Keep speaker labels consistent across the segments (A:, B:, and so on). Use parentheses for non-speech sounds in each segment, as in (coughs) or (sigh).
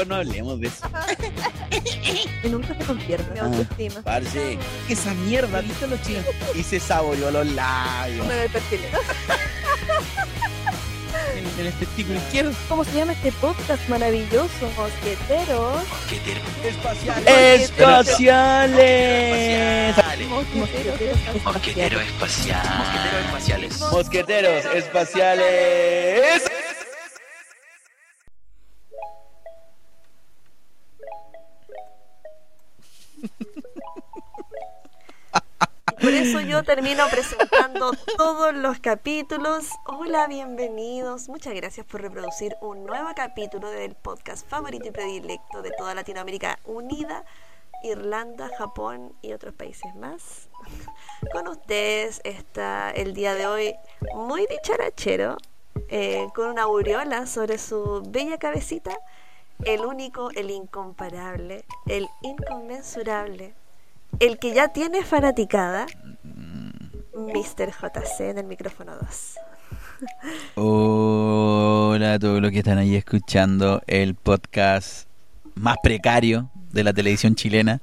A: mejor no hablemos de eso. (laughs)
B: Y nunca se convierte.
C: Mi
A: Ah.
C: autoestima.
A: Parce, esa mierda, ¿viste los chinos? (laughs) Y se saboreó los labios.
C: Me perfil. (laughs)
A: En, en el testículo izquierdo.
C: ¿Cómo se llama este podcast maravilloso? Mosqueteros.
A: Espaciales. Espaciales.
C: Mosqueteros
D: Mosquetero espacial. Mosqueteros espaciales.
A: Mosqueteros espaciales.
C: Termino presentando (laughs) todos los capítulos. Hola, bienvenidos. Muchas gracias por reproducir un nuevo capítulo del podcast favorito y predilecto de toda Latinoamérica Unida, Irlanda, Japón y otros países más. (laughs) Con ustedes está el día de hoy muy dicharachero, eh, con una aureola sobre su bella cabecita, el único, el incomparable, el inconmensurable, el que ya tiene fanaticada, Mr. JC en el micrófono 2.
A: Hola a todos los que están ahí escuchando el podcast más precario de la televisión chilena.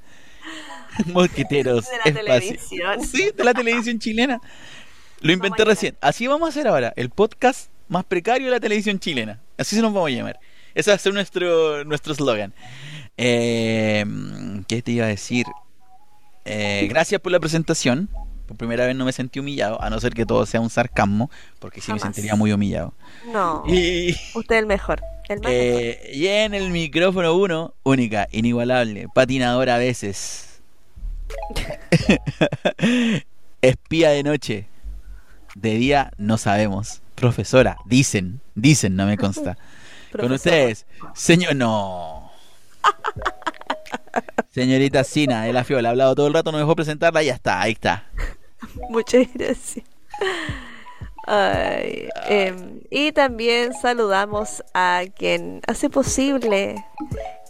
A: (laughs) Mosqueteros
C: De la televisión.
A: Sí, de la televisión chilena. Lo inventé
C: Vamos
A: recién. Así vamos a hacer ahora, el podcast más precario de la televisión chilena. Así se nos vamos a llamar. Ese va a ser nuestro nuestro eslogan. Eh, ¿Qué te iba a decir? Eh, gracias por la presentación. Por primera vez no me sentí humillado, a no ser que todo sea un sarcasmo, porque sí me sentiría muy humillado.
C: No,
A: Y,
C: usted el mejor. El más mejor.
A: eh, y en el micrófono 1, única, inigualable, patinadora a veces. (laughs) Espía de noche. De día no sabemos. Profesora, dicen, dicen, no me consta. (laughs) Con ustedes, señor. No. (laughs) Señorita Sina de la Fiola, ha hablado todo el rato, no me dejó presentarla, ya está, ahí está.
C: Muchas gracias. Ay, em, y también saludamos a quien hace posible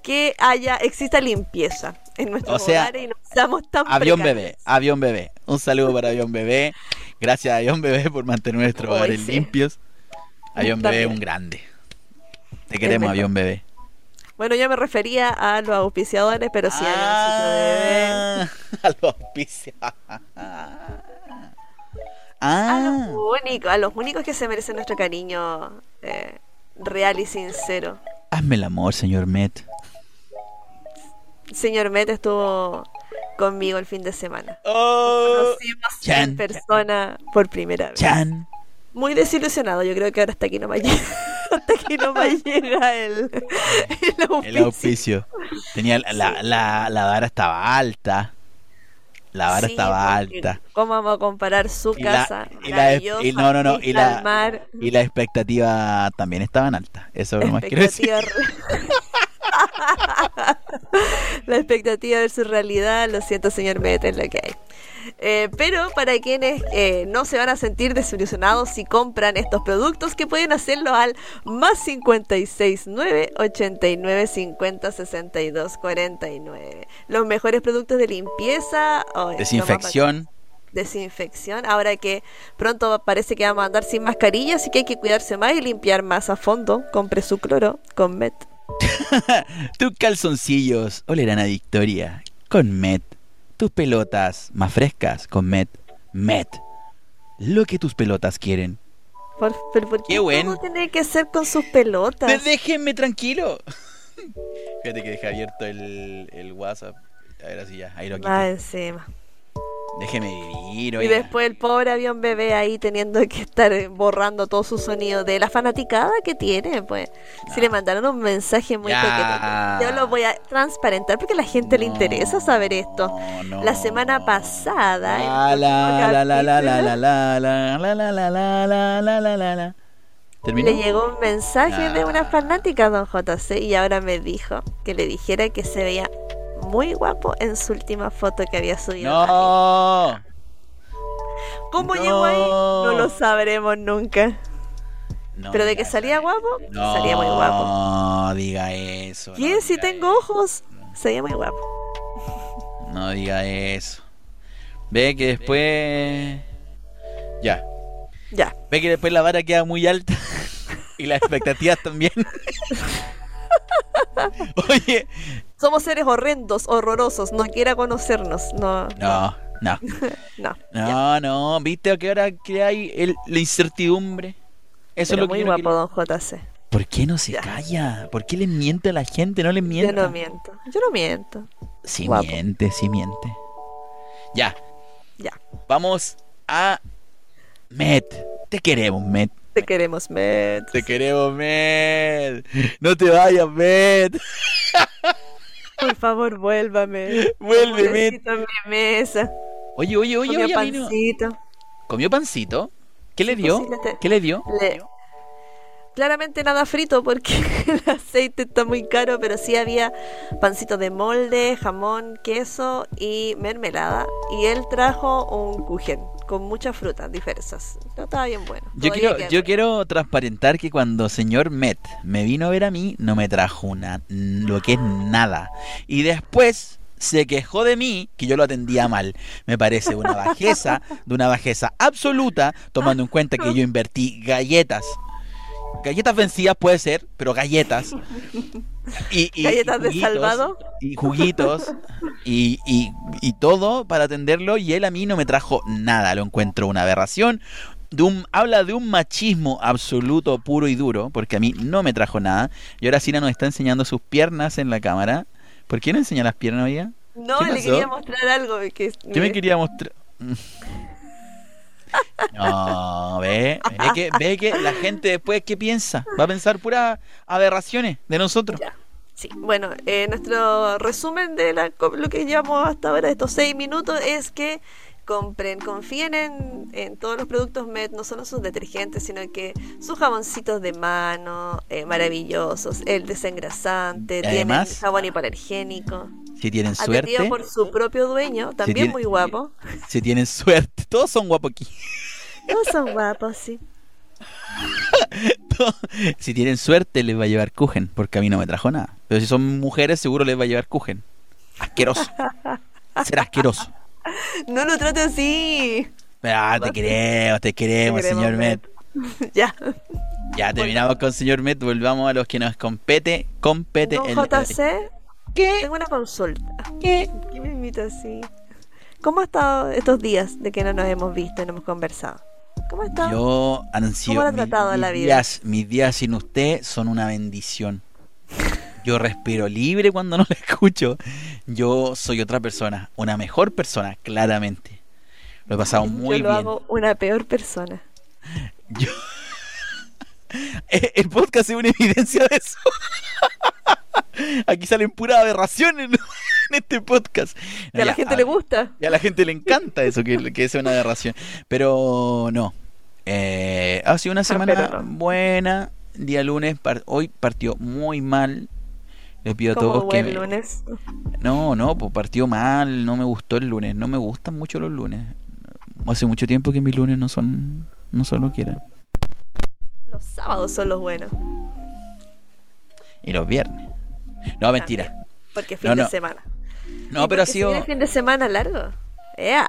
C: que haya exista limpieza en nuestros
A: O sea,
C: hogares y no seamos tan
A: Avión
C: precarios.
A: Bebé, Avión Bebé. Un saludo para Avión Bebé. Gracias a Avión Bebé por mantener nuestros hogares
C: sí.
A: limpios. Avión. Bebé, un grande. Te queremos. Avión Bebé.
C: Bueno, yo me refería a los auspiciadores, pero sí a
A: Ah, (laughs) a los auspicios.
C: A los
A: Ah,
C: únicos, a los únicos que se merecen nuestro cariño eh, real y sincero.
A: hazme el amor, señor Met.
C: Señor Met estuvo conmigo el fin de semana.
A: Oh,
C: Conocimos en persona por primera vez.
A: Chan.
C: Muy desilusionado, yo creo que ahora hasta aquí no me llega, (laughs) hasta aquí no me llega el, el auspicio.
A: El auspicio. Tenía la, la, la, la vara estaba alta. La vara
C: Sí,
A: estaba alta.
C: ¿Cómo vamos a comparar su
A: Y
C: casa?
A: y la- y no, no, no, y la-
C: mar,
A: Y la expectativa también estaban altas. Eso es lo más quiero decir. (laughs) (laughs)
C: la expectativa de su realidad, lo siento señor Mete, es lo que hay. Eh, pero para quienes eh, no se van a sentir desilusionados si compran estos productos, que pueden hacerlo al más 569 89 50 62 49. Los mejores productos de limpieza, o, lo más
A: Desinfección.
C: desinfección. Ahora que pronto parece que vamos a andar sin mascarilla, así que hay que cuidarse más y limpiar más a fondo. Compre su cloro con Met. (laughs)
A: Tus calzoncillos olerán a victoria con Met. Tus pelotas más frescas con Met. Met. Lo que tus pelotas quieren.
C: Por, pero ¿por qué
A: Qué buen.
C: todo tiene que ser con sus pelotas?
A: Pues déjenme tranquilo. (laughs) Fíjate que dejé abierto el, el WhatsApp. A ver así ya, ahí lo quito.
C: Más encima.
A: Déjeme vivir,
C: Y
A: oiga.
C: después el pobre avión bebé ahí teniendo que estar eh, borrando todo su sonido de la fanaticada que tiene, pues. Si le mandaron un mensaje muy
A: Ya.
C: pequeño, yo lo voy a transparentar porque a la gente le interesa saber esto.
A: No.
C: La semana pasada,
A: La
C: el
A: la la la la la
C: capítulo,
A: la la la la la la la la la la la la. ¿Terminó?
C: Le llegó un mensaje de una
A: Ah.
C: fanática, don JC, y ahora me dijo que le dijera que se veía muy guapo en su última foto que había subido.
A: No.
C: ¿Cómo
A: No.
C: llegó ahí? No lo sabremos nunca.
A: No
C: Pero de que salía
A: eso.
C: guapo,
A: No
C: salía muy guapo.
A: diga eso.
C: ¿Quién?
A: no
C: si tengo
A: eso.
C: ojos, sería muy guapo.
A: No diga eso. Ve que después. Ya.
C: Ya.
A: Ve que después la vara queda muy alta. (laughs) y las expectativas también. (laughs) Oye,
C: Somos seres horrendos, horrorosos. No quiera conocernos. No,
A: no, no, (laughs)
C: no.
A: no, no, ¿viste a qué hora que hay el- la incertidumbre? Eso
C: Pero
A: es lo que
C: muy
A: yo no
C: guapo, don JC.
A: ¿Por qué no se
C: Ya.
A: calla? ¿Por qué le miente a la gente? No le
C: Yo
A: miente.
C: no miento. Yo no miento.
A: Sí
C: Guapo.
A: miente, sí miente. Ya,
C: Ya.
A: vamos a Met. Te queremos, Met.
C: Te queremos, Met.
A: Te queremos, Met. No te vayas, Met. (laughs)
C: Por favor, vuélvame. En mi mesa.
A: Oye, oye, oye,
C: Comió
A: oye,
C: pancito.
A: ¿Comió pancito? ¿Qué le dio?
C: pues sí, le te-
A: ¿Qué le dio?
C: Le- Claramente nada frito porque (laughs) el aceite está muy caro, pero sí había pancito de molde, jamón, queso y mermelada. Y él trajo un kuchen con muchas frutas diversas. No estaba bien bueno.
A: Yo quiero, yo quiero transparentar que cuando señor Met me vino a ver a mí, no me trajo una, lo que es nada. Y después se quejó de mí que yo lo atendía mal. Me parece una bajeza, de una bajeza absoluta, tomando en cuenta que yo invertí galletas. Galletas vencidas puede ser, pero galletas. Y, y-
C: Galletas
A: y
C: de salvado.
A: Y juguitos. Y, y- todo para atenderlo. Y él a mí no me trajo nada. Lo encuentro una aberración. De un, habla de un machismo absoluto, puro y duro. Porque a mí no me trajo nada. Y ahora Sina nos está enseñando sus piernas en la cámara. ¿Por qué no enseña las piernas hoy?
C: No,
A: ¿Qué
C: le quería mostrar algo. Que,
A: ¿Qué me quería mostrar? No, ve, ve que, ve que la gente después, ¿qué piensa? Va a pensar puras aberraciones de nosotros.
C: Ya. Sí, bueno, eh, nuestro resumen de la, lo que llevamos hasta ahora, estos seis minutos, es que compren, confíen en, en todos los productos MED, no solo sus detergentes, sino que sus jaboncitos de mano, eh, maravillosos, el desengrasante, tienen jabón hipoalergénico,
A: Si tienen
C: atendido
A: suerte,
C: por su propio dueño, también
A: tiene-
C: muy guapo. (laughs)
A: si tienen suerte, todos son guapos aquí.
C: Todos son guapos, sí. (laughs)
A: Si tienen suerte les va a llevar Kuchen, porque a mí no me trajo nada. Pero si son mujeres seguro les va a llevar Kuchen. Asqueroso. (laughs) Será asqueroso.
C: No lo trate así.
A: Ah, te queremos, te queremos,
C: Te queremos,
A: señor Met.
C: Met. ya.
A: Ya terminamos con señor Met, volvamos a los que nos compete, compete
C: Don
A: el-
C: JC,
A: ¿Qué?
C: tengo una consulta.
A: ¿Qué?
C: ¿Qué me invita así? ¿Cómo ha estado estos días de que no nos hemos visto y no hemos conversado? ¿Cómo ha estado?
A: Yo
C: ha
A: mi-
C: tratado
A: mis
C: la vida?
A: días, mis días sin usted son una bendición. Yo respiro libre cuando no la escucho. Yo soy otra persona, una mejor persona, claramente. Lo he pasado muy
C: Yo lo
A: bien.
C: hago una peor persona.
A: Yo- (laughs) El podcast es una evidencia de eso. (laughs) (laughs) Aquí salen puras aberraciones (laughs) en este podcast.
C: Que a la gente
A: a
C: le gusta.
A: Y a la gente le encanta eso, que, que sea una aberración. Pero no. Eh, ha sido una semana
C: Ah, no.
A: buena. Día lunes, par- hoy partió muy mal. Les pido a todos que... me-
C: lunes.
A: No, no, pues partió mal. No me gustó el lunes. No me gustan mucho los lunes. Hace mucho tiempo que mis lunes no son, no son lo que eran.
C: Los sábados son los buenos.
A: Y los viernes. No, mentira.
C: Porque fin
A: No,
C: de semana.
A: No,
C: ¿Y
A: pero ha sido...
C: fin de semana largo? ¡Ea!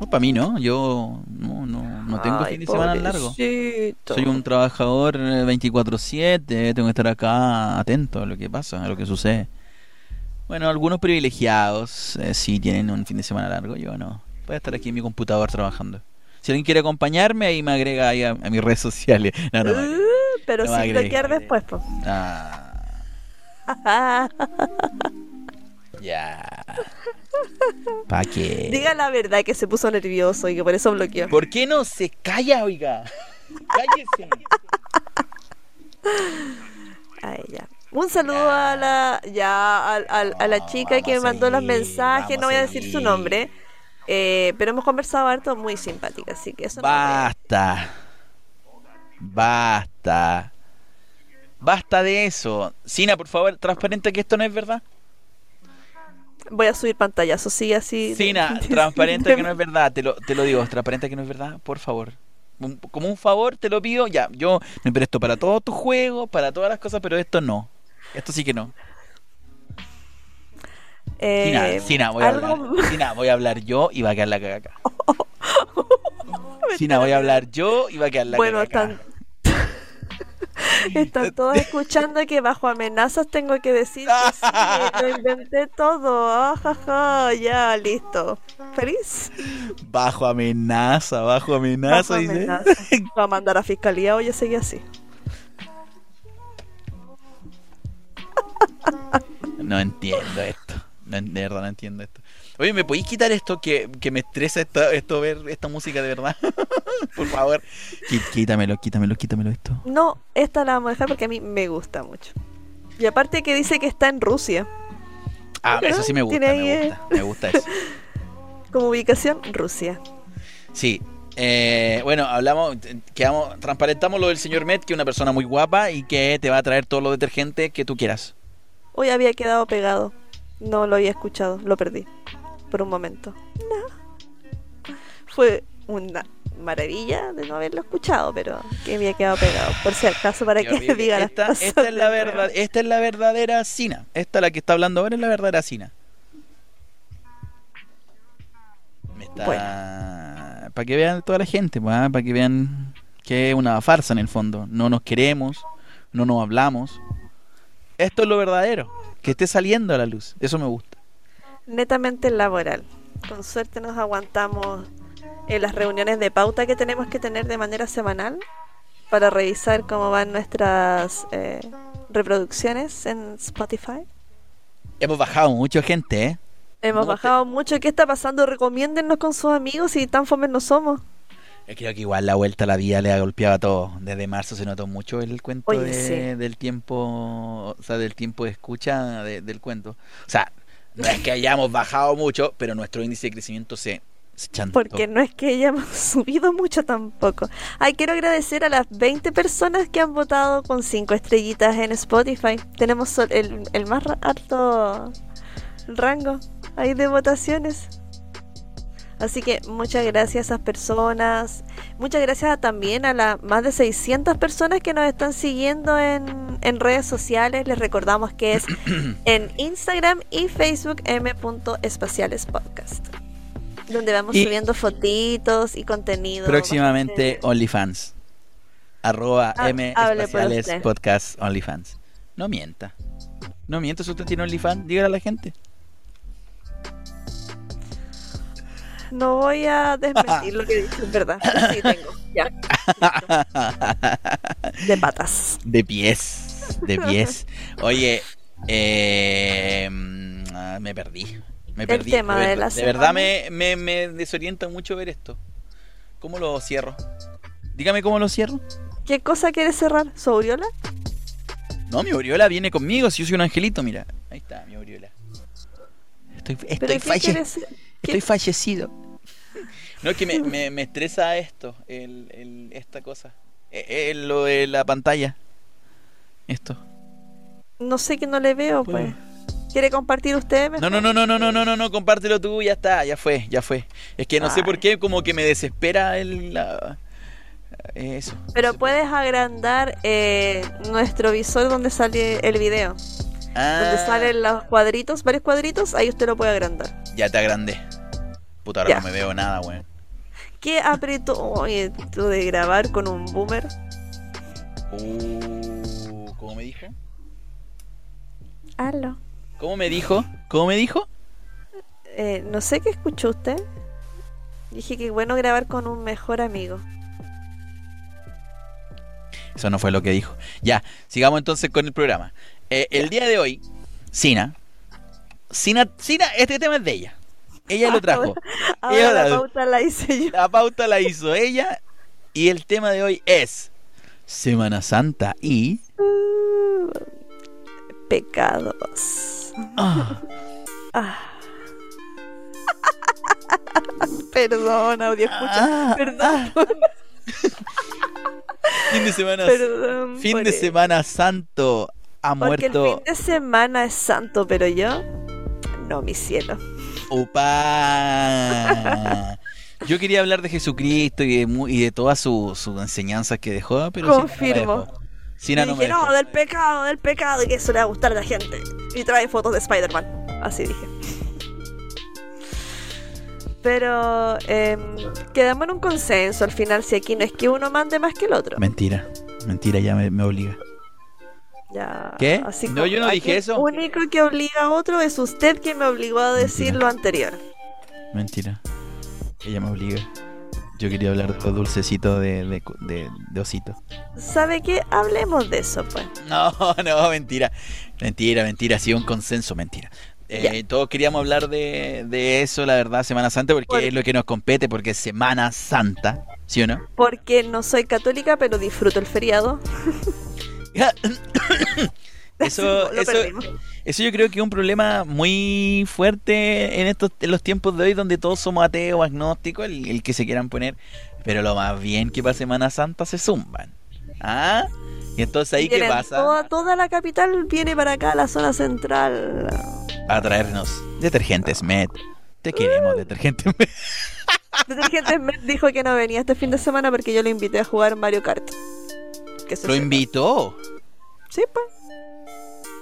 A: No, para mí no. Yo no, no, no tengo
C: Ay,
A: fin de semana largo. Soy un trabajador eh, 24/7, tengo que estar acá atento a lo que pasa, a lo que sucede. Bueno, algunos privilegiados eh, sí tienen un fin de semana largo, yo no. Voy a estar aquí en mi computador trabajando. Si alguien quiere acompañarme, ahí me agrega ahí a, a mis redes sociales. No, no.
C: Uh, pero
A: No
C: sin bloquear después, po.
A: Ah, (laughs) ya. ¿Para qué?
C: Diga la verdad que se puso nervioso y que por eso bloqueó.
A: ¿Por qué no se calla, oiga? Cállese.
C: Ay, ya. Un saludo a la ya al- a, la chica que me
A: a
C: mandó los mensajes, no voy
A: a
C: a decir su nombre, eh, pero hemos conversado harto, muy simpática, así que eso no me-
A: Basta. Basta. De eso. Sina, por favor, transparente que esto no es verdad.
C: voy a subir pantallazos, sigue así.
A: Sina, (laughs)
C: de-
A: transparente que no es verdad. Te lo, te lo digo, transparente que no es verdad, por favor. Un- como un favor, te lo pido. Ya, yo me presto para todos tus juegos, para todas las cosas, pero esto no. Esto sí que no.
C: Eh,
A: Sina, voy a
C: algo-
A: hablar. (laughs) Sina, voy a hablar yo y va a quedar la caga acá. (laughs) Sina, voy a hablar yo y va a quedar la
C: Bueno,
A: acá.
C: están (laughs) Están todos escuchando que bajo amenazas tengo que decir que sí, lo (laughs) inventé todo. Ajaja, ya, listo. ¿Feliz?
A: Bajo amenaza, bajo amenaza.
C: Bajo
A: dice.
C: amenaza. (laughs) Va a mandar a fiscalía o ya seguía así.
A: No entiendo esto. No, de verdad no entiendo esto. Oye, ¿me podéis quitar esto que, que me estresa esto, esto ver esta música de verdad? (laughs) Por favor. Quítamelo, quítamelo, quítamelo esto.
C: No, esta la vamos a dejar porque a mí me gusta mucho. Y aparte que dice que está en Rusia.
A: Ah, eso sí me gusta, me
C: ahí,
A: gusta, me gusta eso. (laughs)
C: Como ubicación, Rusia.
A: Sí. eh, bueno, hablamos, quedamos, transparentamos lo del señor Met, que es una persona muy guapa y que te va a traer todo lo detergente que tú quieras.
C: Hoy había quedado pegado. No lo había escuchado, lo perdí. Por un momento. No. Fue una maravilla de no haberlo escuchado, pero que había quedado pegado. Por si acaso, para que (laughs) diga
A: esta, esta es la verdad, esta es la verdadera Sina. Esta la que está hablando ahora es la verdadera Sina. Me está para que vean toda la gente, pues, ah, para que vean que es una farsa en el fondo. No nos queremos, no nos hablamos. Esto es lo verdadero, que esté saliendo a la luz. Eso me gusta.
C: Netamente laboral. Con suerte nos aguantamos en las reuniones de pauta que tenemos que tener de manera semanal para revisar cómo van nuestras eh, reproducciones en Spotify.
A: Hemos bajado mucha gente, ¿eh?
C: Hemos
A: No te-
C: bajado mucho. ¿Qué está pasando? Recomiéndennos con sus amigos y tan fomes no somos.
A: Yo creo que igual la vuelta a la vida le ha golpeado a todo. Desde marzo se notó mucho el cuento
C: Oye,
A: de-
C: sí.
A: del tiempo, o sea, del tiempo de escucha de- del cuento. O sea, no es que hayamos bajado mucho, pero nuestro índice de crecimiento se.
C: Porque no es que hayamos (laughs) subido mucho tampoco. Ay, quiero agradecer a las 20 personas que han votado con 5 estrellitas en Spotify. Tenemos el, el más alto rango ahí de votaciones. Así que muchas gracias a esas personas. Muchas gracias también a las más de 600 personas que nos están siguiendo en, en redes sociales. Les recordamos que es (clears throat) en Instagram y Facebook m.espacialespodcast. Donde vamos
A: Y-
C: subiendo fotitos y contenido.
A: Próximamente OnlyFans. Arroba
C: Ha-
A: M espaciales podcast OnlyFans. No mienta. No mienta si usted tiene OnlyFans. Dígale a la gente.
C: No voy a desmentir lo que (laughs) dije, es verdad. Sí, tengo. Ya. (laughs) De patas.
A: De pies, de pies. Oye, eh, ah, me perdí. Me
C: El
A: perdí.
C: tema
A: de,
C: la
A: verdad me, me, me desorienta mucho ver esto. ¿Cómo lo cierro? Dígame cómo lo cierro.
C: ¿Qué cosa quieres cerrar? ¿Su aureola?
A: No, mi Oriola viene conmigo. Si yo soy un angelito, mira. Ahí está, mi Oriola. Estoy,
C: ¿Pero
A: estoy, falle- estoy fallecido. No, es que me, (laughs) me, me estresa esto, el, el, esta cosa. Eh, eh, lo de la pantalla. Esto.
C: No sé que no le veo, pues. ¿Quiere compartir usted?
A: No, no, no, no, no, no, no, no, no, compártelo tú, ya está, ya fue, ya fue. Es que no sé por qué, como que me desespera el... la- eso.
C: Pero puedes agrandar eh, nuestro visor donde sale el video.
A: Ah,
C: Donde salen los cuadritos, varios cuadritos, ahí usted lo puede agrandar.
A: Ya te agrandé. Puta, ahora
C: Ya.
A: no me veo nada, weón.
C: ¿Qué apretó? Oye, tú de grabar con un boomer.
A: Uh, ¿Cómo me dijo?
C: Aló.
A: ¿Cómo me dijo? ¿Cómo me dijo?
C: Eh, no sé qué escuchó usted. Dije que es bueno grabar con un mejor amigo.
A: Eso no fue lo que dijo. Ya, sigamos entonces con el programa. Eh, el día de hoy, Sina. Sina, Sina, este tema es de ella. Ella lo (laughs) trajo.
C: Ahora
A: Ella
C: la
A: la-
C: pauta la hice yo.
A: La pauta la hizo ella. Y el tema de hoy es Semana Santa y.
C: Uh, pecados.
A: Ah,
C: Ah. (laughs) Perdón, audio escucha.
A: ah,
C: Perdón, (laughs)
A: fin de semana.
C: perdón.
A: Fin de. Semana Santo ha
C: Porque el
A: muerto.
C: fin de semana es santo, pero yo. No, mi cielo.
A: Upa. (laughs) Yo quería hablar de Jesucristo y de, y de todas sus enseñanzas que dejó, pero
C: Confirmo. y
A: no
C: dije, no, del pecado, del pecado, y que eso le va a gustar a la gente. Y trae fotos de Spider-Man. Así dije. Pero em, quedamos en un consenso al final, si aquí no es que uno mande más que el otro.
A: Mentira, mentira, ya me, me obliga.
C: Ya.
A: ¿Qué?
C: Así
A: No, yo no dije eso.
C: El único que obliga a otro es usted quien me obligó a decir
A: Mentira.
C: lo anterior.
A: Mentira. Ella me obliga. Yo quería hablar de los dulcecitos de, de, de- de osito.
C: ¿Sabe qué? Hablemos de eso, pues.
A: No, (laughs) no, mentira. Mentira, mentira. Ha sido un consenso, mentira. Eh, todos queríamos hablar de, de eso, la verdad, Semana Santa, porque
C: Por-
A: es lo que nos compete, porque es Semana Santa, ¿sí o no?
C: Porque no soy católica, pero disfruto el feriado. (coughs) (coughs) (laughs)
A: Eso,
C: Lo
A: eso, eso yo creo que es un problema muy fuerte en estos en los tiempos de hoy donde todos somos ateos, agnósticos, el, el que se quieran poner. Pero lo más bien que para Semana Santa se zumban. ¿Ah? Y entonces ahí qué pasa?
C: Toda, toda la capital viene para acá, la zona central.
A: A traernos detergentes Med. Te queremos, detergentes Med.
C: Detergentes Me dijo que no venía este fin de semana porque yo lo invité a jugar Mario Kart. Que se
A: Lo
C: sepa.
A: invitó.
C: Sí, pues.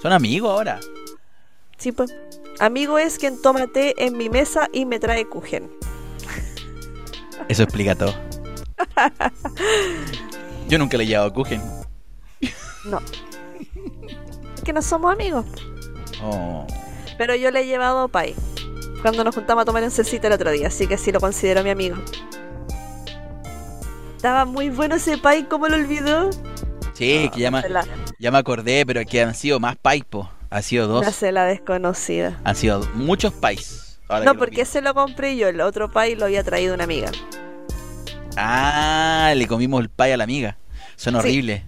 A: Son amigos ahora.
C: Sí, pues. Amigo es quien toma té en mi mesa y me trae kuchen.
A: Eso explica todo. (laughs) Yo nunca le he llevado Kuchen.
C: No. que no somos amigos.
A: Oh.
C: Pero yo le he llevado pay. Cuando nos juntamos a tomar un cecito el otro día, así que sí lo considero mi amigo. Estaba muy bueno ese pay, ¿cómo lo olvidó?
A: Sí, que ya me,
C: La,
A: ya me acordé, pero que han sido más paipos. Han sido dos.
C: la cela desconocida.
A: Han sido muchos pais.
C: No, porque ese lo compré yo, el otro pay lo había traído una amiga.
A: Ah, le comimos el pay a la amiga. Son
C: Sí.
A: horribles.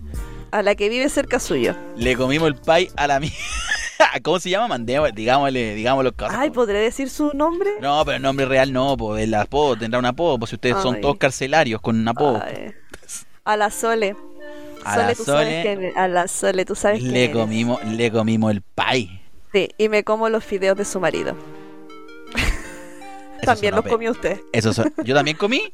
C: A la que vive cerca suyo.
A: Le comimos el pay a la amiga. (laughs) ¿Cómo se llama? Mandemos, digámosle, casos.
C: Ay, ¿podré decir su nombre?
A: No, pero el nombre real no, pues el apodo, tendrá un apodo, pues si ustedes son todos carcelarios con un apodo.
C: Ay. A la Sole.
A: A
C: Sole,
A: la
C: tú
A: Sole
C: sabes A la Sole, tú sabes quién
A: Le
C: eres.
A: comimos, le comimos el pay.
C: Sí, y me como los fideos de su marido. También los comió usted.
A: Eso son- Yo también comí.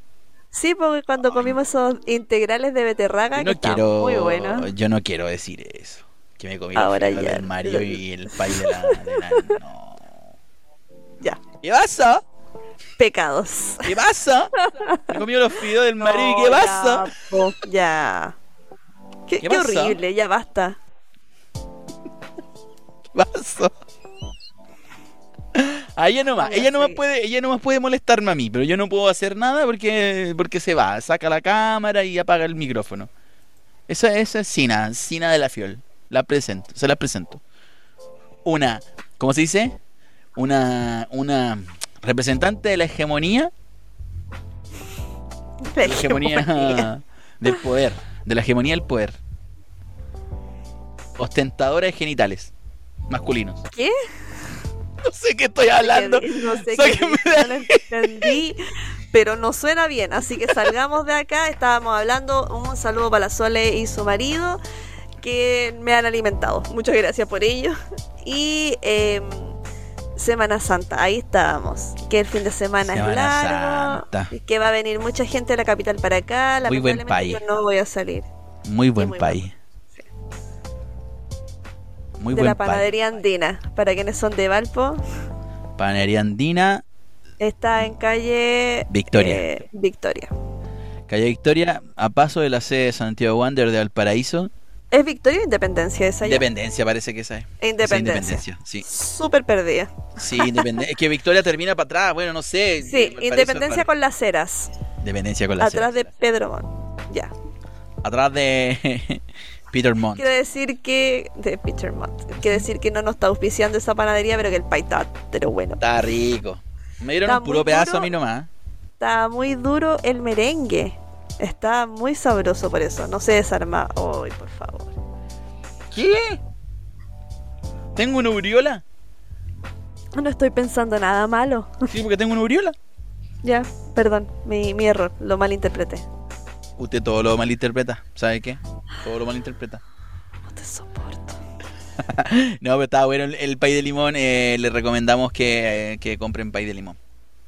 C: Sí, porque cuando comimos esos integrales de beterraga, que
A: no
C: estaban
A: quiero,
C: muy buenos.
A: yo no quiero decir eso. Que me comí
C: Ahora
A: fideos
C: ya.
A: del Mario y el pay de la, de la- (laughs) no.
C: Ya,
A: ¿Qué pasa?
C: pecados.
A: ¿Qué pasa? (laughs) Me comí los fideos del Mario y ¿qué
C: ya,
A: pasa?
C: po, Ya. Qué,
A: ¿Qué
C: qué
A: pasa?
C: horrible, ya basta.
A: ¿Qué? A ella nomás,
C: Ya
A: ella nomás
C: sé.
A: puede, ella nomás puede molestarme a mí, pero yo no puedo hacer nada porque, porque se va, saca la cámara y apaga el micrófono. Esa, esa es Sina, Sina de la Fiol. La presento, se la presento. Una, ¿cómo se dice? Una, una representante de la hegemonía, de la hegemonía del poder, de la hegemonía del poder. Ostentadora de genitales masculinos.
C: ¿Qué?
A: No sé qué estoy hablando.
C: No sé qué dijo, no lo entendí, pero no suena bien. Así que salgamos de acá. Estábamos hablando. Un saludo para la Sole y su marido que me han alimentado. Muchas gracias por ello. Y eh, Semana Santa, ahí estábamos. Que el fin de semana,
A: Semana
C: es largo.
A: Santa.
C: Que va a venir mucha gente de la capital para acá.
A: Muy buen país.
C: yo no voy a salir.
A: Muy buen
C: muy
A: país. Muy
C: de
A: buen
C: la
A: país.
C: panadería andina. Para quienes son de Valpo.
A: Panadería Andina,
C: Está en calle
A: Victoria.
C: eh, Victoria.
A: calle Victoria, a paso de la sede de Santiago Wander de Valparaíso.
C: ¿Es Victoria o Independencia esa ya?
A: Independencia parece que esa es. Esa es
C: Independencia.
A: Independencia, sí.
C: Súper perdida.
A: Sí, Independencia. es que Victoria termina para atrás, bueno, no sé.
C: Sí, Independencia con las ceras.
A: Independencia con la
C: atrás
A: sede.
C: de Pedro Montt. Ya.
A: Atrás de (laughs) Peter Montt.
C: Quiero decir que. De Peter Montt. Quiero decir que no nos está auspiciando esa panadería, pero que el pay está pero bueno.
A: Está rico. Me dieron
C: Está
A: un puro pedazo
C: duro.
A: a mí nomás.
C: Está muy duro el merengue. Está muy sabroso por eso. No se desarma. Ay, por favor.
A: ¿Qué? ¿Tengo una uriola?
C: No estoy pensando nada malo.
A: Sí, porque tengo una uriola.
C: ya, perdón. Mi, mi error. Lo malinterpreté.
A: Usted todo lo malinterpreta, ¿sabe qué? Todo lo malinterpreta.
C: No te soporto. (laughs)
A: No, pero está bueno el, el pay de limón. eh, le recomendamos que, eh, que compren pay de limón.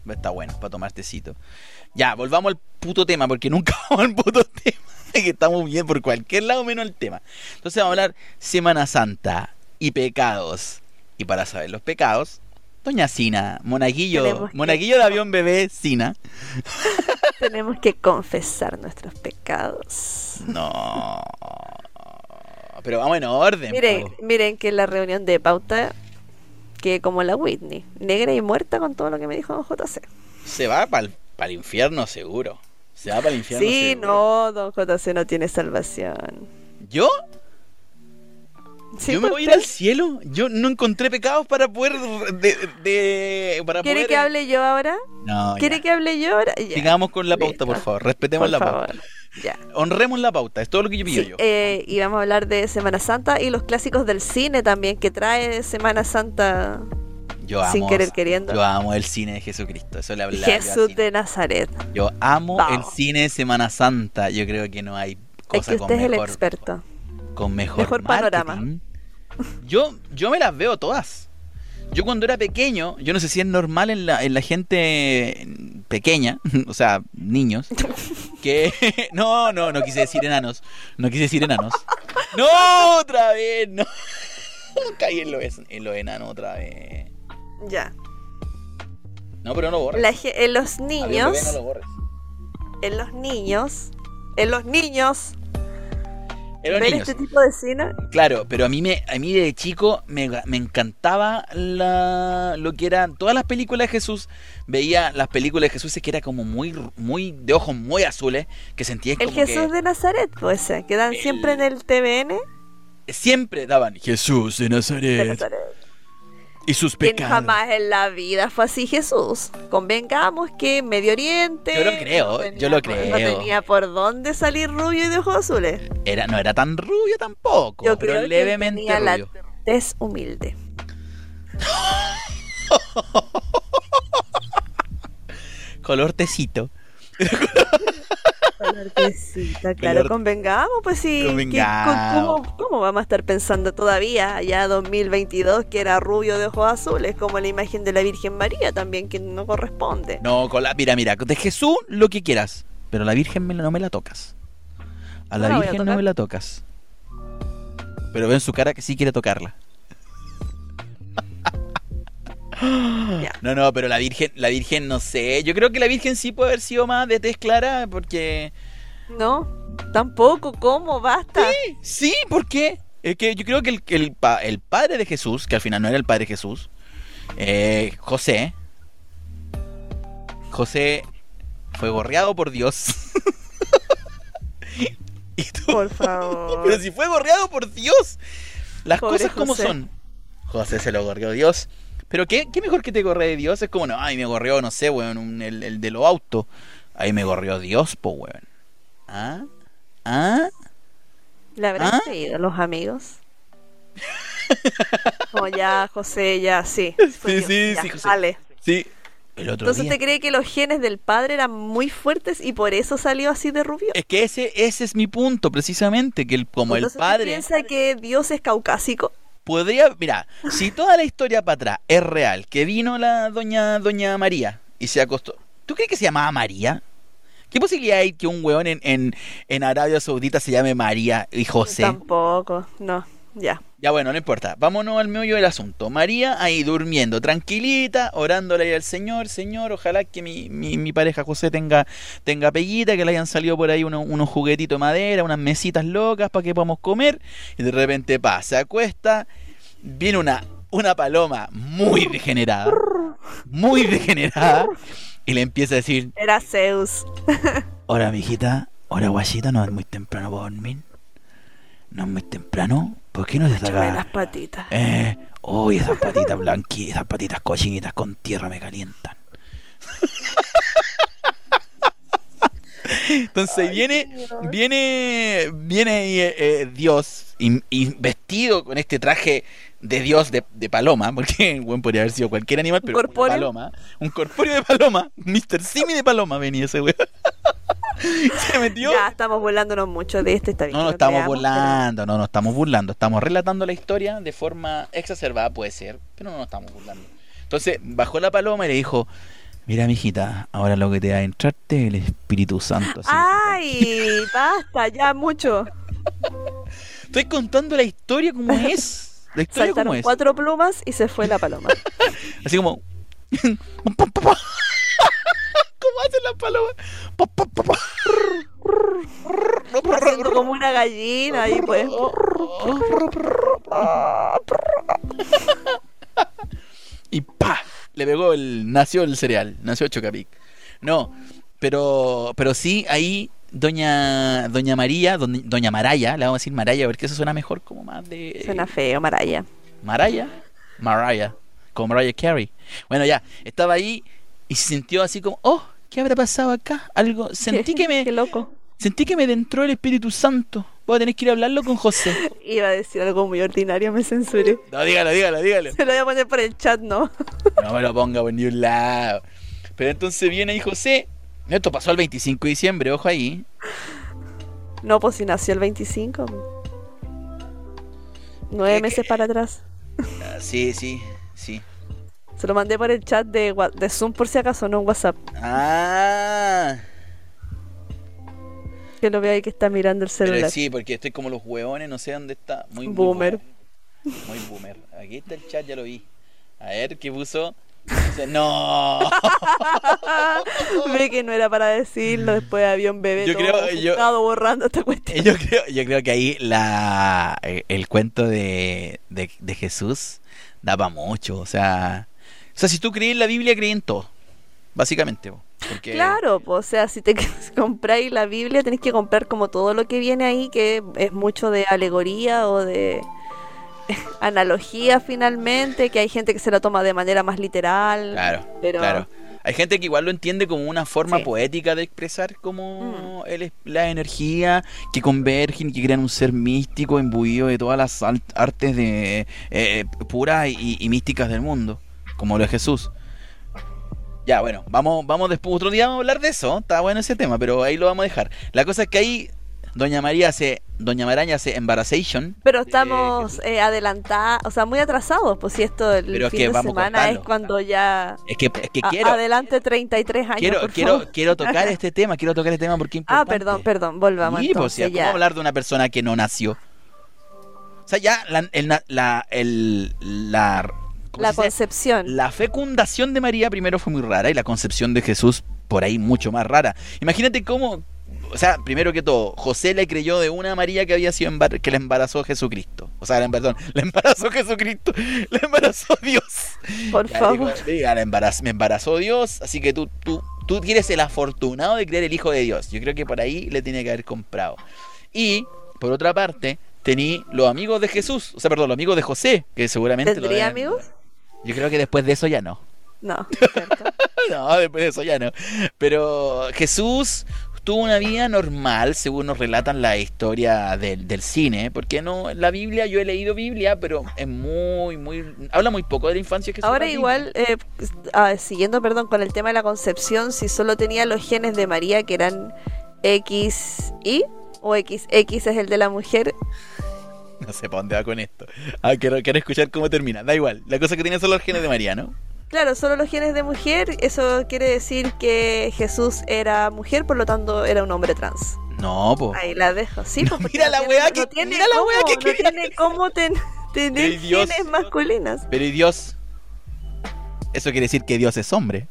A: Está bueno para tomar tecito. Ya, volvamos al puto tema, porque nunca (laughs) vamos al puto tema. (laughs) Que estamos bien por cualquier lado menos el tema. Entonces vamos a hablar Semana Santa y pecados. Y para saber los pecados, Doña Sina, monaguillo, monaguillo de avión bebé Sina. (laughs)
C: Tenemos que confesar nuestros pecados.
A: No. pero vamos en orden.
C: Miren,
A: po.
C: miren que la reunión de pauta, que como la Whitney, negra y muerta con todo lo que me dijo JC.
A: Se va para el infierno seguro. Se va para el infierno
C: Sí,
A: seguro.
C: no, don JC no tiene salvación.
A: ¿Yo?
C: Sí,
A: ¿Yo me
C: pues,
A: voy a ir al cielo? Yo no encontré pecados para poder... De, de- para
C: ¿Quiere
A: poder-
C: que hable yo ahora?
A: No,
C: ¿Quiere
A: ya.
C: que hable yo ahora? Ya.
A: Sigamos con la pauta, por favor. Respetemos
C: Por
A: la
C: favor.
A: pauta.
C: Ya.
A: Honremos la pauta. Es todo lo que yo pido
C: Sí,
A: yo.
C: eh, y vamos a hablar de Semana Santa y los clásicos del cine también que trae Semana Santa
A: Yo amo...
C: sin querer queriendo.
A: Yo amo el cine de Jesucristo. Eso le hablaba
C: Jesús de Nazaret.
A: Yo amo
C: Vamos.
A: el cine de Semana Santa. Yo creo que no hay
C: Es
A: cosa
C: que
A: con
C: usted es el
A: mejor,
C: experto.
A: con mejor,
C: mejor panorama.
A: Yo, yo me las veo todas. Yo cuando era pequeño, yo no sé si es normal en la, en la gente pequeña, (laughs) o sea, niños, (laughs) que... (laughs) No, no, no quise decir enanos. No quise decir enanos. No, otra vez, no. Caí en lo, en lo enano otra vez.
C: Ya.
A: No, pero no lo borres.
C: La en los niños,
A: bebé, no lo borres.
C: en los niños, en los niños,
A: En los
C: ver
A: niños.
C: este tipo de cine.
A: Claro, pero a mí me, a mí de chico me, me encantaba la, lo que eran todas las películas de Jesús. Veía las películas de Jesús es que era como muy, muy de ojos muy azules, que sentías
C: El
A: como
C: Jesús de Nazaret, pues ese, que dan
A: El-
C: siempre en el TVN
A: siempre daban Jesús de Nazaret. Y sus
C: Quien
A: pecados.
C: jamás en la vida fue así Jesús. Convengamos que Medio Oriente.
A: Yo lo creo,
C: no
A: yo lo
C: por-
A: creo.
C: No tenía por dónde salir rubio y de ojos azules.
A: Era, no era tan rubio tampoco,
C: Yo
A: pero
C: creo que
A: levemente
C: tenía la tez humilde. (laughs)
A: Color tecito. (laughs) (laughs)
C: Claro, convengamos, pues sí.
A: Convengamos.
C: ¿cómo, cómo vamos a estar pensando todavía, ya 2022, que era rubio de ojos azules, como la imagen de la Virgen María también, que no corresponde?
A: No, con la, mira, mira, de Jesús lo que quieras, pero a la Virgen me- no me la tocas. A la
C: No a
A: Virgen no me la tocas. Pero veo en su cara que sí quiere tocarla. (gasps) No, no, pero la Virgen, la Virgen no sé. Yo creo que la Virgen sí puede haber sido más de tez clara porque...
C: No, tampoco, ¿cómo? Basta.
A: Sí, ¿por qué? Es que yo creo que el, el, pa- el padre de Jesús, que al final no era el padre de Jesús, eh, José, José fue gorreado por Dios. (laughs) y tú-
C: Por (laughs) favor.
A: pero si fue gorreado por Dios, las
C: Pobre
A: cosas como
C: José.
A: son. José se lo gorreó Dios. Pero ¿qué, qué mejor que te gorre de Dios? Es como, no, ay, me gorreó, no sé, weón, un- el, el de los autos. Ahí me gorreó Dios, po, weón. ¿Ah? ¿Ah?
C: ¿Le habrán
A: ¿Ah?
C: creído los amigos? (laughs) Como ya, José, ya, sí.
A: Sí, sí,
C: ya,
A: sí, José. Sí. El otro
C: Entonces,
A: día.
C: ¿usted cree que los genes del padre eran muy fuertes y por eso salió así de rubio?
A: Es que ese, ese es mi punto, precisamente, que el, como el
C: Entonces, ¿usted
A: padre
C: piensa que Dios es caucásico?
A: Podría, mira, si toda la historia para atrás es real, que vino la doña doña María y se acostó, ¿tú crees que se llamaba María? ¿Qué posibilidad hay que un weón en, en, en Arabia Saudita se llame María y José?
C: Tampoco, no, ya.
A: Ya bueno, no importa. Vámonos al meollo del asunto. María ahí durmiendo, tranquilita, orándole ahí al Señor. Señor, ojalá que mi, mi, mi pareja José tenga, tenga peguita, que le hayan salido por ahí unos, unos juguetitos de madera, unas mesitas locas para que podamos comer. Y de repente pa, se acuesta, viene una, una paloma muy degenerada, muy degenerada, y le empieza a decir,
C: Era Zeus. (laughs)
A: Hola, mijita. Hola, guachita. No es muy temprano para dormir. No es muy temprano. ¿Por qué no te
C: Échame las patitas.
A: Eh, uy, esas patitas blanquitas, esas patitas cochinitas con tierra me calientan. Entonces viene, viene, viene ahí, eh, eh, Dios y, y vestido con este traje de Dios de, de paloma, porque el buen podría haber sido cualquier animal,
C: Un
A: pero de
C: corpóreo.
A: paloma, un corpóreo de paloma, Mr. Simi de paloma venía ese weón. (laughs) Se metió.
C: Ya estamos burlándonos mucho de este, está bien.
A: No
C: lo
A: estamos
C: creamos,
A: burlando, no nos estamos burlando, estamos relatando la historia de forma exacerbada, puede ser, pero no nos estamos burlando. Entonces bajó la paloma y le dijo, mira mijita, ahora lo que te va a entrarte es el Espíritu Santo. así
C: ¡Ay! Basta, ya mucho.
A: Estoy contando la historia como es. La historia como
C: Saltaron
A: es.
C: cuatro plumas y se fue la paloma. (laughs)
A: Así como... (laughs) ¿Cómo hacen las palomas?
C: Como una gallina y pues
A: y pa, le pegó el nació el cereal, nació Chocapic. No, pero pero sí ahí doña doña María, doña, doña Maraya, le vamos a decir Maraya porque eso suena mejor como más de
C: suena feo, Maraya.
A: Maraya, Maraya, como Mariah Carey. Bueno, ya, estaba ahí y se sintió así como, "Oh, ¿qué habrá pasado acá? Algo (laughs) sentí que me
C: Qué loco.
A: sentí que me entró el Espíritu Santo. Voy a tener que ir a hablarlo con José." (laughs)
C: Iba a decir algo muy ordinario, me censuré. (laughs)
A: No, dígalo, dígalo, dígalo.
C: Se lo voy a poner por el chat, ¿no?
A: No me lo ponga por ni un lado. Pero entonces viene ahí José. Esto pasó el 25 de diciembre, ojo ahí.
C: No, pues si nació el 25. Nueve
A: ¿Qué-
C: meses para atrás.
A: Ah, sí, sí, sí.
C: Se lo mandé por el chat de, de Zoom por si acaso, no en WhatsApp.
A: Ah,
C: Que lo veo ahí que está mirando el
A: pero
C: celular.
A: sí, porque estoy como los hueones, no sé dónde está. Muy, muy
C: Boomer.
A: Muy boomer. Aquí está el chat, ya lo vi. A ver, ¿qué puso? No. (laughs)
C: Ve que no era para decirlo, después había un bebé
A: Yo
C: todo
A: creo- yo-
C: borrando esta cuestión.
A: Yo creo, yo creo que ahí la, eh, el cuento de, de, de Jesús daba mucho. O sea, sea, si tú crees en la Biblia, crees en todo. Básicamente. po. Porque,
C: Claro, o sea, si te (laughs) compráis la Biblia, tenés que comprar como todo lo que viene ahí, que es mucho de alegoría o de (laughs) analogía finalmente, que hay gente que se lo toma de manera más literal.
A: Claro,
C: pero
A: claro. Hay gente que igual lo entiende como una forma
C: Sí. Mm.
A: poética de expresar como el es- la energía que convergen, que crean un ser místico imbuido de todas las artes de eh, puras y, y místicas del mundo, como lo es Jesús. Ya, bueno, vamos, vamos después, otro día vamos a hablar de eso, está bueno ese tema, pero ahí lo vamos a dejar. La cosa es que ahí Doña María hace, Doña Maraña hace embarazation.
C: Pero estamos eh, adelantados, o sea, muy atrasados, pues si esto el
A: Pero es
C: fin
A: que
C: de
A: vamos
C: semana es cuando ya...
A: Es que, es que
C: a-
A: quiero,
C: adelante 33 años,
A: quiero,
C: por
A: quiero,
C: favor.
A: quiero tocar este tema, quiero tocar este tema porque es
C: Ah, perdón, perdón, volvamos
A: Sí, pues,
C: entonces
A: ¿cómo hablar de una persona que no nació? O sea, ya la, el, la, el, la, ¿cómo
C: La
A: se dice?
C: concepción.
A: La fecundación de María primero fue muy rara y la concepción de Jesús por ahí mucho más rara. Imagínate cómo, o sea, primero que todo, José le creyó de una María que había sido embar- que le embarazó Jesucristo. O sea, le- perdón, (laughs) le embarazó Jesucristo, (laughs) le embarazó Dios.
C: Por
A: Ya,
C: favor.
A: "Diga, la embaraz- me embarazó Dios, así que tú, tú, tú eres el afortunado de creer el Hijo de Dios. Yo creo que por ahí le tiene que haber comprado. Y, por otra parte, tení los amigos de Jesús, o sea, perdón, los amigos de José, que seguramente... lo
C: ¿Tendría
A: deben-
C: amigos?
A: Yo creo que después de eso ya no.
C: No. (laughs) ¿cierto?
A: No, después de eso ya no. Pero Jesús tuvo una vida normal, según nos relatan la historia del, del cine. Porque no, la Biblia, yo he leído Biblia, pero es muy, muy. Habla muy poco de la infancia Jesús.
C: Ahora igual, eh, ah, siguiendo, perdón, con el tema de la concepción, si solo tenía los genes de María que eran XY o XX es el de la mujer, (laughs)
A: No sé para dónde va con esto. Ah, quiero, quiero escuchar cómo termina. Da igual. La cosa que tiene son los genes de María, ¿no?
C: claro, solo los genes de mujer, eso quiere decir que Jesús era mujer, por lo tanto era un hombre trans.
A: No, po.
C: Ahí la dejo, sí,
A: No,
C: pues,
A: mira
C: no
A: la
C: tiene-
A: weá
C: no
A: que-
C: tiene
A: mira la
C: cómo,
A: weá que
C: no
A: quería
C: tiene cómo ten- tener
A: Dios.
C: genes masculinas.
A: Pero ¿y Dios? Eso quiere decir que Dios es hombre.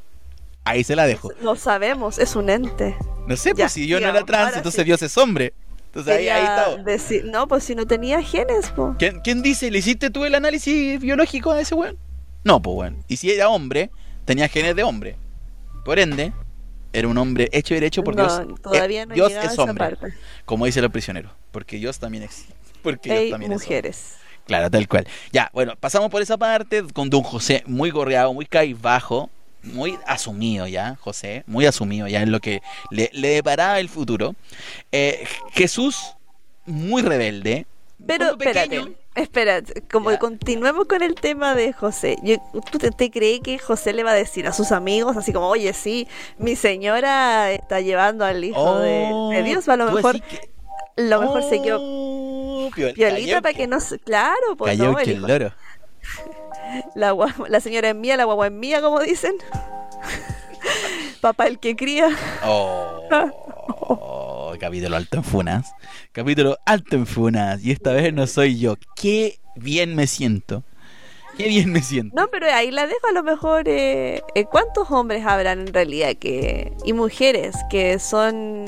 A: Ahí se la dejo.
C: No sabemos, es un ente.
A: No sé,
C: Ya,
A: pues si Dios no era trans, entonces
C: sí.
A: Dios es hombre. Entonces ahí, ahí está.
C: decir- no, pues si no tenía genes, pues.
A: ¿Quién, quién dice? ¿Le hiciste tú el análisis biológico a ese weón? No, pues weón. Y si era hombre, tenía genes de hombre. Por ende, era un hombre hecho y derecho por
C: No,
A: Dios.
C: todavía
A: Eh,
C: no
A: Dios es
C: esa
A: hombre,
C: parte.
A: como dicen los prisioneros. Porque Dios también existe. Porque Dios también es hombre.
C: mujeres.
A: Claro, tal cual. Ya, bueno, pasamos por esa parte con Don José muy gorreado, muy bajo, muy asumido ya, José, muy asumido ya en lo que le, le deparaba el futuro. Eh, Jesús, muy rebelde.
C: Pero espérate, espérate, como
A: Ya.
C: continuemos con el tema de José. Yo- ¿Tú te, crees que José le va a decir a sus amigos así como, oye, sí, mi señora está llevando al hijo de,
A: Oh,
C: de Dios? A lo mejor,
A: que-
C: lo mejor se quedó
A: Oh, piol-
C: piolita para que no se... Claro, pues
A: Cayó
C: no, el
A: loro. (laughs)
C: la, la señora es mía, la guagua es mía, como dicen. Papá el que cría.
A: Oh, (laughs) capítulo alto en funas. Capítulo alto en funas. Y esta vez no soy yo. Qué bien me siento. Qué bien me siento.
C: No, pero ahí la dejo a lo mejor. Eh, eh, ¿Cuántos hombres habrán en realidad que y mujeres que son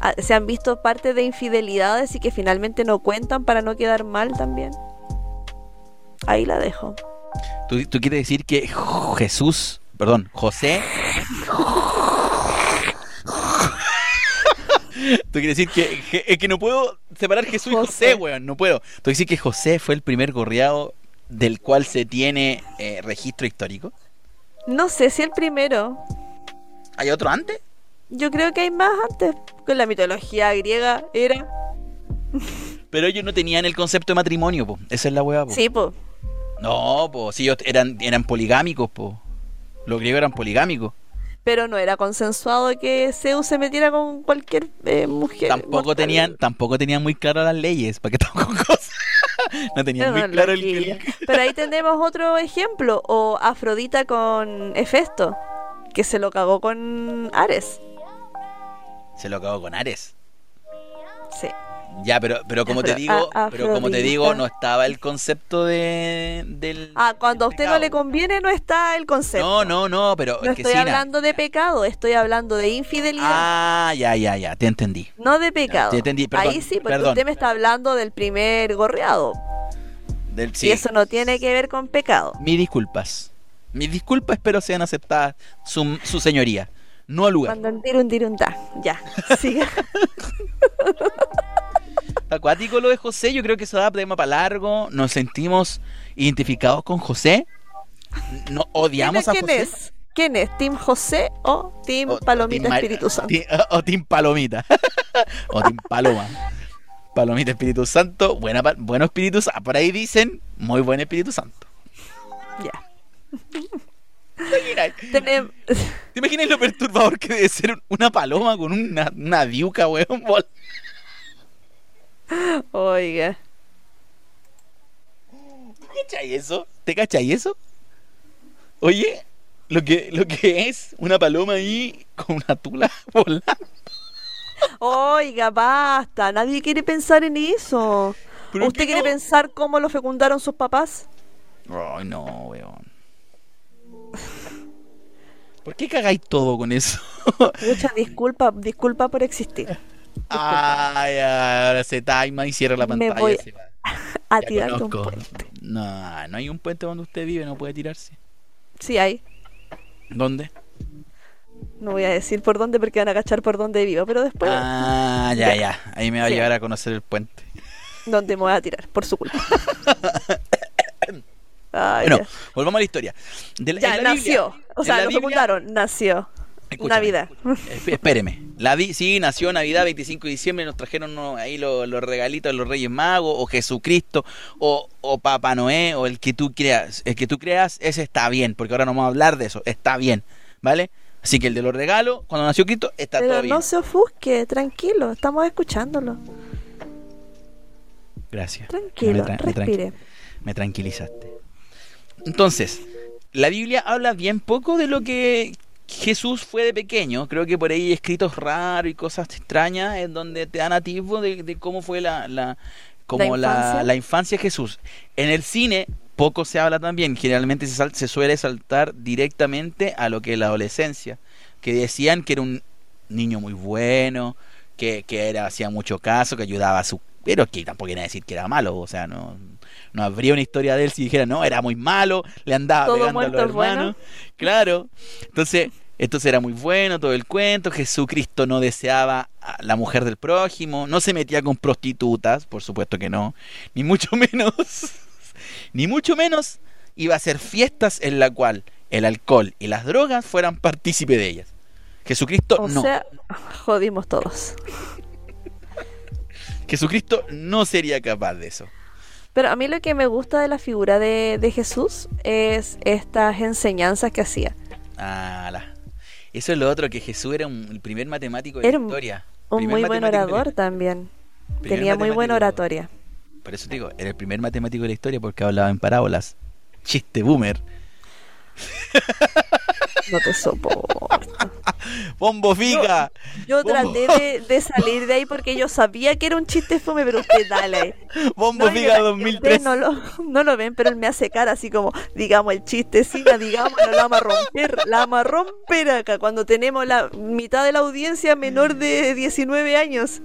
C: ah, se han visto parte de infidelidades y que finalmente no cuentan para no quedar mal también. Ahí la dejo.
A: ¿Tú, tú quieres decir que Jesús, perdón, José... Tú quieres decir que, que- es que no puedo separar Jesús y José,
C: José.
A: weón, no puedo. Tú quieres decir que José fue el primer gorriado del cual se tiene eh, registro histórico.
C: No sé si el primero.
A: ¿Hay otro antes?
C: Yo creo que hay más antes. Con la mitología griega era.
A: Pero ellos no tenían el concepto de matrimonio, po. Esa es la weá, po.
C: Sí, pues.
A: No, si ellos eran, eran poligámicos, po. Los griegos eran poligámicos.
C: Pero no era consensuado que Zeus se metiera con cualquier eh, mujer.
A: Tampoco
C: mortal.
A: tenían, tampoco tenían muy claras las leyes, para que estamos con cosas. (laughs) no tenían muy claro el, el-
C: Pero ahí tenemos otro ejemplo. O Afrodita con Hefesto. Que se lo cagó con Ares.
A: Se lo acabó con Ares.
C: Sí.
A: Ya, pero, pero como te digo,
C: a-
A: pero como te digo, no estaba el concepto de del.
C: Ah, cuando a usted no le conviene no está el concepto.
A: No, no, no, pero
C: No
A: es que
C: estoy
A: Sina-
C: hablando de pecado, estoy hablando de infidelidad.
A: Ah, ya, ya, ya, te entendí.
C: No de pecado.
A: te entendí, perdón,
C: Ahí sí, porque
A: perdón.
C: usted me está hablando del primer gorreado.
A: Del,
C: Y eso no tiene que ver con pecado.
A: Mis disculpas. Mis disculpas espero sean aceptadas su, su señoría. No al lugar.
C: Cuando tirun tirun ta. Ya. Siga. (laughs)
A: Acuático lo de José, yo creo que eso da tema para largo. Nos sentimos identificados con José. No
C: ¿Quién,
A: odiamos
C: es,
A: a
C: quién
A: José.
C: es? ¿Quién es? ¿Team José o Team
A: O-
C: Palomita
A: Team
C: Espíritu Santo?
A: O Team Palomita. (laughs) o Team Paloma. Palomita Espíritu Santo. Buena, bueno Espíritu Santo. Por ahí dicen, muy buen Espíritu Santo.
C: Ya.
A: ¿Te imaginas?
C: Tenem-
A: ¿Te imaginas lo perturbador que debe ser una paloma con una, una diuca, weón? (laughs)
C: Oiga.
A: ¿Te eso? ¿Te cachai eso? Oye, lo que, lo que es una paloma ahí con una tula (laughs) volando.
C: Oiga, basta. Nadie quiere pensar en eso.
A: ¿Pero
C: ¿Usted quiere
A: no?
C: pensar cómo lo fecundaron sus papás?
A: Ay, no, weón. ¿Por qué cagáis todo con eso?
C: Mucha disculpa, disculpa por existir. (laughs)
A: Ay, ahora se taima y cierra la
C: Me
A: pantalla.
C: voy
A: se va.
C: A
A: Ya
C: tirarte un puente.
A: No, no hay un puente donde usted vive, no puede tirarse.
C: Sí hay.
A: ¿Dónde?
C: No voy a decir por dónde porque van a cachar por dónde vivo, pero después
A: Ah, ya,
C: Ya.
A: ya. Ahí me va a llevar a conocer el puente.
C: dónde me voy a tirar, por su culpa. (laughs) Ay,
A: Bueno,
C: ya.
A: volvamos a la historia. De la-
C: Ya
A: la
C: nació.
A: Biblia-
C: o sea, lo
A: Biblia-
C: nació.
A: Escúchame,
C: Navidad.
A: esp- Espéreme. La vi- sí, nació Navidad, 25 de diciembre, nos trajeron ahí los, los regalitos de los Reyes Magos, o Jesucristo, o, o Papá Noé, o el que tú creas. El que tú creas, ese está bien, porque ahora no vamos a hablar de eso, está bien, ¿vale? Así que el de los regalos, cuando nació Cristo, está todo bien.
C: no se ofusque, tranquilo, estamos escuchándolo.
A: Gracias.
C: Tranquilo,
A: Me tra- me tranquilizaste. Entonces, la Biblia habla bien poco de lo que Jesús fue de pequeño. Creo que por ahí escritos raros y cosas extrañas en donde te dan atisbo de, de cómo fue la, la, como
C: ¿La
A: la,
C: infancia?
A: la infancia de Jesús. En el cine poco se habla también. Generalmente se, sal- se suele saltar directamente a lo que es la adolescencia. Que decían que era un niño muy bueno, que, que era, hacía mucho caso, que ayudaba a su... Pero que tampoco quiere decir que era malo, o sea, no, no habría una historia de él si dijera, no, era muy malo, le andaba
C: Todo
A: pegando a los
C: bueno.
A: hermanos. Claro. Entonces, entonces era muy bueno todo el cuento. Jesucristo no deseaba a la mujer del prójimo, no se metía con prostitutas, por supuesto que no, ni mucho (laughs) menos, ni mucho menos iba a hacer fiestas en la cual el alcohol y las drogas fueran partícipe de ellas. Jesucristo
C: O
A: no.
C: sea, jodimos todos.
A: Jesucristo no sería capaz de eso.
C: Pero a mí lo que me gusta de la figura de, de Jesús es estas enseñanzas que hacía.
A: Ah, la- Eso es lo otro, que Jesús era un- el primer matemático de
C: Era
A: la
C: un-
A: historia.
C: Un
A: Primer
C: muy buen orador también.
A: Primer
C: Tenía muy buena oratoria.
A: Por eso te digo, era el primer matemático de la historia porque hablaba en parábolas. Chiste boomer. (laughs)
C: No te soporto.
A: Bombo Fica.
C: Yo
A: Bombo.
C: traté de, de salir de ahí porque yo sabía que era un chiste fome, pero usted dale.
A: Bombo
C: No,
A: Fica
C: la-
A: 2003.
C: ustedes No lo, no lo ven, pero él me hace cara así como, digamos el chiste, Sina, digamos, la vamos a romper, la vamos a romper acá, cuando tenemos la mitad de la audiencia menor de 19 años.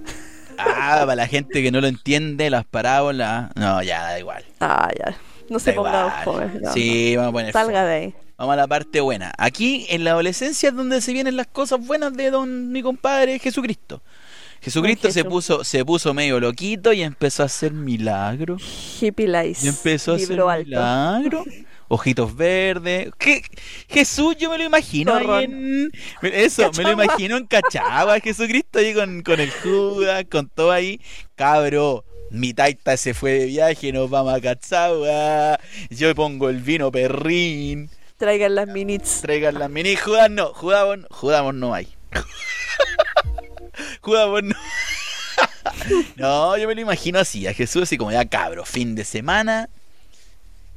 A: Ah, para la gente que no lo entiende, las parábolas. No, ya, da igual.
C: Ah, ya, no se
A: Da
C: ponga no,
A: sí, vamos a poner.
C: no. Salga de ahí.
A: Vamos a la parte buena. Aquí en la adolescencia es donde se vienen las cosas buenas de don mi compadre Jesucristo. Jesucristo se puso, se puso medio loquito y empezó a hacer milagros.
C: Hippie Lice.
A: Y empezó a hacer milagros. Ojitos verdes. ¿Qué? Jesús, yo me lo imagino ahí
C: Zorrón.
A: en. Eso, me lo imagino en Cachagua, Jesucristo ahí con, con el Judas, con todo ahí. Cabro, mi taita se fue de viaje, nos vamos a Cachagua. Yo pongo el vino perrín.
C: Traigan las minits.
A: Traigan las mini Judas no, vos no hay. (laughs) Judas vos no. (laughs) no, yo me lo imagino así, a Jesús así como ya cabro, fin de semana.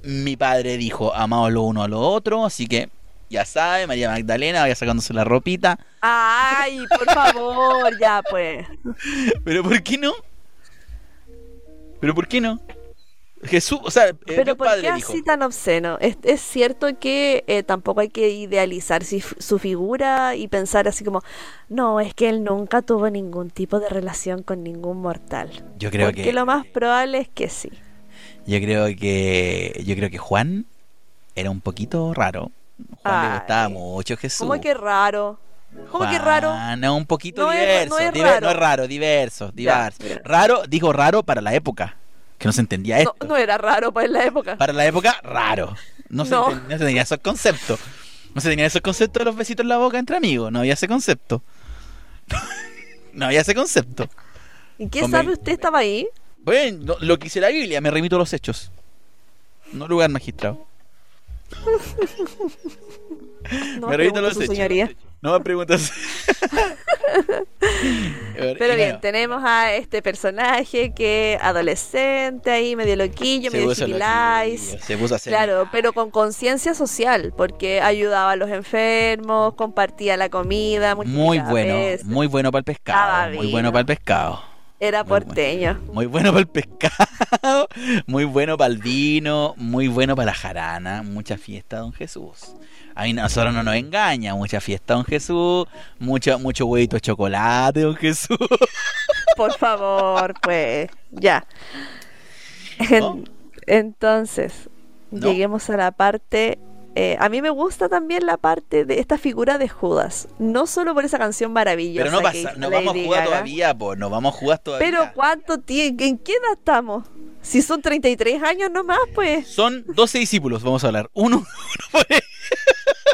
A: Mi padre dijo, amaos lo uno a lo otro, así que ya sabe, María Magdalena vaya sacándose la ropita.
C: Ay, por favor, ya pues. (laughs)
A: Pero ¿por qué no? Pero ¿por qué no? Jesús, o sea, eh,
C: Pero ¿por
A: padre
C: qué
A: dijo.
C: así tan obsceno? Es, es cierto que eh, tampoco hay que idealizar si- su figura y pensar así como, no, es que él nunca tuvo ningún tipo de relación con ningún mortal.
A: Yo creo
C: Porque
A: que
C: lo más probable es que sí.
A: yo creo que yo creo que Juan era un poquito raro. Juan le gustaba mucho Jesús.
C: ¿Cómo que raro? ¿Cómo que raro?
A: Juan es un poquito
C: No es-
A: diverso.
C: no es
A: diver-
C: raro.
A: no es raro, diverso,
C: Ya,
A: diverso.
C: mira.
A: Raro, digo raro para la época. Que no se entendía
C: No,
A: esto.
C: no era raro para la época.
A: Para la época, raro. No se,
C: No.
A: enten- no se tenía esos conceptos. No se tenían esos conceptos de los besitos en la boca entre amigos. No había ese concepto. (laughs) no había ese concepto.
C: ¿Y qué sabe usted estaba ahí?
A: Bueno, lo, que hice la Biblia, me remito a los hechos. No lugar magistrado. (laughs)
C: No
A: me remito a los hechos.
C: señoría.
A: No me preguntas. (laughs) (laughs)
C: Pero bien, tenemos a este personaje que adolescente ahí, medio loquillo, medio hippie
A: Se puso a hacer.
C: Claro, pero con conciencia social, porque ayudaba a los enfermos, compartía la comida.
A: Muy bueno,
C: veces.
A: muy bueno para el pescado. Muy bueno para el pescado.
C: Era
A: muy bueno.
C: porteño.
A: Muy bueno para el pescado, (laughs) muy bueno para el vino, muy bueno para la jarana, mucha fiesta, don Jesús. A nosotros no nos engaña, mucha fiesta, don Jesús, mucho, mucho huevito de chocolate, don Jesús. (laughs)
C: Por favor, pues, ya. En-
A: ¿No?
C: Entonces,
A: ¿No?
C: lleguemos a la parte... eh, a mí me gusta también la parte de esta figura de Judas. No solo por esa canción maravillosa.
A: Pero no
C: que
A: pasa,
C: hizo
A: no vamos a jugar todavía, pues, no vamos a jugar todavía.
C: Pero ¿cuánto tiene? ¿En qué edad estamos? Si son 33 años nomás, pues.
A: Son 12 discípulos, vamos a hablar. Uno, (laughs) uno por.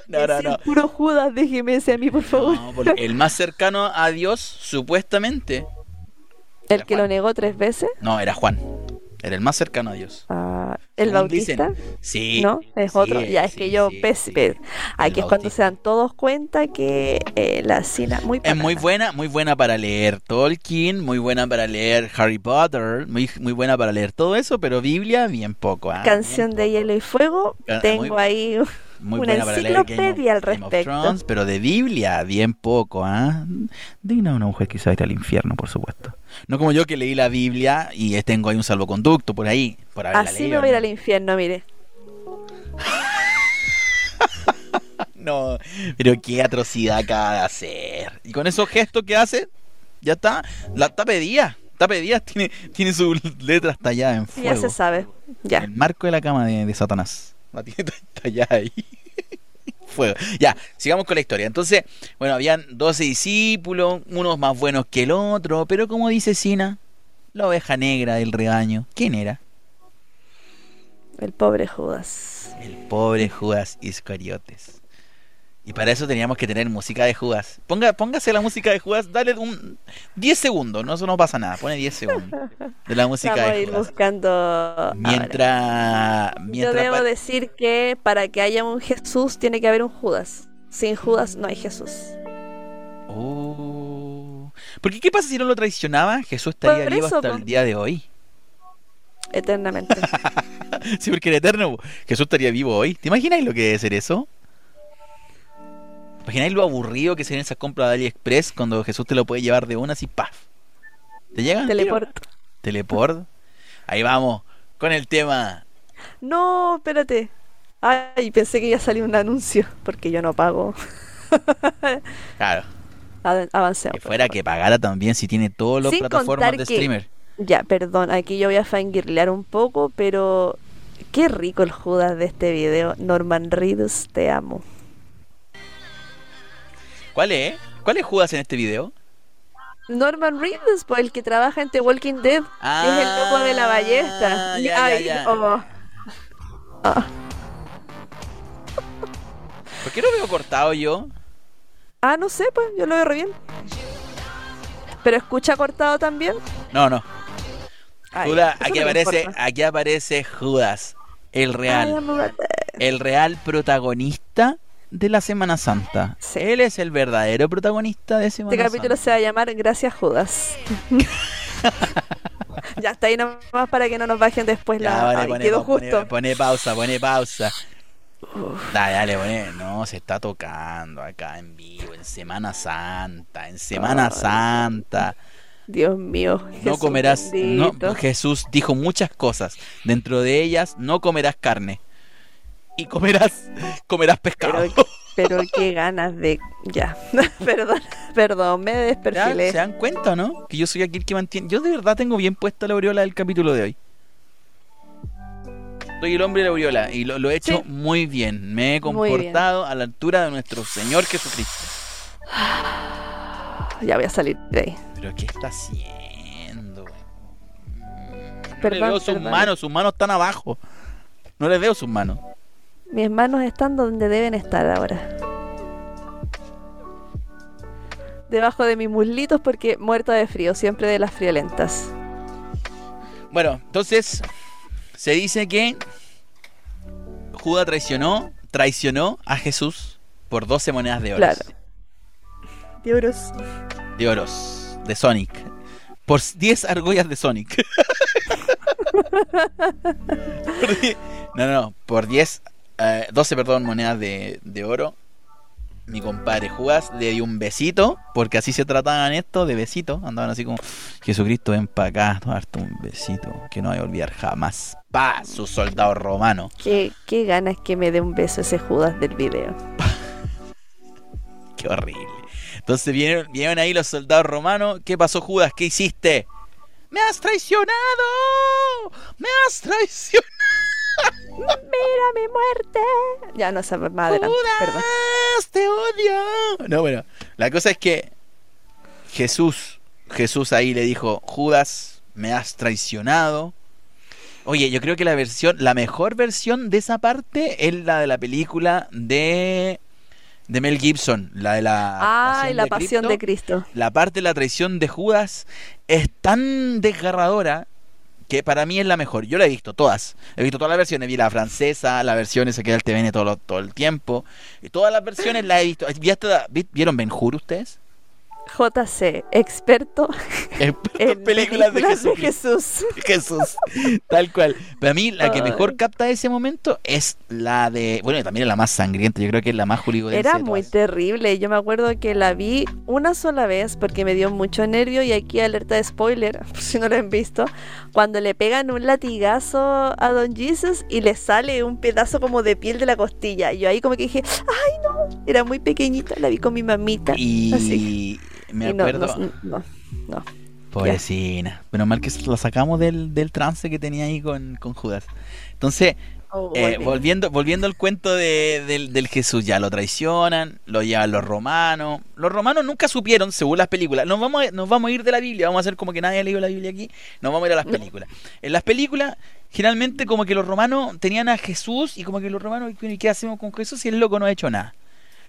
A: No, no, no.
C: puro Judas, déjeme ese a mí, por favor.
A: No, porque el más cercano a Dios, supuestamente,
C: el que
A: Juan.
C: lo negó tres veces.
A: no, era Juan. Era el más cercano a Dios.
C: Ah, el Bautista.
A: dicen. Sí.
C: ¿No? Es otro.
A: sí,
C: Ya, es
A: sí,
C: que yo.
A: sí,
C: Aquí es cuando se dan todos cuenta que eh, la cina. Muy
A: Es muy buena, muy buena para leer Tolkien, muy buena para leer Harry Potter, muy, muy buena para leer todo eso, pero Biblia bien poco. ¿ah?
C: Canción de hielo y fuego. Tengo
A: muy-
C: ahí
A: Muy
C: una
A: buena para
C: enciclopedia al
A: Game of
C: respecto.
A: Thrones, pero de Biblia bien poco. ¿ah? Digna de una mujer que se va a ir al infierno, por supuesto. No como yo que leí la Biblia y tengo ahí un salvoconducto por ahí, por haberla
C: Así me
A: leído,
C: voy a ir
A: ¿no?
C: al infierno, mire. (laughs)
A: No, pero qué atrocidad acaba de hacer. Y con esos gestos que hace, ya está. La está pedida. Está pedida, tiene, tiene sus letras talladas en
C: Ya
A: fuego.
C: se sabe. Ya.
A: El marco de la cama de, de Satanás. La tiene tallada ahí. (laughs) Fuego. Ya, sigamos con la historia. Entonces, bueno, habían 12 discípulos, unos más buenos que el otro, pero como dice Sina, la oveja negra del rebaño, ¿quién era?
C: El pobre Judas.
A: El pobre Judas Iscariotes. Y para eso teníamos que tener música de Judas. Ponga, póngase la música de Judas, dale un 10 segundos, no, eso no pasa nada, pone 10 segundos de la música
C: Vamos a
A: de
C: ir
A: Judas.
C: buscando.
A: Mientras,
C: Yo debo decir que para que haya un Jesús tiene que haber un Judas. Sin Judas no hay Jesús.
A: Oh. Porque qué pasa si no lo traicionaba? Jesús estaría vivo hasta el día de hoy.
C: Eternamente. (laughs)
A: Sí, porque era eterno. Jesús estaría vivo hoy. ¿Te imaginas lo que debe ser eso? ¿Imagináis lo aburrido que serían esas compras de AliExpress cuando Jesús te lo puede llevar de una así, paf? ¿Te llegan? tío?
C: Teleporto.
A: Teleport. Ahí vamos, con el tema.
C: No, espérate. Ay, pensé que iba a salir un anuncio, porque yo no pago. (laughs)
A: Claro,
C: Ad- Avancemos.
A: que fuera que pagara también si tiene todas las plataformas de
C: que-
A: streamer.
C: Ya, perdón, aquí yo voy a fangirlear un poco, pero qué rico el Judas de este video. Norman Reedus, te amo.
A: ¿Cuál es? ¿Cuál es Judas en este video?
C: Norman Reedus, pues el que trabaja en The Walking Dead, es el loco de la ballesta.
A: Ah, ya, ya,
C: Ay,
A: ya.
C: oh. Ah.
A: ¿Por qué lo veo cortado yo?
C: Ah, no sé, pues yo lo veo re bien. Pero escucha cortado también.
A: No, no.
C: Ay,
A: Judas, aquí aparece,
C: importa.
A: aquí aparece Judas, el real,
C: amor.
A: el real protagonista de la Semana Santa.
C: Sí.
A: Él es el verdadero protagonista de Semana
C: Este capítulo
A: Santa.
C: se va a llamar Gracias Judas. (laughs) ya está ahí nomás para que no nos bajen después
A: Ya,
C: la.
A: vale, pone,
C: quedó
A: pone-
C: justo.
A: pone pausa, pone pausa. Dale, dale, pone. No, se está tocando acá en vivo, en Semana Santa, en Semana. Santa.
C: Dios mío.
A: No comerás, no. Jesús dijo muchas cosas. Dentro de ellas, no comerás carne. Y comerás, comerás pescado.
C: Pero, pero qué ganas de. Ya. (laughs) perdón, perdón, me
A: ¿Ya?
C: desperfilé.
A: ¿Se dan cuenta no? Que yo soy aquí el que mantiene. Yo de verdad tengo bien puesta la aureola del capítulo de hoy. Soy el hombre de la aureola y lo, lo he hecho
C: Sí.
A: muy bien. Me he comportado a la altura de nuestro Señor Jesucristo. (sighs)
C: Ya voy a salir de ahí.
A: ¿Pero qué está haciendo? No
C: Perdón,
A: le veo sus
C: perdón.
A: manos, sus manos están abajo. No le veo sus manos.
C: Mis manos están donde deben estar ahora. Debajo de mis muslitos porque muerta de frío, siempre de las friolentas.
A: Bueno, entonces se dice que Judas traicionó, traicionó a Jesús por 12 monedas de oro.
C: Claro. De oros.
A: De oros, de Sonic. Por 10 argollas de Sonic. (laughs) No, no, no, por 10, eh, 12, perdón, monedas de, de oro. Mi compadre Judas le dio un besito, porque así se trataban esto, de besito. Andaban así como, Jesucristo, ven para acá, darte un besito, que no voy a olvidar jamás. Pa, su soldado romano.
C: Qué, qué ganas que me dé un beso ese Judas del video. (laughs)
A: Qué horrible. Entonces vinieron, vinieron ahí los soldados romanos. ¿Qué pasó, Judas? ¿Qué hiciste? ¡Me has traicionado! ¡Me has traicionado!
C: ¡Mira mi muerte! Ya no sé más adelante.
A: ¡Te odio! No, bueno, la cosa es que Jesús, Jesús ahí le dijo, Judas, me has traicionado. Oye, yo creo que la versión, la mejor versión de esa parte es la de la película de, de Mel Gibson, la de la
C: Ay, la pasión de.
A: Cristo. La parte de la traición de Judas es tan desgarradora que para mí es la mejor. Yo la he visto todas. He visto todas las versiones. Vi la francesa, la versión esa que da el TVN todo, todo el tiempo. Y todas las versiones las he visto. ¿Vi hasta- vi- ¿Vieron Ben Hur ustedes?
C: JC, experto
A: En
C: en
A: películas de Jesús.
C: Jesús. (laughs)
A: Jesús, tal cual. Para mí, la que mejor capta ese momento es la de. Bueno, también es la más sangrienta. Yo creo que es la más hollywoodense
C: Era
A: de
C: muy terrible. Yo me acuerdo que la vi una sola vez porque me dio mucho nervio y aquí alerta de spoiler, (laughs) por si no lo han visto, cuando le pegan un latigazo a Don Jesus y le sale un pedazo como de piel de la costilla. Yo ahí como que dije, ay no, era muy pequeñita, la vi con mi mamita.
A: Y
C: Así.
A: Me acuerdo.
C: no, no, no.
A: Pobrecina. Menos mal que la sacamos del, del trance que tenía ahí con, con Judas. Entonces,
C: Oh,
A: eh, volviendo, volviendo al cuento de- del, del Jesús, ya lo traicionan, lo llevan los romanos. Los romanos nunca supieron, según las películas. Nos vamos, a, nos vamos a ir de la Biblia, vamos a hacer como que nadie ha leído la Biblia aquí. Nos vamos a ir a las películas. En las películas, generalmente, como que los romanos tenían a Jesús y como que los romanos, ¿y qué hacemos con Jesús si el loco no ha hecho nada?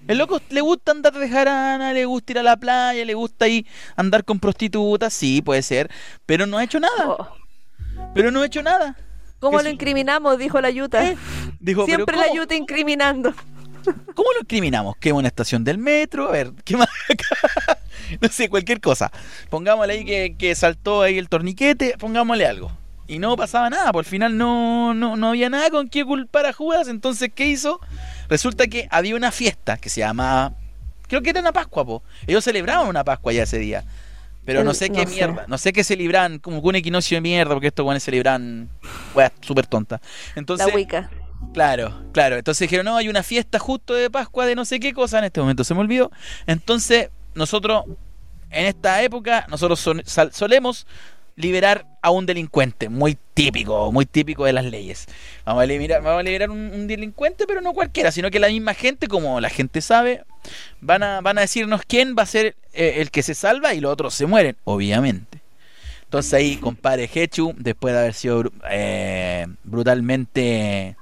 A: El loco le gusta andar de jarana, le gusta ir a la playa, le gusta ahí andar con prostitutas, sí, puede ser, pero no ha hecho nada.
C: Oh,
A: Pero no ha hecho nada.
C: ¿Cómo lo incriminamos? Dijo la Yuta.
A: ¿Eh? Dijo,
C: Siempre la. Yuta incriminando.
A: ¿Cómo lo incriminamos? ¿Quema una estación del metro? A ver, ¿qué más? (laughs) no sé, cualquier cosa. Pongámosle ahí que, que saltó ahí el torniquete, pongámosle algo. Y no pasaba nada, por el final no, no, no había nada con qué culpar a Judas. Entonces, ¿qué hizo? Resulta que había una fiesta que se llamaba creo que era una Pascua, po. Ellos celebraban una Pascua ya ese día. Pero no sé qué
C: no sé.
A: mierda. No sé qué celebran, como que un equinoccio de mierda, porque estos guanes celebran. Weas súper tonta. Entonces.
C: La Wicca.
A: Claro, claro. Entonces dijeron, no, hay una fiesta justo de Pascua de no sé qué cosa. En este momento se me olvidó. Entonces, nosotros, en esta época, nosotros solemos liberar a un delincuente. Muy típico, muy típico de las leyes. Vamos a liberar, vamos a liberar un, un delincuente, pero no cualquiera, sino que la misma gente, como la gente sabe, van a, van a decirnos quién va a ser eh, el que se salva y los otros se mueren, obviamente. Entonces ahí, compadre Hechu, después de haber sido eh, brutalmente,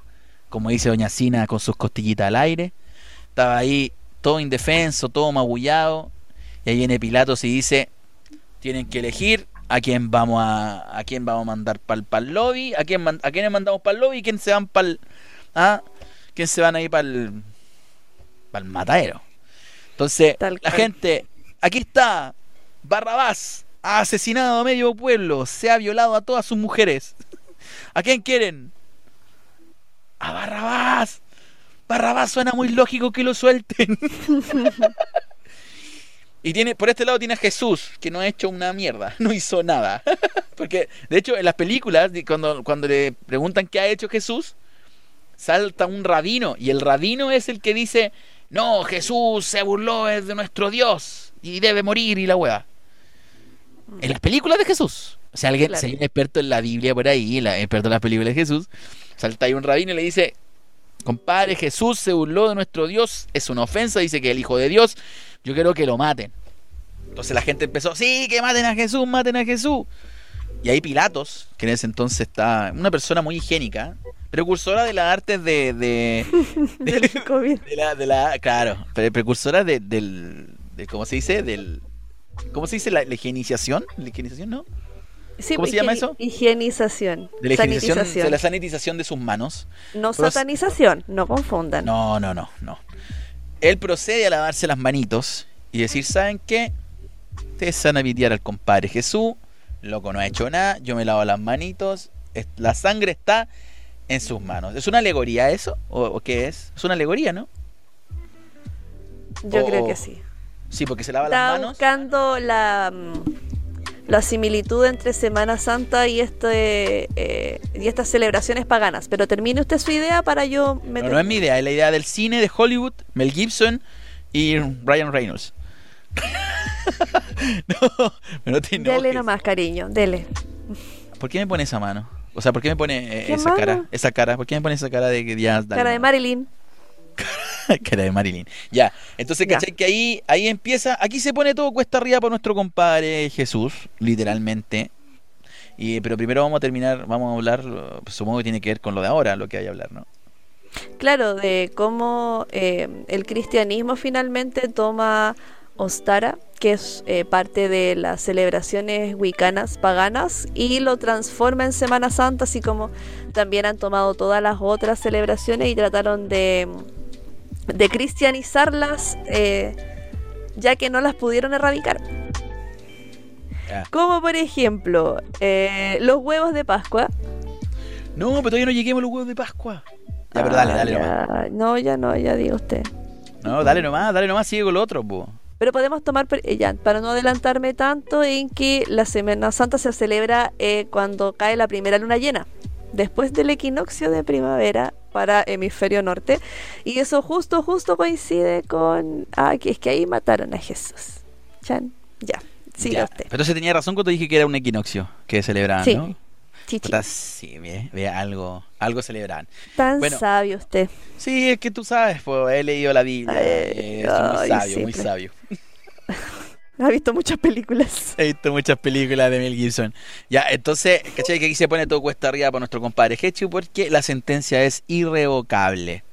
A: como dice Doña Sina, con sus costillitas al aire, estaba ahí todo indefenso, todo magullado, y ahí viene Pilatos y dice, tienen que elegir a quién vamos a, a quién vamos a mandar para el lobby, a quién man- a quiénes mandamos para el lobby y quién se van para el, ah, quién se van ahí para el, para el matadero. Entonces,
C: Tal
A: la
C: cual.
A: gente, aquí está, Barrabás, ha asesinado a medio pueblo, se ha violado a todas sus mujeres. (laughs) ¿A quién quieren? A Barrabás. Barrabás suena muy lógico que lo suelten. (laughs) y tiene, por este lado tiene a Jesús, que no ha hecho una mierda, (laughs) no hizo nada. (laughs) Porque, de hecho, en las películas, cuando, cuando le preguntan qué ha hecho Jesús, salta un rabino, y el rabino es el que dice, no, Jesús se burló de nuestro Dios, y debe morir, y la hueá. En las películas de Jesús. O sea, alguien,
C: Claro.
A: si hay un experto en la Biblia por ahí, la, experto en las películas de Jesús, salta ahí un rabino y le dice, compadre, Jesús se burló de nuestro Dios, es una ofensa, dice que el Hijo de Dios, yo quiero que lo maten. Entonces la gente empezó, sí, que maten a Jesús, maten a Jesús. Y ahí Pilatos, que en ese entonces está una persona muy higiénica, precursora de las artes de... de, (laughs) de-
C: Del COVID.
A: de la, de la, claro, pre- precursora de, del, de, ¿cómo se dice? Del, ¿cómo se dice? La, la higienización, la higienización, ¿no?
C: Sí,
A: ¿Cómo se llama eso?
C: Higienización.
A: De la higienización,
C: sanitización.
A: de la sanitización de sus manos.
C: No
A: Pero-
C: satanización, no confundan.
A: No, no, no, no. Él procede a lavarse las manitos y decir, ¿saben qué? Ustedes se van a pitear al compadre Jesús, loco no ha hecho nada, yo me lavo las manitos, la sangre está en sus manos. ¿Es una alegoría eso? ¿O, o qué es? Es una alegoría, ¿no?
C: Yo
A: o-
C: creo que sí.
A: Sí, porque se lava las manos.
C: buscando la, mm, la similitud entre Semana Santa y este eh, y estas celebraciones paganas. Pero termine usted su idea para yo
A: No,
C: meter.
A: no es mi idea, es la idea del cine de Hollywood, Mel Gibson y Ryan Reynolds. (laughs) no, no te
C: Dele nomás, cariño, dele.
A: ¿Por qué me pone esa mano? O sea, ¿por qué me pone eh,
C: ¿Qué
A: esa
C: mano?
A: cara? Esa cara, ¿por qué me pone esa cara de que ya
C: Cara de? Marilyn. (laughs)
A: cara de Marilyn. Ya, entonces,
C: Ya.
A: ¿cachai? Que ahí, ahí empieza, aquí se pone todo cuesta arriba por nuestro compadre Jesús, literalmente. Y, pero primero vamos a terminar, vamos a hablar, supongo que tiene que ver con lo de ahora, lo que hay a hablar, ¿no?
C: Claro, de cómo eh, el cristianismo finalmente toma Ostara, que es eh, parte de las celebraciones wicanas paganas, y lo transforma en Semana Santa, así como también han tomado todas las otras celebraciones y trataron de, de cristianizarlas, eh, ya que no las pudieron erradicar. Como por ejemplo, eh, los huevos de Pascua.
A: No, pero todavía no lleguemos a los huevos de Pascua. Ya, pero dale,
C: Ah,
A: dale
C: ya.
A: nomás.
C: No, ya no, ya digo usted.
A: No, dale nomás, dale nomás, sigue con lo otro, po.
C: Pero podemos tomar, eh, ya, para no adelantarme tanto, en que la Semana Santa se celebra eh, cuando cae la primera luna llena, después del equinoccio de primavera para hemisferio norte. Y eso justo, justo coincide con... Ah, que es que ahí mataron a Jesús. Chan, ya, siga
A: Ya.
C: usted.
A: Pero entonces tenía razón cuando dije que era un equinoccio que celebraban,
C: Sí.
A: ¿no? Puta, sí, ve, ve, algo, algo celebraban.
C: tan
A: bueno.
C: sabio usted.
A: Sí, es que tú sabes, pues he leído la Biblia.
C: Ay,
A: eh, soy muy
C: ay,
A: sabio, muy
C: simple.
A: sabio. (laughs)
C: Ha visto muchas películas.
A: He visto muchas películas de Mel Gibson. Ya, entonces, ¿cachai? Que aquí se pone todo cuesta arriba para nuestro compadre Hechu porque la sentencia es irrevocable.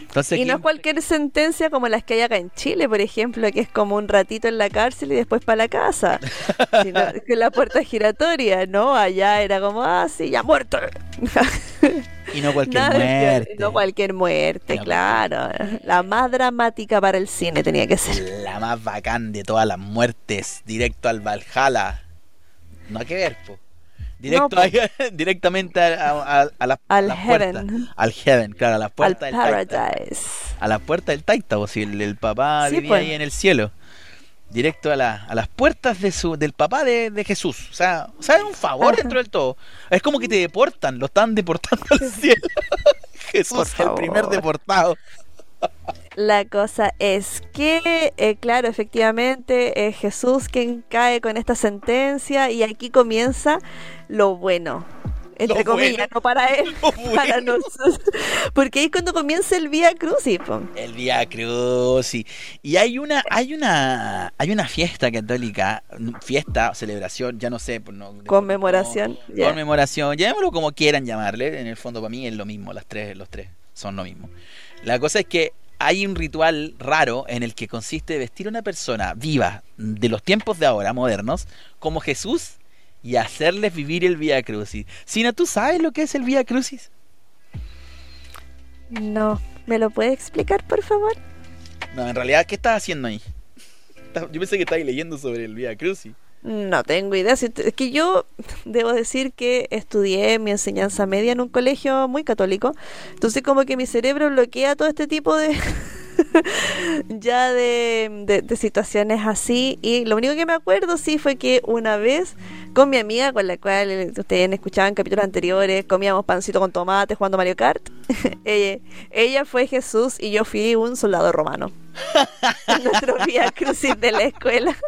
A: Entonces,
C: Y no es cualquier sentencia como las que hay acá en Chile, por ejemplo, que es como un ratito en la cárcel y después para la casa. (laughs) Sino que la puerta giratoria, ¿no? Allá era como, ah, sí, ya muerto. (laughs)
A: y no cualquier
C: Nada
A: muerte.
C: No cualquier muerte,
A: No
C: claro. La más dramática para el cine tenía que ser.
A: La más bacán de todas las muertes, directo al Valhalla. No hay que ver, po. Directo
C: No, (laughs)
A: directamente a, a- a- la,
C: Al
A: la puerta.
C: heaven.
A: Al heaven, claro, a la
C: Al
A: puerta del
C: paradise.
A: a la puerta del Taita, o si el, el papá
C: Sí,
A: vivía
C: pues.
A: ahí en el cielo. Directo a, la- a las puertas de su, del papá de, de Jesús. O sea, o sea, es un favor
C: Ajá.
A: dentro del todo. Es como que te deportan, lo están deportando al cielo. (laughs) Jesús, el primer deportado.
C: La cosa es que, eh, claro, efectivamente es Jesús quien cae con esta sentencia y aquí comienza lo bueno. Entre
A: Lo
C: comillas,
A: bueno.
C: no para él, (laughs)
A: Lo
C: para
A: bueno.
C: nosotros. Porque ahí es cuando comienza el Vía Crucis. po.
A: El Via Crucis. Y hay una, hay una, hay una fiesta católica, fiesta, celebración, ya no sé, pues no-
C: Conmemoración,
A: no-
C: ya.
A: conmemoración, llamémoslo como quieran llamarle. En el fondo para mí es lo mismo, las tres, los tres son lo mismo. La cosa es que hay un ritual raro en el que consiste vestir a una persona viva de los tiempos de ahora, modernos, como Jesús y hacerles vivir el Via Crucis. Sina, ¿tú sabes lo que es el Via Crucis?
C: No, ¿me lo puede explicar, por favor?
A: No, en realidad, ¿qué estás haciendo ahí? Yo pensé que estabas leyendo sobre el Via Crucis.
C: No tengo idea. Es que yo debo decir que estudié mi enseñanza media en un colegio muy católico. Entonces como que mi cerebro bloquea todo este tipo de... (laughs) ya de, de- situaciones así. Y lo único que me acuerdo sí fue que una vez con mi amiga, con la cual eh, ustedes escuchaban capítulos anteriores, comíamos pancito con tomate jugando Mario Kart. ella, (laughs) ella fue Jesús y yo fui un soldado romano. (laughs) Nuestro vía crucis de la escuela. (laughs)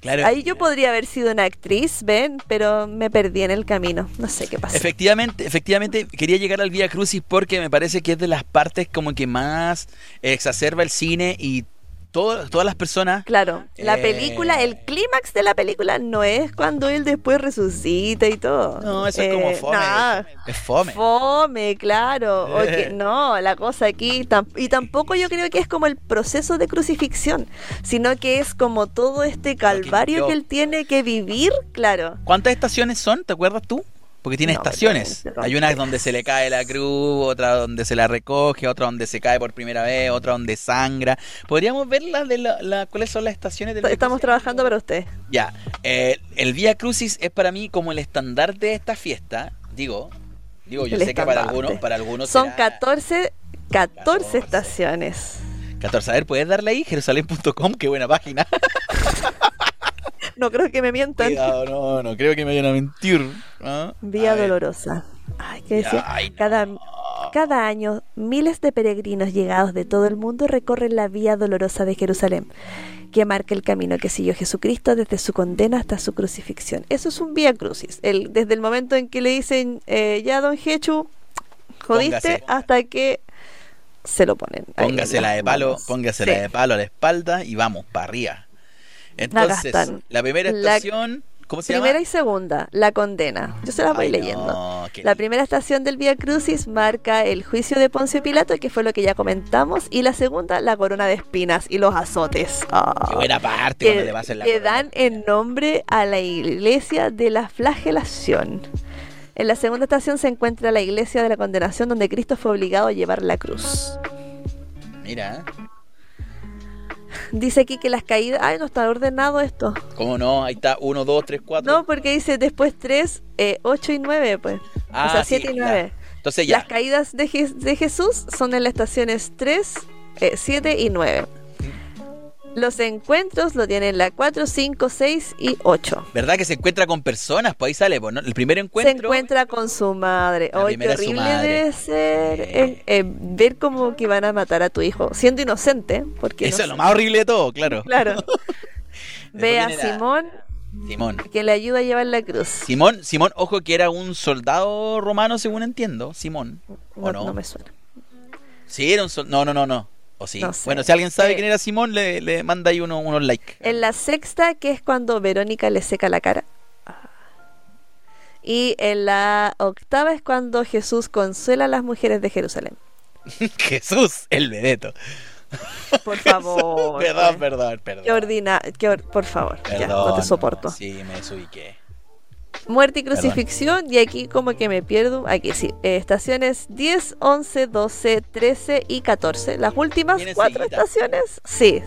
A: Claro.
C: Ahí yo podría haber sido una actriz, ven, pero me perdí en el camino. No sé qué pasó.
A: Efectivamente, efectivamente quería llegar al Via Crucis porque me parece que es de las partes como que más exacerba el cine y todo- todas las personas
C: Claro, la
A: Eh.
C: película, el clímax de la película no es cuando él después resucita y todo.
A: No, eso es como
C: Eh,
A: fome.
C: no,
A: Es fome.
C: Fome, claro. (laughs) que- no, la cosa aquí. tam- y tampoco yo creo que es como el proceso de crucifixión, sino que es como todo este calvario
A: yo-
C: que él tiene que vivir, claro.
A: ¿Cuántas estaciones son? ¿Te acuerdas tú? Porque tiene
C: No,
A: estaciones. Hay una donde se le cae la cruz, otra donde se la recoge, otra donde se cae por primera vez, otra donde sangra. ¿Podríamos ver las de la, la- cuáles son las estaciones del
C: Estamos trabajando para usted.
A: Ya, eh, el Vía Crucis es para mí como el estandarte de esta fiesta. Digo, digo, yo
C: El
A: sé que para algunos, para algunos
C: Son
A: será
C: 14, 14
A: 14.
C: estaciones.
A: 14. A ver, ¿puedes darle ahí? Jerusalén.com, qué buena página. (laughs)
C: No creo que me mientan.
A: Cuidado, no, no creo que me vayan a mentir. ¿ah?
C: Vía
A: A
C: dolorosa. Ay, ¿qué
A: ay, no.
C: Cada, cada año, miles de peregrinos llegados de todo el mundo recorren la vía dolorosa de Jerusalén, que marca el camino que siguió Jesucristo desde su condena hasta su crucifixión. Eso es un vía crucis. El, desde el momento en que le dicen, eh, ya, don Jechu, jodiste,
A: Póngase.
C: hasta que se lo ponen.
A: Póngasela
C: las
A: de palo,
C: manos.
A: póngasela
C: Sí.
A: de palo a la espalda y vamos para arriba. Entonces, la primera
C: La
A: estación, ¿cómo se
C: Primera
A: llama?
C: y segunda, la condena. Yo se las voy
A: Ay,
C: leyendo.
A: no,
C: La primera estación del Vía Crucis marca el juicio de Poncio Pilato, que fue lo que ya comentamos, y la segunda, la corona de espinas y los azotes. Ah,
A: Qué buena parte
C: que
A: cuando le la corona.
C: dan en nombre a la iglesia de la flagelación. En la segunda estación se encuentra la iglesia de la condenación, donde Cristo fue obligado a llevar la cruz.
A: Mira.
C: Dice aquí que las caídas. Ay, no está ordenado esto.
A: ¿cómo no? Ahí está, 1, 2, 3, 4.
C: No, porque dice después 3, 8 y 9, pues.
A: Ah,
C: o sea,
A: sí,
C: 7 y
A: ya.
C: 9.
A: Entonces ya.
C: Las caídas de, Je- de Jesús son en las estaciones 3, 7 y 9. Los encuentros lo tienen la 4, 5, 6 y 8.
A: ¿Verdad que se encuentra con personas? Pues ahí sale, pues, ¿no? El primer
C: Se
A: encuentro.
C: encuentra con su madre.
A: Su
C: horrible
A: madre.
C: debe ser eh, eh, ver como que van a matar a tu hijo, siendo inocente. Porque
A: Eso
C: no
A: es lo más horrible de todo, claro. (laughs)
C: Claro. (laughs) Ve a Simón
A: Simón.
C: que le ayuda a llevar la cruz.
A: Simón, Simón, ojo que era un soldado romano, según entiendo. Simón. ¿O
C: No,
A: no?
C: no me suena.
A: Sí, era un soldado. No, no, no, no. ¿O sí?
C: No sé.
A: Bueno, si alguien sabe
C: Eh,
A: quién era Simón, le, le manda ahí uno- unos likes.
C: En la sexta, que es cuando Verónica le seca la cara. Y en la octava es cuando Jesús consuela a las mujeres de Jerusalén. (laughs)
A: Jesús, el vedeto.
C: Por (laughs) favor.
A: perdón,
C: eh.
A: perdón, perdón.
C: Qué ordina, qué or- por favor, ya, no
A: Perdón,
C: te soporto.
A: Sí, me desubiqué.
C: Muerte y crucifixión, y aquí como que me pierdo. Aquí sí, eh, estaciones 10, 11, 12, 13 y 14. Las últimas cuatro estaciones, sí.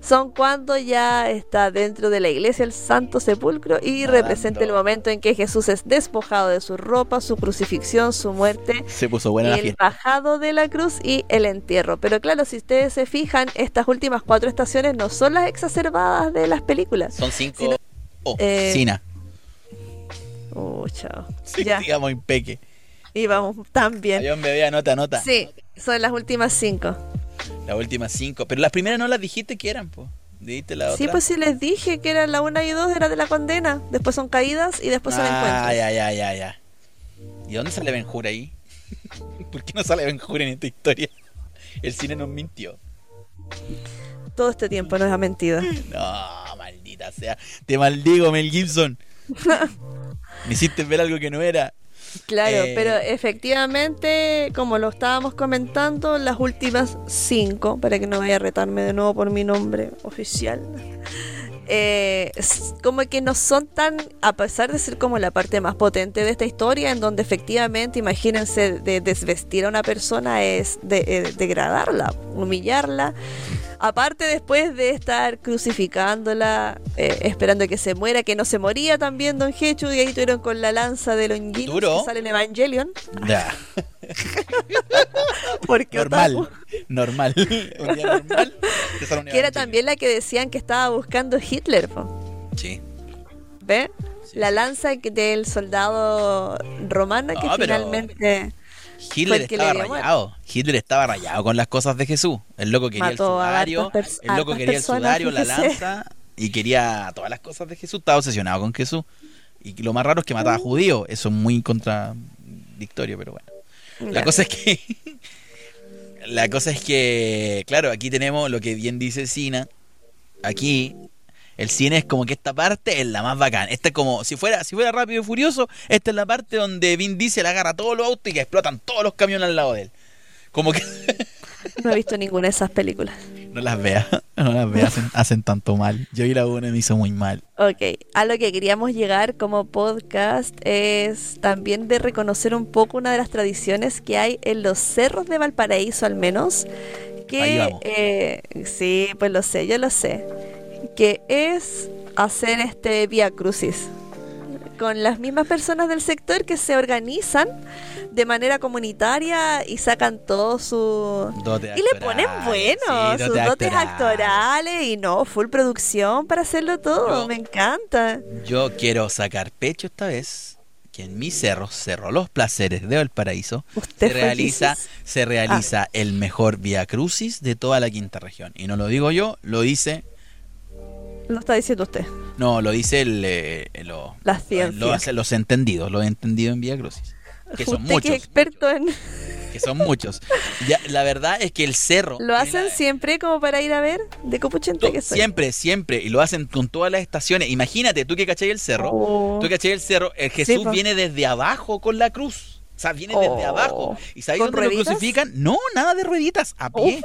C: son cuando ya está dentro de la iglesia el Santo Sepulcro y
A: Nadando.
C: representa el momento en que Jesús es despojado de su ropa, su crucifixión, su muerte,
A: Se puso buena la
C: el
A: fiesta.
C: bajado de la cruz y el entierro. Pero claro, si ustedes se fijan, estas últimas cuatro estaciones no son las exacerbadas de las películas.
A: Son cinco.
C: Si no-
A: oh,
C: eh,
A: Sina.
C: Oh, chao.
A: Sí,
C: Ya,
A: digamos impeque.
C: y vamos tan bien.
A: Bebé, anota, anota.
C: Sí, son las últimas cinco.
A: Las últimas cinco. Pero las primeras no las dijiste que eran, po. Dijiste la otra.
C: Sí, pues sí les dije que eran la una y dos, era de la condena. Después son caídas y después son
A: ah,
C: encuentros.
A: ya, ya, ya, ya. ¿Y dónde sale Ben Hur ahí? (laughs) ¿Por qué no sale Ben Hur en esta historia? El cine nos mintió.
C: Todo este tiempo nos ha mentido.
A: No, maldita sea. Te maldigo, Mel Gibson. (laughs) (laughs) Me hiciste ver algo que no era.
C: Claro,
A: Eh.
C: pero efectivamente, como lo estábamos comentando, las últimas cinco, para que no vaya a retarme de nuevo por mi nombre oficial, (laughs) eh, como que no son tan, a pesar de ser como la parte más potente de esta historia, en donde efectivamente, imagínense, de desvestir a una persona es de, eh, degradarla, humillarla. Aparte después de estar crucificándola, eh, esperando que se muera, que no se moría también Don Hechu, y ahí tuvieron con la lanza de Longinus
A: Duro.
C: que sale en Evangelion.
A: Ya. (laughs)
C: Porque
A: Normal.
C: otaku.
A: Normal. (laughs) Un día normal.
C: Que era también la que decían que estaba buscando Hitler, po.
A: Sí.
C: ¿ve?
A: Sí,
C: La lanza del soldado romano que
A: pero-
C: finalmente
A: Hitler estaba rayado. Hitler estaba rayado con las cosas de Jesús. El loco quería
C: Mató
A: el sudario. El loco quería el sudario, la lanza. Y quería todas las cosas de Jesús. Estaba obsesionado con Jesús. Y lo más raro es que mataba a
C: Mm.
A: judíos. Eso es muy contradictorio, pero bueno. La cosa es que. (laughs) la cosa es que. Claro, aquí tenemos lo que bien dice Sina. Aquí. El cine es como que esta parte es la más bacán. Esta es como, si fuera, si fuera rápido y furioso, esta es la parte donde Vin Diesel agarra todos los autos y que explotan todos los camiones al lado de él. Como que (laughs)
C: no he visto ninguna de esas películas.
A: no las vea, no las vea, hacen, hacen tanto mal. Yo vi la una y me hizo muy mal.
C: Ok, a lo que queríamos llegar como podcast es también de reconocer un poco una de las tradiciones que hay en los cerros de Valparaíso al menos.
A: Ahí
C: Que,
A: vamos.
C: eh, sí, pues lo sé, yo lo sé. Que es hacer este Via Crucis con las mismas personas del sector que se organizan de manera comunitaria y sacan todo su
A: Dotes
C: y le ponen
A: sí,
C: sus dotes
A: actorales.
C: y no, full producción para hacerlo todo,
A: Yo-
C: me encanta.
A: Yo quiero sacar pecho esta vez que en mi cerro, Cerro Los Placeres de Valparaíso, se realiza, se realiza el mejor Via Crucis de toda la quinta región. Y no lo digo yo, lo dice,
C: Lo está diciendo usted.
A: no, lo dice el, eh, lo-
C: La
A: lo hacen los entendidos, los entendidos en Via Crucis. Que son
C: usted que
A: muchos,
C: es experto en...
A: que son muchos. Ya, la verdad es que el cerro...
C: ¿Lo hacen
A: la-
C: siempre como para ir a ver? De copuchente que soy.
A: Siempre, siempre. Y lo hacen con todas las estaciones. Imagínate, tú que cachai el cerro.
C: Oh.
A: Tú que cachai el cerro, el Jesús viene desde abajo con la cruz. O sea, viene desde
C: Oh.
A: abajo. ¿Y sabéis
C: ¿Con
A: dónde lo crucifican? No, nada de rueditas, a pie.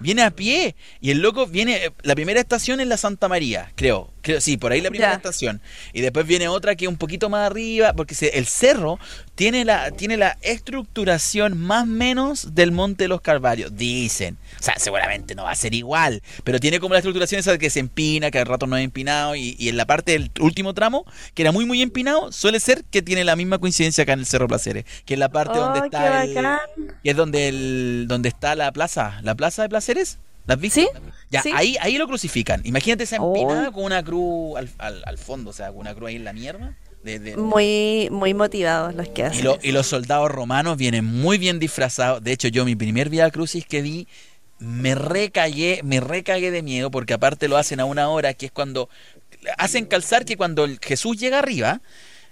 A: Viene a pie. Y el loco viene. eh, La primera estación es la Santa María, creo. Creo sí, por ahí la primera
C: Ya.
A: estación. Y después viene otra que es un poquito más arriba. Porque se- el cerro tiene la, tiene la estructuración más menos del Monte de los Calvarios. Dicen. O sea, seguramente no va a ser igual. Pero tiene como la estructuración esa que se empina, que al rato no es empinado. Y, y en la parte del último tramo, que era muy, muy empinado, suele ser que tiene la misma coincidencia acá en el Cerro Placeres. Que es la parte donde
C: Oh, qué
A: está el, y es donde el donde está la plaza, la plaza de placeres. ¿La has visto?
C: ¿Sí?
A: Ya,
C: Sí.
A: ahí, ahí lo crucifican. Imagínate esa
C: Oh.
A: empinada con una cruz al, al, al fondo, o sea, con una cruz ahí en la mierda. de- de-
C: Muy, muy motivados los que
A: y,
C: hacen.
A: lo-
C: eso.
A: y los soldados romanos vienen muy bien disfrazados. De hecho, yo mi primer Via Crucis que vi, me recagué, me recagué de miedo, porque aparte lo hacen a una hora, que es cuando hacen calzar que cuando el Jesús llega arriba,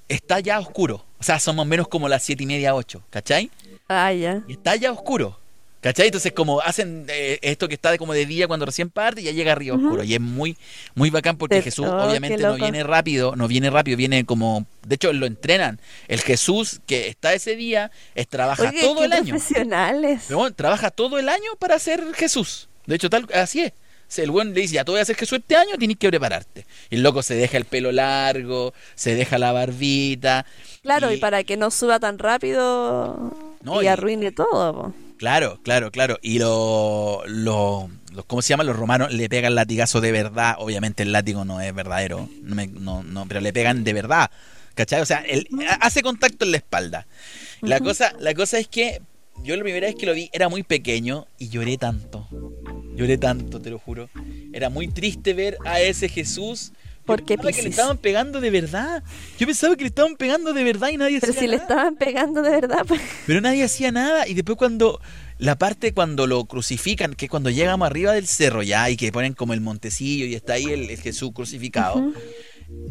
A: está ya oscuro. O sea, somos menos como las siete y media, ocho, ¿cachai?
C: Ah, ya.
A: Y está ya oscuro. ¿Cachai? Entonces como hacen eh, esto que está de como de día cuando recién parte y ya llega
C: Ujú.
A: oscuro. Y es muy, muy bacán porque
C: Te-
A: Jesús
C: oh,
A: obviamente no viene rápido, no viene rápido, viene como... De hecho lo entrenan. El Jesús que está ese día es, trabaja
C: Oye,
A: todo
C: qué
A: el año.
C: profesionales.
A: Trabaja todo el año para ser Jesús. De hecho, tal así es. El buen le dice, ya tú voy a ser Jesús este año, tienes que prepararte. Y el loco se deja el pelo largo, se deja la barbita.
C: Claro, y,
A: y-
C: para que no suba tan rápido
A: No,
C: y,
A: y-
C: arruine todo. po.
A: Claro, claro, claro. Y lo, lo, los- ¿cómo se llama? Los romanos le pegan latigazo de verdad. Obviamente el látigo no es verdadero, no, me- no, no, pero le pegan de verdad. ¿Cachai? O sea, él hace contacto en la espalda. La cosa, la cosa es que yo la primera vez que lo vi era muy pequeño y lloré tanto. Lloré tanto, te lo juro. Era muy triste ver a ese Jesús. Yo
C: ¿Por qué
A: pensaba que le estaban pegando de verdad. Yo pensaba que le estaban pegando de verdad y nadie
C: Pero
A: hacía
C: si le estaban pegando de verdad, pues.
A: Pero nadie hacía nada. Y después cuando la parte cuando lo crucifican, que es cuando llegamos arriba del cerro ya y que ponen como el montecillo y está ahí el, el Jesús crucificado,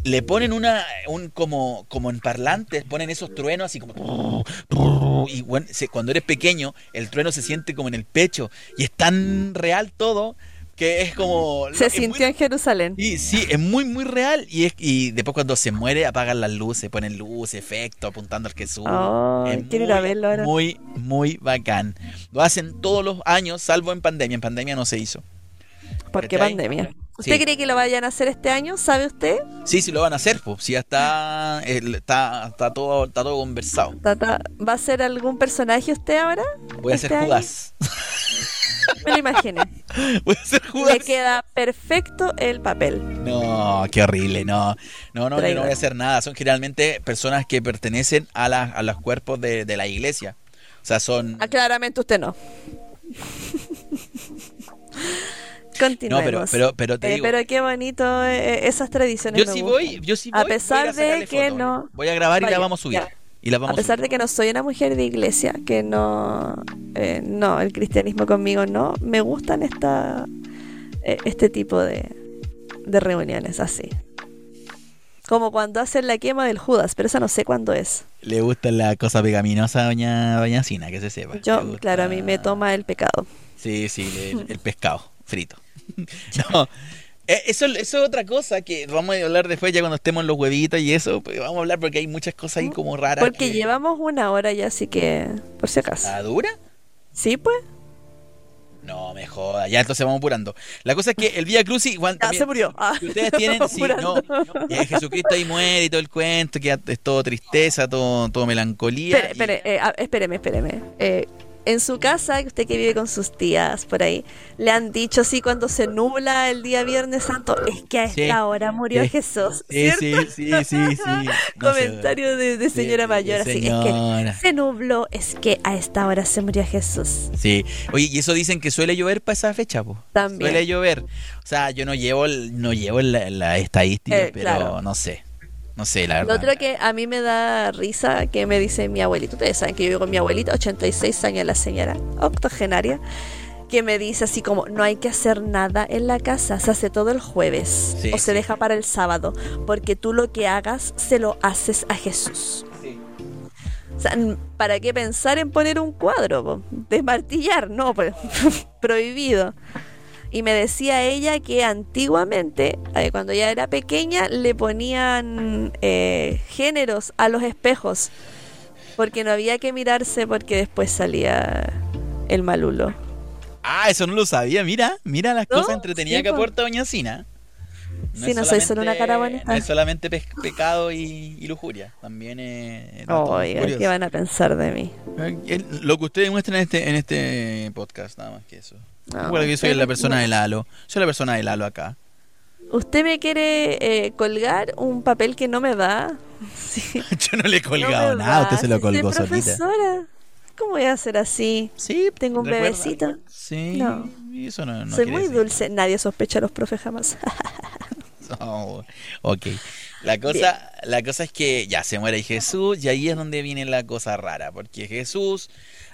A: le ponen una, un como, como en parlantes, ponen esos truenos así como y bueno, cuando eres pequeño, el trueno se siente como en el pecho y es tan real todo que es como
C: Se
A: es muy-
C: sintió en Jerusalén.
A: Sí, sí, es muy, muy real. Y, es, y después cuando se muere, apagan las luces, ponen luces, efectos, apuntando al Jesús. Es
C: quiero ir a
A: muy,
C: verlo ahora.
A: Muy, muy bacán. Lo hacen todos los años, salvo en pandemia. En pandemia no se hizo.
C: ¿Por qué pandemia? ¿Usted
A: Sí.
C: cree que lo vayan a hacer este año? ¿Sabe usted?
A: Sí, sí lo van a hacer, pues. Sí, ya está, está, está, todo, está todo conversado.
C: ¿Va a ser algún personaje usted ahora?
A: Voy a
C: ¿Este
A: ser? Judas.
C: Me lo imaginé. (laughs)
A: Voy a ser Judas.
C: Le queda perfecto el papel.
A: No, qué horrible, no. No, no, yo no voy a hacer nada. Son generalmente personas que pertenecen a, la- a los cuerpos de, de la iglesia. O sea, son...
C: Ah, claramente usted no.
A: No,
C: Continuemos.
A: pero, pero, pero te
C: Eh,
A: digo,
C: pero qué bonito eh, esas tradiciones.
A: yo sí
C: gustan.
A: voy, yo sí
C: A
A: voy,
C: pesar
A: voy a
C: de que no-
A: Voy a grabar y la vamos a subir.
C: ya.
A: Y la vamos
C: A pesar
A: subir.
C: de que no soy una mujer de iglesia, que no, eh, no, el cristianismo conmigo no, me gustan esta, eh, este tipo de, de reuniones así. Como cuando hacen la quema del Judas, pero esa no sé cuándo es.
A: Le gusta la cosa pegaminosa a doña, doña Sina, que se sepa.
C: Yo,
A: gusta-
C: claro, a mí me toma el pecado.
A: Sí, sí, el, pescado frito. (laughs) no. eh, Eso, eso es otra cosa que vamos a hablar después ya cuando estemos en los huevitos y eso, pues vamos a hablar porque hay muchas cosas ahí como raras.
C: Porque
A: que-
C: llevamos una hora ya, así que, por si acaso.
A: ¿Ah, dura?
C: Sí, pues.
A: No, me joda, ya entonces vamos apurando. La cosa es que el Vía Crucis (laughs)
C: Ya
A: también-
C: se murió. Ah.
A: que ustedes tienen, (laughs) sí, no, eh, Jesucristo ahí muere y todo el cuento, que es todo tristeza, todo, todo melancolía.
C: Espere,
A: y-
C: espere, eh, espéreme, espéreme. Eh, en su casa, usted que vive con sus tías por ahí, le han dicho así cuando se nubla el día Viernes Santo, es que a esta
A: Sí.
C: hora murió
A: Sí.
C: Jesús. ¿cierto?
A: sí, sí, sí, sí. (laughs) No sé.
C: Comentario de, de señora mayor, así
A: señora.
C: es que se nubló, es que a esta hora se murió Jesús.
A: Sí. Oye, y eso dicen que suele llover para esa fecha, po.
C: También.
A: Suele llover. O sea, yo no llevo no llevo la, la estadística,
C: Eh,
A: pero
C: claro.
A: no sé. No sé, la
C: Lo
A: verdad.
C: otro que a mí me da risa, que me dice mi abuelito, ustedes saben que yo vivo con mi abuelita, 86 años la señora, octogenaria, que me dice así como, no hay que hacer nada en la casa, se hace todo el jueves
A: Sí,
C: o se
A: sí.
C: deja para el sábado, porque tú lo que hagas se lo haces a Jesús.
A: Sí.
C: O sea, ¿para qué pensar en poner un cuadro? po? Desmartillar, no, pues, (laughs) prohibido. Y me decía ella que antiguamente, eh, cuando ella era pequeña, le ponían eh, géneros a los espejos. Porque no había que mirarse porque después salía el malulo.
A: Ah, eso no lo sabía. Mira, mira las
C: ¿No?
A: cosas entretenidas
C: Sí,
A: que
C: po.
A: aporta Doña Sina.
C: Sí, no soy solo una cara bonita.
A: No es solamente pe- pecado y, y lujuria. También es.
C: Oiga. ¿qué van a pensar de mí?
A: El- Lo que ustedes muestran en este, en este podcast, nada más que eso.
C: No,
A: Recuerda que yo soy la persona del halo. Soy la persona del halo acá.
C: ¿Usted me quiere eh, colgar un papel que no me da? (laughs) Sí. (laughs)
A: Yo no le he
C: No
A: colgado
C: me
A: nada,
C: va,
A: usted se lo colgó solita.
C: profesora. ¿Cómo voy a hacer así?
A: Sí,
C: Tengo un
A: recuerda.
C: bebecito.
A: Sí,
C: No.
A: eso no, no
C: Soy muy
A: decir-
C: dulce. Nadie sospecha a los profes jamás. (laughs)
A: Oh, ok. La cosa, la cosa es que ya se muere Jesús y ahí es donde viene la cosa rara, porque Jesús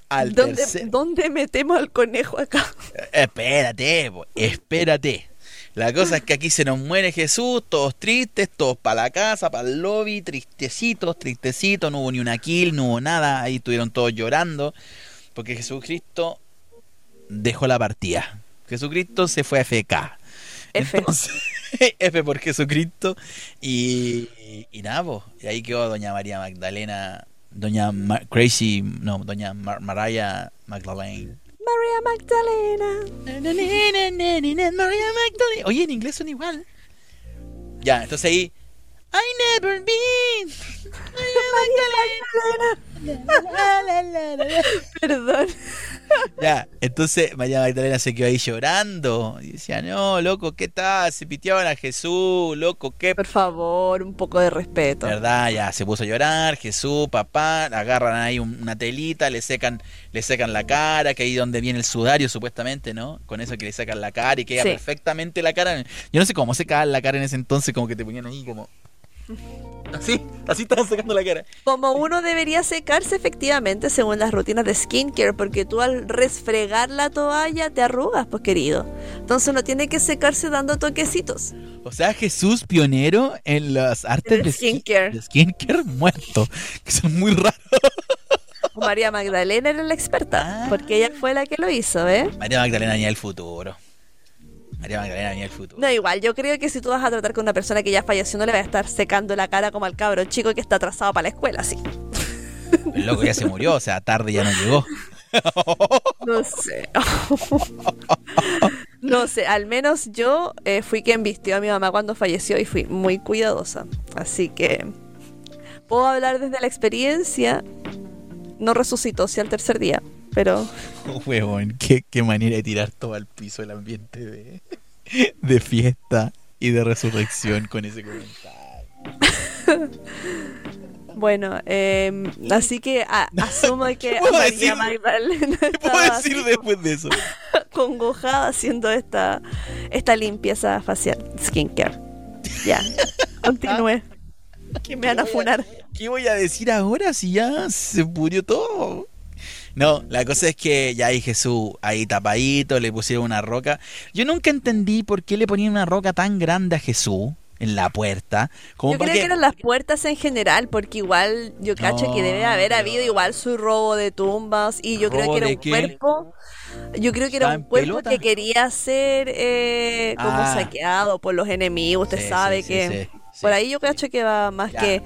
A: al
C: ¿Dónde,
A: tercer...
C: ¿Dónde metemos al conejo acá?
A: Espérate, po, espérate. La cosa es que aquí se nos muere Jesús, todos tristes, todos para la casa, para el lobby, tristecitos, tristecitos, no hubo ni una kill, no hubo nada, ahí estuvieron todos llorando, porque Jesucristo dejó la partida. Jesucristo se fue a FK.
C: F.
A: Entonces, (laughs) F por Jesucristo. Y, y nada, po, y ahí quedó Doña María Magdalena, Doña Ma- Crazy, no, Doña Mar- Mariah Magdalene.
C: María Magdalena.
A: María Magdalene. Oye, en inglés son igual. Ya, entonces ahí. I never been. (laughs) María Magdalena.
C: Perdón.
A: Ya, entonces María Magdalena se quedó ahí llorando. Y decía, no, loco, ¿qué tal? Se piteaban a Jesús, loco, ¿qué
C: Por favor, un poco de respeto.
A: ¿Verdad? Ya se puso a llorar, Jesús, papá, agarran ahí un- una telita, le secan, le secan la cara, que ahí donde viene el sudario supuestamente, ¿no? Con eso que le sacan la cara y queda
C: Sí.
A: perfectamente la cara. Yo no sé cómo se cae la cara en ese entonces, como que te ponían ahí como... Así, así estaban sacando la cara.
C: Como uno debería secarse efectivamente según las rutinas de skincare, porque tú al resfregar la toalla te arrugas, pues querido. Entonces uno tiene que secarse dando toquecitos.
A: O sea, Jesús pionero en las artes
C: De
A: de, skin-
C: skincare.
A: de skincare muerto, que son muy raros.
C: María Magdalena era la experta,
A: Ah.
C: porque ella fue la que lo hizo, ¿eh?
A: María Magdalena del futuro. María Magdalena venía del futuro.
C: No, igual, yo creo que si tú vas a tratar con una persona que ya falleció, no le vas a estar secando la cara como al cabro chico que está atrasado para la escuela, así.
A: El loco ya se murió, o sea, tarde ya no llegó.
C: No sé. no sé, al menos yo eh, fui quien vistió a mi mamá cuando falleció y fui muy cuidadosa. Así que puedo hablar desde la experiencia. No resucitó sí al tercer día, pero (laughs)
A: Huevón, qué, qué manera de tirar todo al piso el ambiente de, (laughs) de fiesta y de resurrección con ese comentario. (laughs)
C: bueno, eh, así que a- asumo que
A: ¿Qué puedo
C: María
A: decir?
C: Magdalena
A: ¿Qué puedo decir después de eso?
C: congojada haciendo esta, esta limpieza facial, skincare. Ya, continúe. Que me van a funar.
A: ¿Qué voy a decir ahora si ya se murió todo? No, la cosa es que ya hay Jesús ahí tapadito, le pusieron una roca. Yo nunca entendí por qué le ponían una roca tan grande a Jesús en la puerta. Como
C: Yo creo que eran las puertas en general, porque igual yo cacho que debe haber habido igual su robo de tumbas y yo creo
A: ¿Robo
C: que era un
A: qué?
C: cuerpo, yo creo que era
A: ¿Estaba
C: un cuerpo
A: pelota?
C: que quería ser eh, como
A: Ah.
C: saqueado por los enemigos, usted
A: Sí,
C: sabe
A: sí,
C: que
A: sí, sí,
C: por ahí yo cacho que va más
A: Ya.
C: que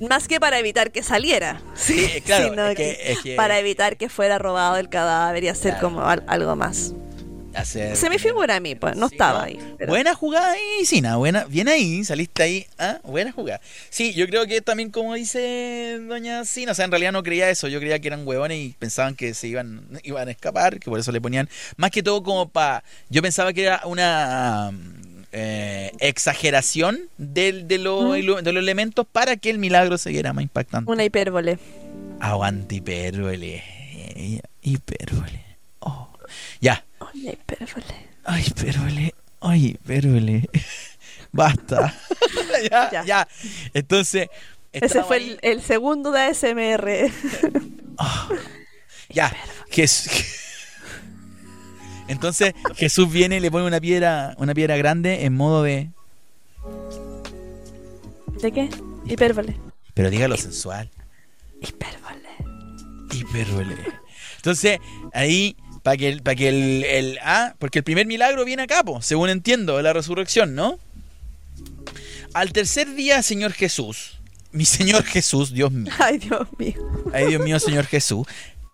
C: más que para evitar que saliera, sí,
A: Sí, (laughs) claro,
C: sino
A: es que- es que-
C: para evitar que fuera robado el cadáver y hacer
A: Claro.
C: como al- algo más.
A: Hacer-
C: Se me figura a mí, pues no estaba ahí. pero-
A: Buena jugada ahí, Sina, buena, bien ahí, saliste ahí, ¿ah? buena jugada. Sí, yo creo que también como dice doña Sina, o sea, en realidad no creía eso, yo creía que eran huevones y pensaban que se iban, iban a escapar, que por eso le ponían, más que todo como para, yo pensaba que era una eh, exageración del- de, lo-
C: Mm.
A: de los elementos para que el milagro se viera más impactante.
C: Una hipérbole.
A: Aguante hipérbole, hipérbole. Oh. Ya,
C: Una hipérbole.
A: Ay, hipérbole. Ay, hipérbole. (laughs) Basta. (laughs) ya, ya,
C: Ya.
A: Entonces.
C: Ese fue el, el segundo de ASMR.
A: Ah, (laughs) ya. Jes- Entonces Jesús viene y le pone una piedra, una piedra grande en modo de.
C: ¿De qué? Hipérbole.
A: Pero dígalo sensual.
C: Hipérbole.
A: Hipérbole. Entonces, ahí, para que, el, para que el, el- Ah, porque el primer milagro viene a cabo, según entiendo, de la resurrección, ¿no? Al tercer día, Señor Jesús, mi Señor Jesús, Dios mío. (laughs)
C: Ay, Dios mío.
A: Ay, Dios mío, Señor Jesús.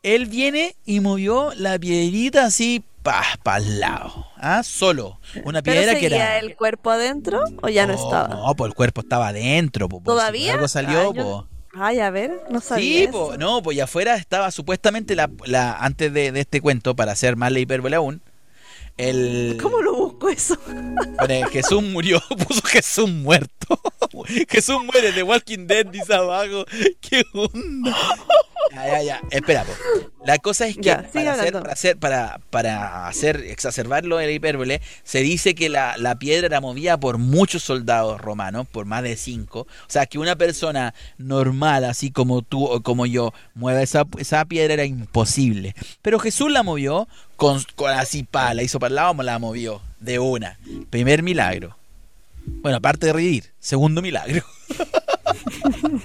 A: Él viene y movió la piedrita así para el lado. ¿Ah? Solo. Una
C: ¿Pero
A: piedra que era.
C: el cuerpo adentro o ya no
A: Oh,
C: estaba?
A: No, pues el cuerpo estaba adentro. po, por si
C: ¿Todavía?
A: Algo salió,
C: Ay, yo-
A: po.
C: Ay, a ver, no sabía
A: Sí, po, no, pues y afuera estaba supuestamente la, la antes de, de este cuento, para hacer más la hipérbole aún, el
C: ¿Cómo lo busco eso?
A: pone, Jesús murió, (laughs) puso Jesús muerto. Jesús muere de Walking Dead, dice abajo. ¿Qué onda? Ya, ya, ya. Espera, po. La cosa es que
C: Ya,
A: para, hacer, para hacer, para, para hacer exacerbarlo de la hipérbole, se dice que la, la piedra era movida por muchos soldados romanos, por más de cinco. O sea, que una persona normal, así como tú o como yo, mueva esa, esa piedra era imposible. Pero Jesús la movió con, con así, pa, la hizo para el lado, la movió de una. Primer milagro. Bueno, aparte de revivir, segundo milagro. (laughs)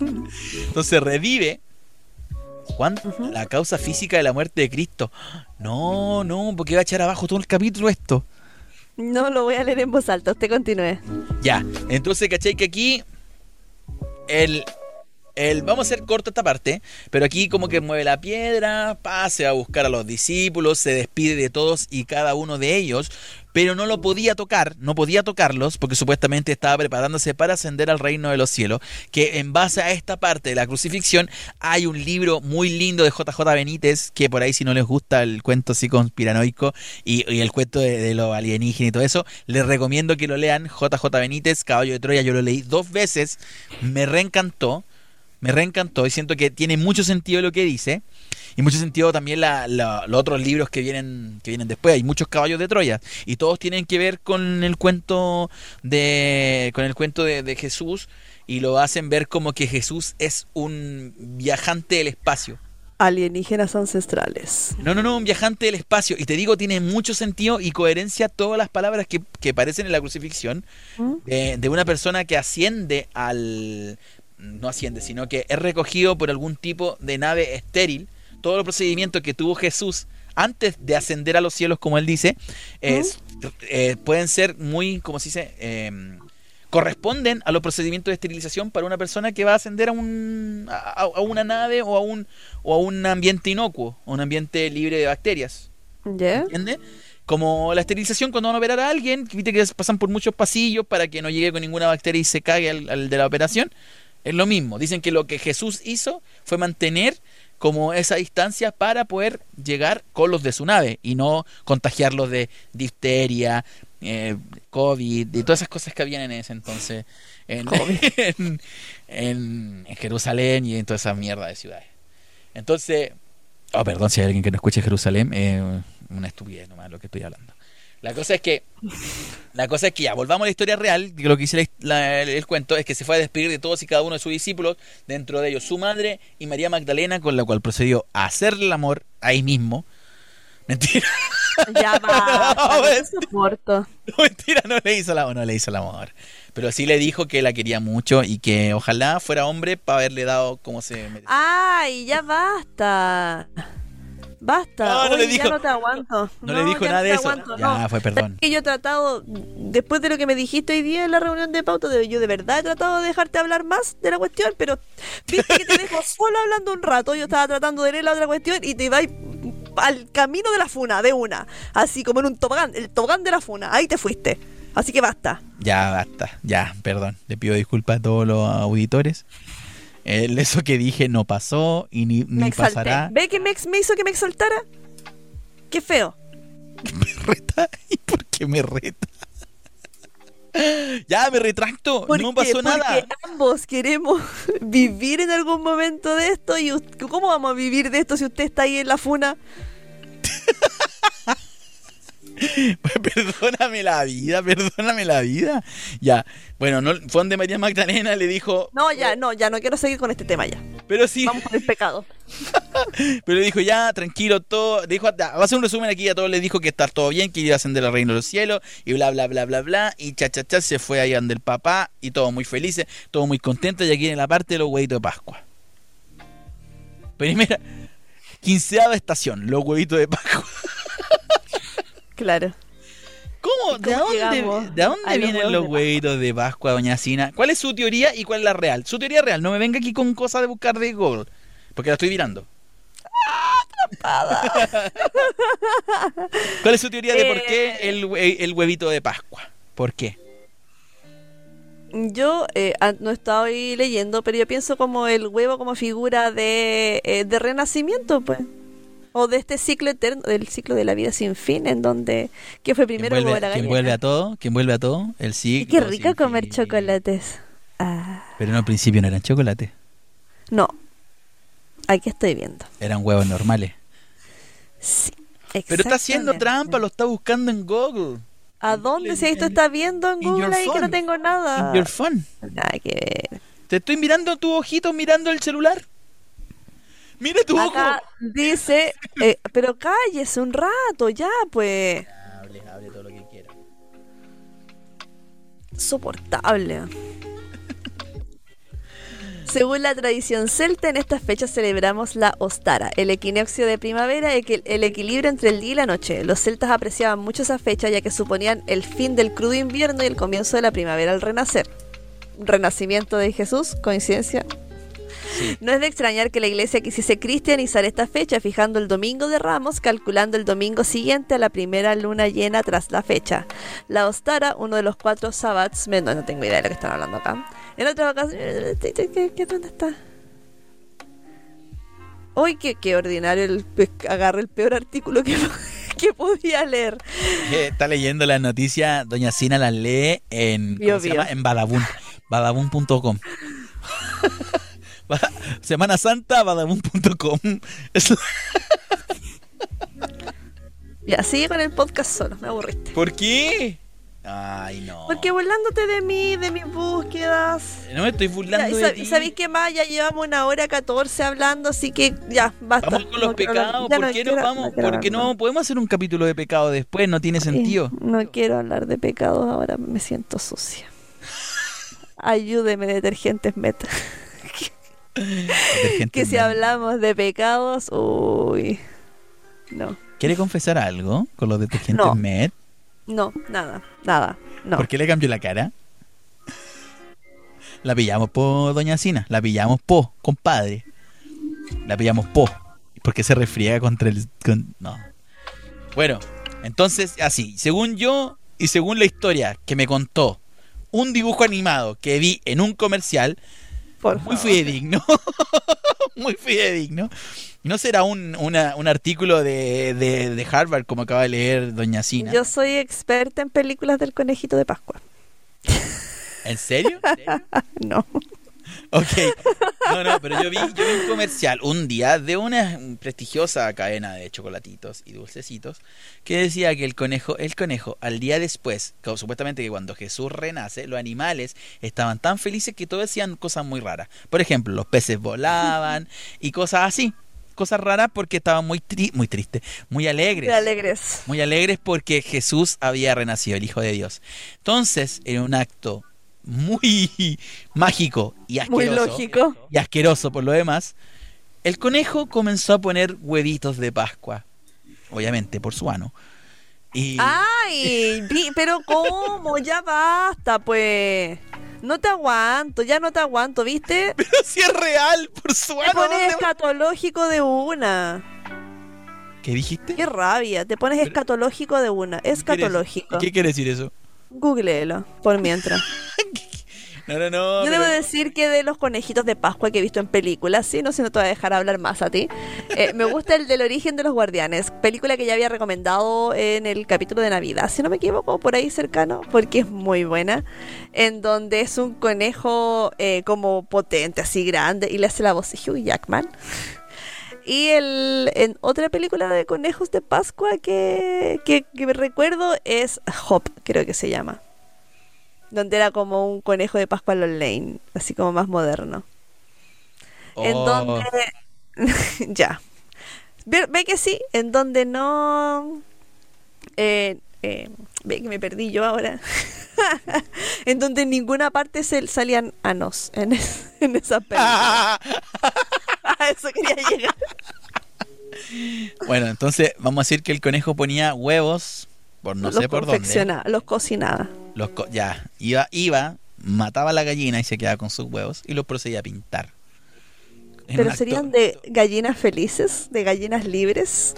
A: Entonces revive. Juan, la causa física de la muerte de Cristo. No, no, porque va a echar abajo todo el capítulo esto.
C: No lo voy a leer en voz alta, usted continúe.
A: Ya, entonces, ¿cachai? Que aquí el, el, vamos a hacer corta esta parte, pero aquí como que mueve la piedra, pase a buscar a los discípulos, se despide de todos y cada uno de ellos, pero no lo podía tocar, no podía tocarlos porque supuestamente estaba preparándose para ascender al reino de los cielos, que en base a esta parte de la crucifixión hay un libro muy lindo de JJ Benítez, que por ahí si no les gusta el cuento así conspiranoico y, y el cuento de, de lo alienígena y todo eso, les recomiendo que lo lean, JJ Benítez, Caballo de Troya, yo lo leí dos veces, me reencantó me reencantó y siento que tiene mucho sentido lo que dice y mucho sentido también la- la- los otros libros que vienen que vienen después hay muchos caballos de Troya y todos tienen que ver con el cuento de con el cuento de, de Jesús y lo hacen ver como que Jesús es un viajante del espacio
C: Alienígenas ancestrales.
A: no, no, no, un viajante del espacio. Y te digo, tiene mucho sentido y coherencia todas las palabras que, que aparecen en la crucifixión
C: ¿Mm?
A: de una persona que asciende al... No asciende, sino que es recogido por algún tipo de nave estéril. Todo el procedimiento que tuvo Jesús antes de ascender a los cielos, como él dice, es, eh, pueden ser muy, como se dice, Em, corresponden a los procedimientos de esterilización para una persona que va a ascender a, un, a, a una nave o a un, o a un ambiente inocuo, a un ambiente libre de bacterias.
C: ¿Ya?
A: ¿Entiendes? Como la esterilización cuando van a operar a alguien, que viste que pasan por muchos pasillos para que no llegue con ninguna bacteria y se cague al, al de la operación. Es lo mismo. Dicen que lo que Jesús hizo fue mantener como esa distancia para poder llegar con los de su nave y no contagiarlos de difteria, eh, COVID y todas esas cosas que habían en ese entonces en, (laughs) en, en- en Jerusalén y en toda esa mierda de ciudades. Entonces, oh, perdón si hay alguien que no escuche Jerusalén, eh, una estupidez nomás lo que estoy hablando. La cosa es que, la cosa es que ya, volvamos a la historia real, que lo que hice la- la- el, el cuento es que se fue a despedir de todos y cada uno de sus discípulos, dentro de ellos su madre y María Magdalena, con la cual procedió a hacerle el amor ahí mismo. Mentira,
C: Ya va. (laughs)
A: No,
C: no te soporto.
A: no, mentira, no le hizo el amor, no le hizo el amor. Pero sí le dijo que la quería mucho y que ojalá fuera hombre para haberle dado como se merecía.
C: ¡Ay, ya basta! Basta.
A: No, no le dijo-
C: ya no te aguanto.
A: no le dijo
C: ya
A: nada
C: no
A: de
C: te
A: eso.
C: aguanto,
A: Ya,
C: no.
A: fue perdón.
C: ¿Sabes que yo he tratado, después de lo que me dijiste hoy día en la reunión de pauta, de- yo de verdad he tratado de dejarte hablar más de la cuestión, pero viste que te dejo (laughs) solo hablando un rato. Yo estaba tratando de leer la otra cuestión y te vais al camino de la funa, de una. Así como en un tobogán, el tobogán de la funa. Ahí te fuiste. Así que basta.
A: Ya basta, ya, perdón. Le pido disculpas a todos los auditores. Eso que dije no pasó y ni, pasará.
C: ¿Ve que me, hizo que me exaltara? Qué feo. (laughs)
A: Me reta. (laughs) ¿Y por qué me reta? (laughs) Ya, me retracto.
C: ¿Por
A: no pasó nada.
C: Porque ambos queremos vivir en algún momento de esto y ¿cómo vamos a vivir de esto si usted está ahí en la funa?
A: Perdóname la vida, perdóname la vida. Ya, bueno, no, fue donde María Magdalena le dijo,
C: No, ya, no, ya no quiero seguir con este tema ya.
A: pero sí,
C: Vamos con el pecado. (laughs)
A: pero le dijo ya, tranquilo, todo, dijo, va a hacer un resumen aquí, a todos les dijo que está todo bien, que iba a ascender al reino de los cielos, y bla, bla, bla, bla, bla, y cha, cha, cha, se fue ahí donde el papá, y todos muy felices, todos muy contentos, y aquí en la parte de los huevitos de Pascua. Primera, quinceava estación, los huevitos de Pascua. (laughs)
C: Claro.
A: ¿Cómo? ¿De
C: ¿Cómo
A: dónde,
C: llegamos
A: ¿de dónde
C: a los
A: vienen los
C: de
A: huevitos de Pascua, doña Sina? ¿Cuál es su teoría y cuál es la real? Su teoría real, no me venga aquí con cosas de buscar de Google, porque la estoy mirando. (laughs) ¿Cuál es su teoría de por qué
C: Eh.
A: el, hue- el huevito de Pascua? ¿Por qué?
C: Yo eh, ah, no estoy leyendo, pero yo pienso como el huevo como figura de, eh, de renacimiento, pues. O de este ciclo eterno, del ciclo de la vida sin fin, en donde... ¿Qué fue
A: ¿Quién
C: primero
A: vuelve,
C: la
A: quién vuelve a todo? ¿Quién vuelve a todo? El
C: Y
A: siglo.
C: qué rico comer
A: fin.
C: chocolates. Ah,
A: Pero no, al principio no eran chocolates,
C: no. Aquí estoy viendo.
A: eran huevos normales.
C: Sí,
A: Pero está haciendo trampa, lo está buscando en Google.
C: ¿A dónde? Si esto está viendo en Google ahí que no tengo nada.
A: In your phone.
C: Nada que ver.
A: Te estoy mirando tu ojito, mirando el celular. Mira tu
C: Acá
A: ojo.
C: dice, eh, pero cállese un rato, ya, pues.
A: Hable, hable todo lo que quiera.
C: Soportable. (laughs) Según la tradición celta, en estas fechas celebramos la Ostara, el equinoccio de primavera, el equilibrio entre el día y la noche. Los celtas apreciaban mucho esa fecha ya que suponían el fin del crudo invierno y el comienzo de la primavera al renacer. Renacimiento de Jesús, coincidencia.
A: Sí.
C: No es de extrañar que la iglesia quisiese cristianizar esta fecha, fijando el domingo de Ramos, calculando el domingo siguiente a la primera luna llena tras la fecha. La Ostara, uno de los cuatro sabbats, no, no tengo idea de lo que están hablando acá. En otras ocasiones, ¿qué, qué, dónde está? Uy, qué, qué ordinario, el, agarré el peor artículo que, (laughs) que podía leer.
A: Está leyendo las noticias, doña Sina las lee en, ¿cómo se llama? En Badabun, badabun.com. (laughs) Ba- Semana Santa, la- (laughs)
C: Ya, sigue con el podcast solo, me aburriste.
A: ¿Por qué? Ay, no.
C: Porque burlándote de mí, de mis búsquedas.
A: No me estoy
C: Ya,
A: burlando
C: y,
A: de ti.
C: y sabéis qué más, ya llevamos una hora 14 hablando, así que ya, basta.
A: Vamos con los
C: No
A: pecados.
C: ya
A: ¿Por qué no
C: quiero-
A: vamos?
C: quiero
A: ¿Por qué
C: hablar
A: no
C: más.
A: podemos hacer un capítulo de pecado después? No tiene sentido.
C: Eh, No quiero hablar de pecados ahora, me siento sucia. (laughs) Ayúdeme, detergentes meta. Que si hablamos de pecados, uy. No,
A: ¿Quiere confesar algo con los detergentes
C: No.
A: Med?
C: no, nada, nada, no.
A: ¿Por qué le cambió la cara? La pillamos po, doña Sina. La pillamos po, compadre. La pillamos po. Porque se refriega contra el... con- no. Bueno, entonces, así. Según yo y según la historia que me contó un dibujo animado que vi en un comercial,
C: Por
A: muy fidedigno. (laughs) muy fidedigno. No será un, una- un artículo de, de, de Harvard como acaba de leer doña Sina.
C: Yo soy experta en películas del conejito de Pascua.
A: ¿En serio? (laughs)
C: No.
A: Ok. No, no, pero yo vi, yo vi un comercial un día de una prestigiosa cadena de chocolatitos y dulcecitos que decía que el conejo, el conejo, al día después, que supuestamente que cuando Jesús renace, los animales estaban tan felices que todos hacían cosas muy raras. Por ejemplo, los peces volaban y cosas así. Cosas raras porque estaban muy, tri- muy tristes, muy alegres.
C: De alegres.
A: Muy alegres porque Jesús había renacido, el Hijo de Dios. Entonces, era un acto muy mágico y
C: Muy
A: asqueroso.
C: lógico.
A: Y asqueroso por lo demás. El conejo comenzó a poner huevitos de Pascua. Obviamente, por su ano. Y
C: Ay, (laughs) pero ¿cómo? Ya basta, pues. No te aguanto, ya no te aguanto, ¿viste?
A: Pero si es real, por su
C: Te
A: ano.
C: pones
A: ¿dónde-
C: escatológico de una.
A: ¿Qué dijiste?
C: Qué rabia, te pones escatológico de una. Escatológico.
A: ¿Qué quiere decir eso?
C: Googleelo, por mientras. (laughs)
A: No, no, no.
C: Yo
A: pero-
C: debo decir que de los conejitos de Pascua que he visto en películas, sí, no sé, no te voy a dejar hablar más a ti. eh, me gusta el del origen de los guardianes, película que ya había recomendado en el capítulo de Navidad, si no me equivoco, por ahí cercano, porque es muy buena. En donde es un conejo eh, como potente, así grande, y le hace la voz de Hugh Jackman. Y el, en otra película de conejos de Pascua que, que, que me recuerdo es Hop, creo que se llama. Donde era como un conejo de Pascua Lane, así como más moderno. En
A: Oh,
C: donde. (laughs) ya. Ve, ve que sí, en donde no. eh, eh, ve que me perdí yo ahora. (laughs) en donde en ninguna parte se salían anos en, es- en esa película. (laughs) (laughs) A eso quería llegar.
A: Bueno, entonces vamos a decir que el conejo ponía huevos, por no
C: los
A: sé por dónde.
C: Los cocinaba.
A: Los co- ya, iba, iba, mataba a la gallina y se quedaba con sus huevos y los procedía a pintar. En
C: Pero serían de gallinas felices, de gallinas libres.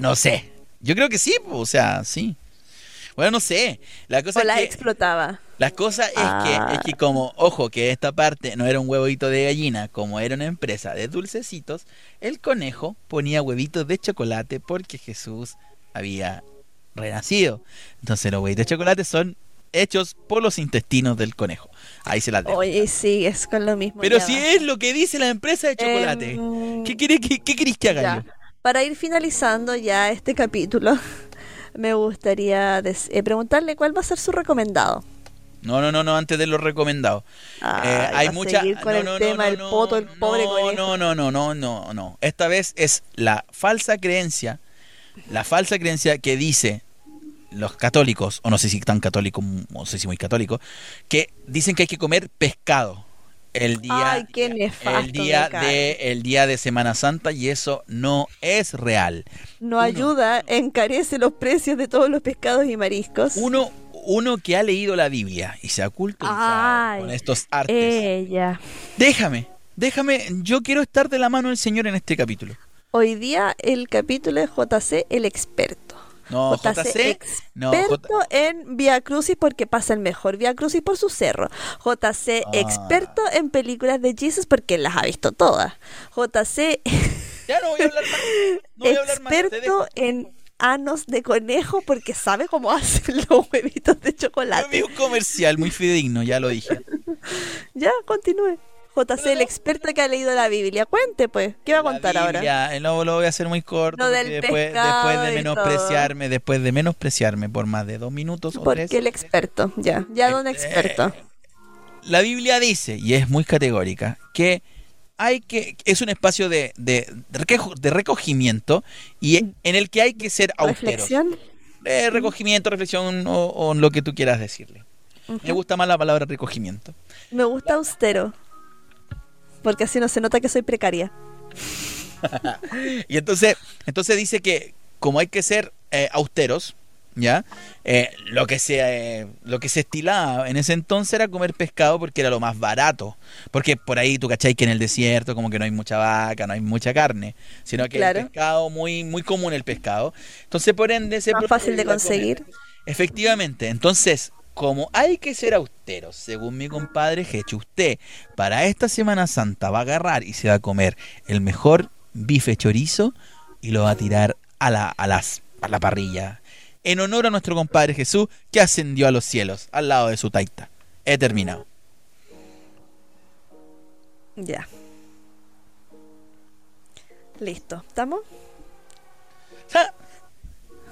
A: No sé. Yo creo que sí, o sea, sí. Bueno, no sé. La cosa
C: O
A: es
C: las
A: que,
C: explotaba.
A: la cosa es
C: Ah.
A: que es que como, ojo, que esta parte no era un huevito de gallina, como era una empresa de dulcecitos, el conejo ponía huevitos de chocolate porque Jesús había renacido. Entonces los huevitos de chocolate son hechos por los intestinos del conejo. Ahí se las dejo.
C: Oye, sí, es con lo mismo.
A: Pero si
C: va.
A: es lo que dice la empresa de chocolate.
C: Em,
A: ¿Qué querés que, qué querés que haga
C: ya.
A: yo?
C: Para ir finalizando ya este capítulo, me gustaría eh, preguntarle cuál va a ser su recomendado.
A: No, no, no, no, antes de lo recomendado.
C: Ay,
A: Eh, hay mucha.
C: con
A: no,
C: el
A: no, no,
C: tema
A: no,
C: del
A: no,
C: poto, el pobre
A: no. No, no, no, no, no, no. Esta vez es la falsa creencia, la falsa creencia que dice los católicos, o no sé si tan católicos, no sé si muy católicos, que dicen que hay que comer pescado el día,
C: Ay, qué nefasto
A: el día de el día de Semana Santa y eso no es real.
C: No
A: Uno.
C: ayuda, encarece los precios de todos los pescados y mariscos.
A: Uno, uno que ha leído la Biblia y se ha culturizado con estos artes.
C: Ella.
A: Déjame, déjame, yo quiero estar de la mano del Señor en este capítulo.
C: Hoy día el capítulo es JC el experto.
A: No,
C: JC,
A: JC, no,
C: experto
A: J-
C: en Via Crucis porque pasa el mejor Via Crucis por su cerro. JC
A: Ah.
C: experto en películas de Jesus porque las ha visto todas. JC
A: ya no voy a hablar más. No voy a hablar más. te dejo.
C: experto en anos de conejo porque sabe cómo (laughs) hacen los huevitos de
A: Yo
C: chocolate.
A: vi un comercial muy fidedigno, ya lo dije.
C: Ya, continúe. JC, el experto que ha leído la Biblia. Cuente, pues. ¿Qué va a contar ahora?
A: Ya, no lo voy a hacer muy corto.
C: Lo del
A: después, después de menospreciarme, después de menospreciarme por más de dos minutos o tres.
C: Porque el experto, ya. Ya don experto.
A: La Biblia dice, y es muy categórica, que hay que es un espacio de, de, de reco- de recogimiento y en el que hay que ser austeros.
C: Reflexión.
A: Eh, recogimiento, reflexión o, o lo que tú quieras decirle. Me gusta más la palabra recogimiento.
C: Me gusta austero. Porque así no se nota que soy precaria. (laughs)
A: Y entonces, entonces dice que como hay que ser eh, austeros, ¿ya? Eh, lo, que se, eh, lo que se estilaba en ese entonces era comer pescado porque era lo más barato. Porque por ahí tú cachai que en el desierto como que no hay mucha vaca, no hay mucha carne, sino que
C: Claro.
A: el pescado, muy, muy común el pescado. Entonces, por ende, se
C: Más fácil de
A: comer.
C: conseguir.
A: Efectivamente, entonces, como hay que ser austeros, según mi compadre Hecho, usted para esta Semana Santa va a agarrar y se va a comer el mejor bife chorizo y lo va a tirar a la, a las, a la parrilla. En honor a nuestro compadre Jesús que ascendió a los cielos al lado de su taita. He terminado.
C: Ya. Listo. ¿Estamos?
A: O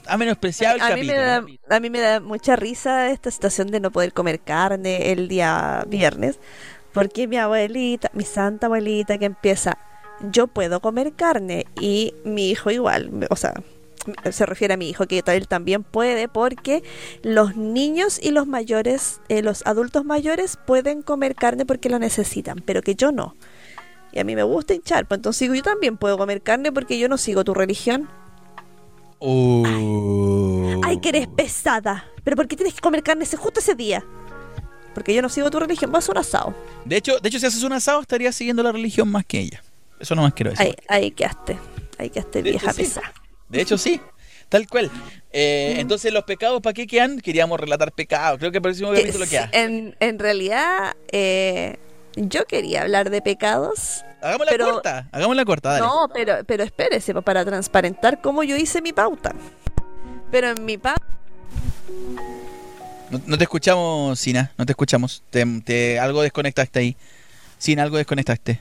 A: ha menospreciado el
C: A mí, me da, a mí me da mucha risa esta situación de no poder comer carne el día viernes. Porque mi abuelita, mi santa abuelita que empieza, yo puedo comer carne y mi hijo igual, o sea, se refiere a mi hijo que él también puede porque los niños y los mayores, eh, los adultos mayores pueden comer carne porque lo necesitan, pero que yo no. Y a mí me gusta hinchar, pues entonces digo, yo también puedo comer carne porque yo no sigo tu religión.
A: Uh.
C: Ay, que eres pesada. Pero ¿por qué tienes que comer carne ese- justo ese día? Porque yo no sigo tu religión. Vas a un asado.
A: De hecho, de hecho, si haces un asado, estarías siguiendo la religión más que ella. Eso no más quiero decir.
C: Ahí, ahí quedaste. Ahí quedaste
A: De hecho,
C: vieja
A: sí.
C: pesada.
A: De hecho, sí. Tal cual. Eh, entonces, los pecados, ¿para qué quedan? Queríamos relatar pecados. Creo que el próximo
C: Que
A: capítulo queda.
C: en, en realidad, eh, yo quería hablar de pecados.
A: Hagámosla
C: pero-
A: corta. Hagámosla corta, dale.
C: No, pero, pero espérese, pa- para transparentar cómo yo hice mi pauta. Pero en mi pauta...
A: No, no te escuchamos, Sina. No te escuchamos. Te, te- algo desconectaste ahí. Sina, algo desconectaste.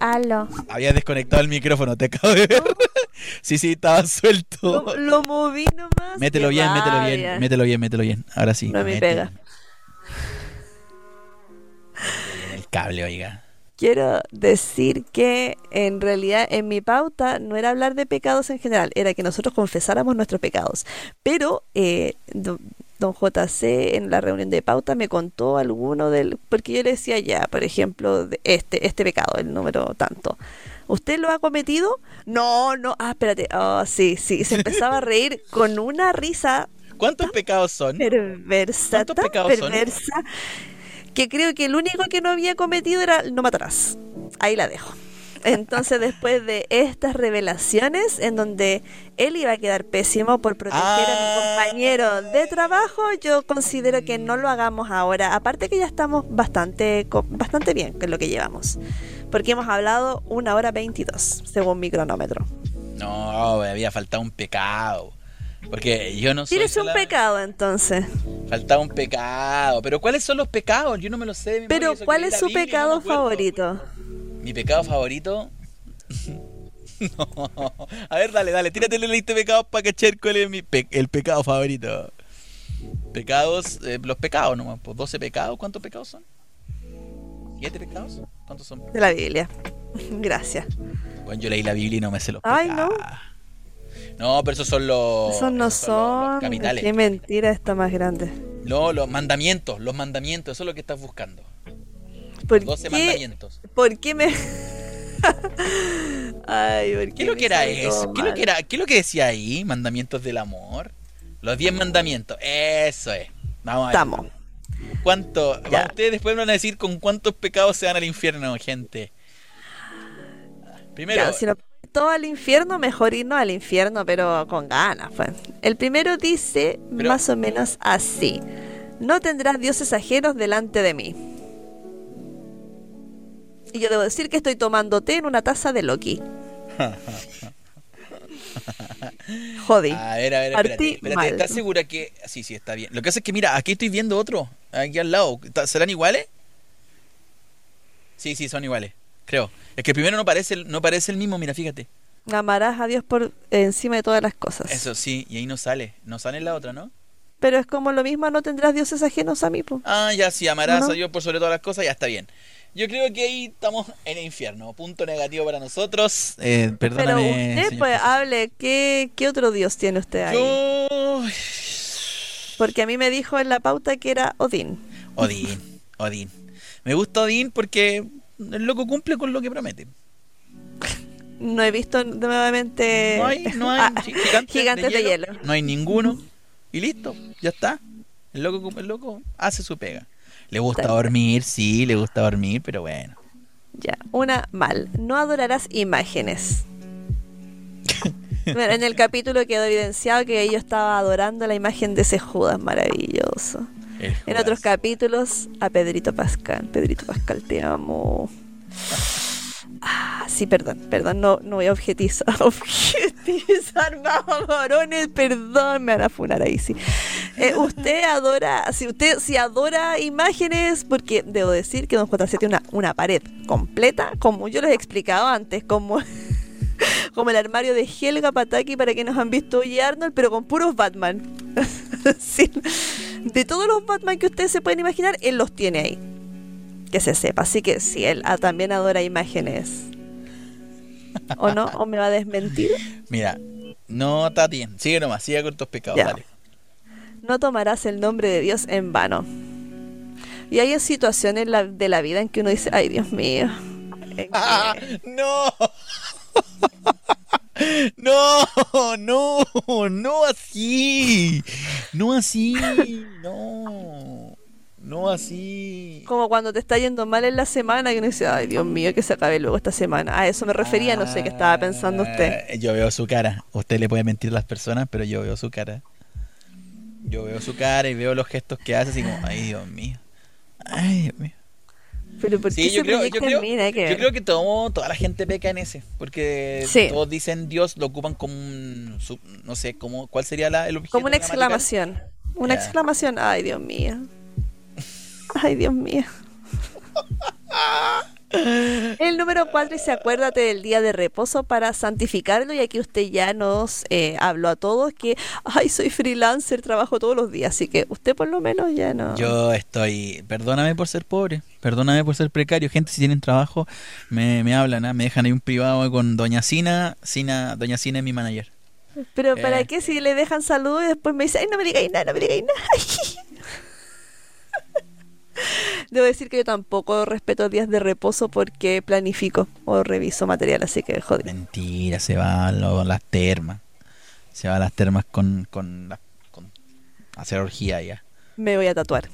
C: Aló.
A: Habías desconectado el micrófono, te acabo de ver. (laughs) sí, sí, estaba suelto.
C: Lo, lo moví nomás.
A: Mételo bien, mételo bien, mételo bien, mételo bien. Ahora sí.
C: No me
A: mételo.
C: pega.
A: El cable, oiga.
C: Quiero decir que en realidad en mi pauta no era hablar de pecados en general, era que nosotros confesáramos nuestros pecados. Pero eh, don, JC en la reunión de pauta me contó alguno del... Porque yo le decía ya, por ejemplo, de este, este pecado, el número tanto. ¿Usted lo ha cometido? No, no. Ah, espérate. Oh, sí, sí. Se empezaba a (laughs) reír con una risa
A: ¿Cuántos pecados son?
C: perversa,
A: ¿Cuántos pecados son?
C: Que creo que el único que no había cometido era no matarás. Ahí la dejo. Entonces, después de estas revelaciones, en donde él iba a quedar pésimo por proteger a
A: Ah.
C: mi compañero de trabajo, yo considero que no lo hagamos ahora. Aparte que ya estamos bastante, bastante bien con lo que llevamos. Porque hemos hablado una hora 22, según mi cronómetro.
A: No, me había faltado un pecado. Porque yo no soy.
C: Tienes un pecado entonces.
A: Faltaba un pecado. Pero ¿cuáles son los pecados? Yo no me lo sé de
C: Pero, ¿cuál es su
A: Biblia y no
C: pecado favorito?
A: Mi pecado favorito. (laughs) no. A ver, dale, dale, tírate la lista de pecados para cachar cuál es mi pe- el pecado favorito. Pecados, eh, los pecados nomás, pues 12 pecados, ¿cuántos pecados son? ¿Siete pecados? ¿Cuántos son?
C: De la Biblia. (laughs) Gracias.
A: Bueno, yo leí la Biblia y no me sé los
C: Ay,
A: pecados. No, pero esos son los.
C: Esos no
A: esos los- los
C: son.
A: capitales.
C: Qué mentira está más grande.
A: No, los mandamientos, los mandamientos, eso es lo que estás buscando.
C: ¿Por
A: 12
C: qué?
A: mandamientos.
C: ¿Por qué me.? (laughs) Ay, ¿por
A: ¿Qué es lo que era eso? ¿Qué es lo que era? ¿Qué lo que decía ahí? Mandamientos del amor. Los 10 mandamientos. Eso es. Vamos a ver.
C: Estamos.
A: ¿Cuánto?
C: Ya.
A: Ustedes después me van a decir con cuántos pecados se van al infierno, gente. Primero,
C: Ya, si nos todo al infierno, mejor irnos al infierno, pero con ganas. Pues. El primero dice
A: Pero-
C: más o menos así. No tendrás dioses ajenos delante de mí. Y yo debo decir que estoy tomando té en una taza de Loki. (laughs) Jodí.
A: a ver, a ver, espérate, espérate. ¿estás segura que...? Sí, sí, está bien. Lo que pasa es que, mira, aquí estoy viendo otro, aquí al lado. ¿Ta- ¿Serán iguales? Sí, sí, son iguales, creo. Es que primero no parece, el- no parece el mismo, mira, fíjate.
C: Amarás a Dios por encima de todas las cosas.
A: Eso sí, y ahí no sale, no sale en la otra, ¿no?
C: Pero es como lo mismo, no tendrás dioses ajenos a mí. po.
A: Ah, ya, sí, amarás
C: ¿No?
A: a Dios por sobre todas las cosas, ya está bien. Yo creo que ahí estamos en el infierno. Punto negativo para nosotros. Eh,
C: Pero
A: perdóname.
C: usted,
A: señor
C: pues, hable, ¿qué, ¿qué otro Dios tiene usted ahí?
A: Yo.
C: Porque a mí me dijo en la pauta que era Odín.
A: Odín, Odín. Me gusta Odín porque el loco cumple con lo que promete.
C: No he visto nuevamente
A: No hay, no hay
C: Ah,
A: gi- gigantes,
C: gigantes de hielo.
A: No hay ninguno. Y listo, ya está. El loco, el loco hace su pega. Le gusta
C: Está bien.
A: dormir, sí, le gusta dormir, pero bueno.
C: Ya, una mal. No adorarás imágenes. Bueno, en el capítulo quedó evidenciado que yo estaba adorando la imagen de ese Judas maravilloso. En otros capítulos, a Pedrito Pascal. Pedrito Pascal, te amo. Ah, sí, perdón, perdón, no, no voy a objetizar, (laughs) objetizar más, varones, perdón, me van a funar ahí, sí. Eh, usted adora, si usted si adora imágenes, porque debo decir que Don JC tiene una, una pared completa, como yo les he explicado antes, como, (laughs) como el armario de Helga Pataki para que nos han visto hoy Arnold, pero con puros Batman. (laughs) Sí. De todos los Batman que ustedes se pueden imaginar, él los tiene ahí. Que se sepa. Así que si él también adora imágenes. ¿O no? ¿O me va a desmentir? (laughs)
A: Mira, no está bien. Sigue nomás, sigue con tus pecados,
C: Ya.
A: dale.
C: No tomarás el nombre de Dios en vano. Y hay situaciones de la vida en que uno dice, ay Dios mío. (laughs)
A: ¡Ah! ¡No! (laughs) (laughs) No, no, no así. No así. No. No así.
C: Como cuando te está yendo mal en la semana y uno dice, ay Dios mío, que se acabe luego esta semana. A eso me refería, no sé qué estaba pensando usted.
A: Ah, Yo veo su cara. Usted le puede mentir a las personas, pero yo veo su cara. Yo veo su cara y veo los gestos que hace así como, ay Dios mío. Ay Dios mío.
C: Pero ¿por
A: Sí,
C: qué
A: yo creo, yo creo,
C: mí? Nada que
A: yo creo que todo, toda la gente peca en ese, porque
C: Sí.
A: todos dicen Dios, lo ocupan como un, no sé, como, ¿cuál sería la, el objeto
C: Como una exclamación. Una exclamación. Ay, Dios mío. (laughs) Ay, Dios mío. (laughs) El número 4 dice acuérdate del día de reposo para santificarlo y aquí usted ya nos eh, habló a todos que, ay, soy freelancer, trabajo todos los días, así que usted por lo menos ya no...
A: Yo estoy, perdóname por ser pobre, perdóname por ser precario, gente si tienen trabajo me, me hablan, ¿ah? me dejan ahí un privado con Doña Sina, Sina, Doña Sina es mi manager.
C: Pero ¿para
A: Eh.
C: qué si le dejan saludos y después me dice, ay, no me digáis nada, no me digáis nada? (laughs) (laughs) Debo decir que yo tampoco respeto días de reposo porque planifico o reviso material, así que joder.
A: Mentira, se va a lo- las termas, se va a las termas con, con, la- con hacer orgía ya.
C: Me voy a tatuar.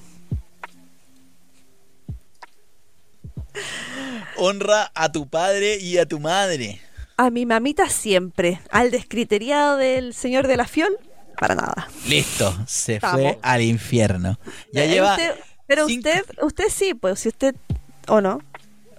A: Honra a tu padre y a tu madre.
C: A mi mamita siempre. Al descriteriado del señor de la fiol, para nada.
A: Listo, se
C: Estamos.
A: fue al infierno. Ya
C: Eh,
A: lleva
C: pero
A: cinco-
C: usted, usted sí, pues si usted o no,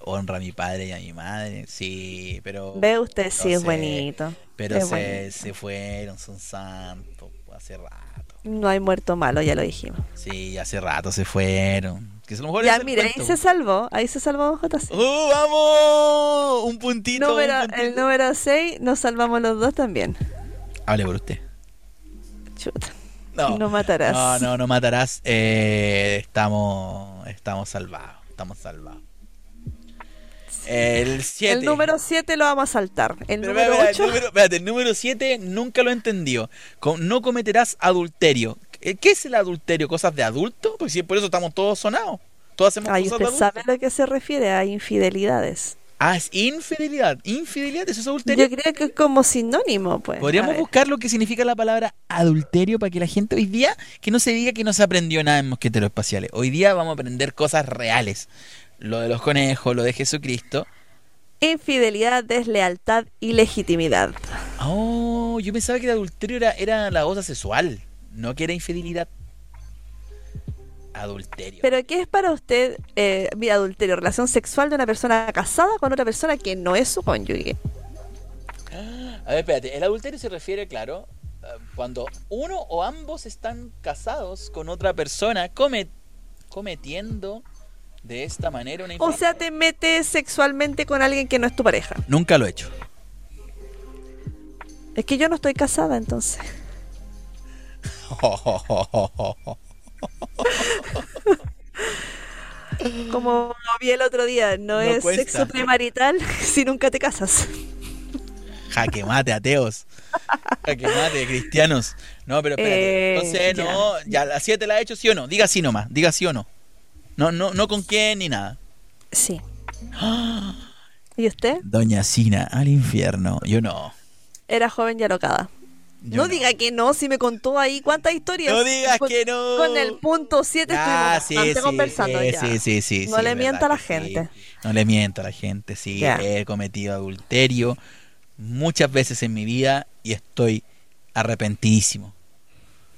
A: honra a mi padre y a mi madre, sí, pero
C: ve usted sí es bonito.
A: Pero
C: es
A: se,
C: bonito.
A: se fueron, son santos, hace rato.
C: No hay muerto malo, ya lo dijimos.
A: Sí, hace rato se fueron. Que a lo mejor
C: Ya, mire, ahí se salvó, ahí se salvó JC.
A: ¡Uh, vamos! Un puntito. un puntito.
C: el número 6 nos salvamos los dos también.
A: Hable por usted.
C: Chuta.
A: No,
C: No matarás.
A: No, no, no matarás. Eh, estamos, estamos salvados. Estamos salvados. El 7.
C: El número 7 lo vamos a saltar. El
A: Pero,
C: número
A: espera,
C: 8.
A: el número, espérate, el número 7 nunca lo entendió. No cometerás adulterio. ¿Qué es el adulterio? ¿Cosas de adulto? Porque si por eso estamos todos sonados. Todos hacemos
C: Ay,
A: cosas
C: usted
A: de
C: sabe a lo que se refiere a infidelidades.
A: Ah, es infidelidad. Infidelidad, eso es adulterio.
C: Yo creo que es como sinónimo, pues.
A: Podríamos buscar lo que significa la palabra adulterio para que la gente hoy día, que no se diga que no se aprendió nada en mosqueteros espaciales. Hoy día vamos a aprender cosas reales. Lo de los conejos, lo de Jesucristo.
C: Infidelidad, deslealtad y legitimidad.
A: Oh, yo pensaba que el adulterio era, era la cosa sexual, no que era infidelidad. Adulterio.
C: Pero ¿qué es para usted eh, mi adulterio? Relación sexual de una persona casada con otra persona que no es su cónyuge.
A: A ver, espérate, el adulterio se refiere, claro, eh, cuando uno o ambos están casados con otra persona come- cometiendo de esta manera una
C: O sea, te metes sexualmente con alguien que no es tu pareja.
A: Nunca lo he hecho.
C: Es que yo no estoy casada, entonces. (laughs) (laughs) Como vi el otro día, no,
A: No
C: es sexo premarital (laughs) si nunca te casas.
A: Jaque mate, ateos. Jaque mate, cristianos. No, pero espérate.
C: Eh,
A: Entonces,
C: ya.
A: no, ya la 7 la ha hecho, sí o no. Diga sí nomás, diga sí o no. No, no, no con quién ni nada.
C: Sí. (gasps) ¿Y usted?
A: Doña Sina, al infierno. Yo no.
C: Era joven y alocada.
A: Yo
C: no, diga que no, si me contó ahí cuántas historias.
A: No digas
C: Con-
A: que no.
C: Con el punto 7
A: Ah,
C: estuvimos
A: sí,
C: conversando
A: sí,
C: ya.
A: sí, sí,
C: No le mienta a la gente.
A: No le miento a la gente, sí. He cometido adulterio muchas veces en mi vida y estoy arrepentidísimo.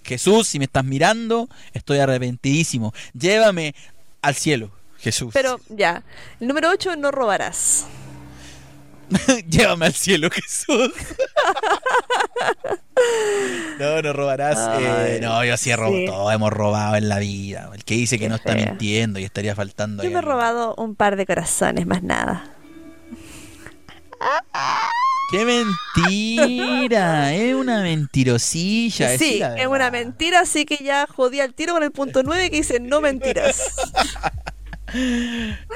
A: Jesús, si me estás mirando, estoy arrepentidísimo. Llévame al cielo, Jesús.
C: Pero ya, el número 8, no robarás. (laughs)
A: Llévame al cielo, Jesús. (laughs) no, no robarás. eh, no, yo sí he robado.
C: sí.
A: Todos hemos robado en la vida. El que dice que
C: Qué
A: no está mintiendo y estaría faltando.
C: Yo me he robado un par de corazones, más nada.
A: ¡Qué mentira! (laughs) es una mentirosilla.
C: sí,
A: la
C: es una mentira, así que ya jodí al tiro con el punto 9 que dice no mentiras.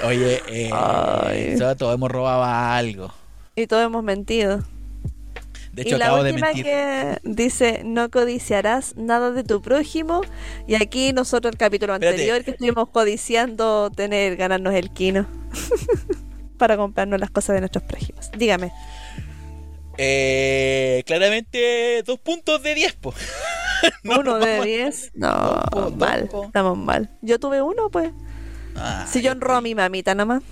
A: Oye, eh,
C: Ay.
A: todos todos hemos robado algo.
C: y todos hemos mentido.
A: De
C: y
A: hecho,
C: la
A: acabo de mentir.
C: que dice no codiciarás nada de tu prójimo. Y aquí nosotros el capítulo
A: Espérate.
C: anterior que estuvimos codiciando tener, ganarnos el quino. (laughs) para comprarnos las cosas de nuestros prójimos. Dígame.
A: Eh, claramente, dos puntos de diez, po. (laughs) No,
C: uno
A: no,
C: de
A: vamos-
C: 10. No,
A: Dos po- dos
C: mal. Estamos mal. Yo tuve uno, pues.
A: Ah,
C: Si yo honro a mi mamita nomás.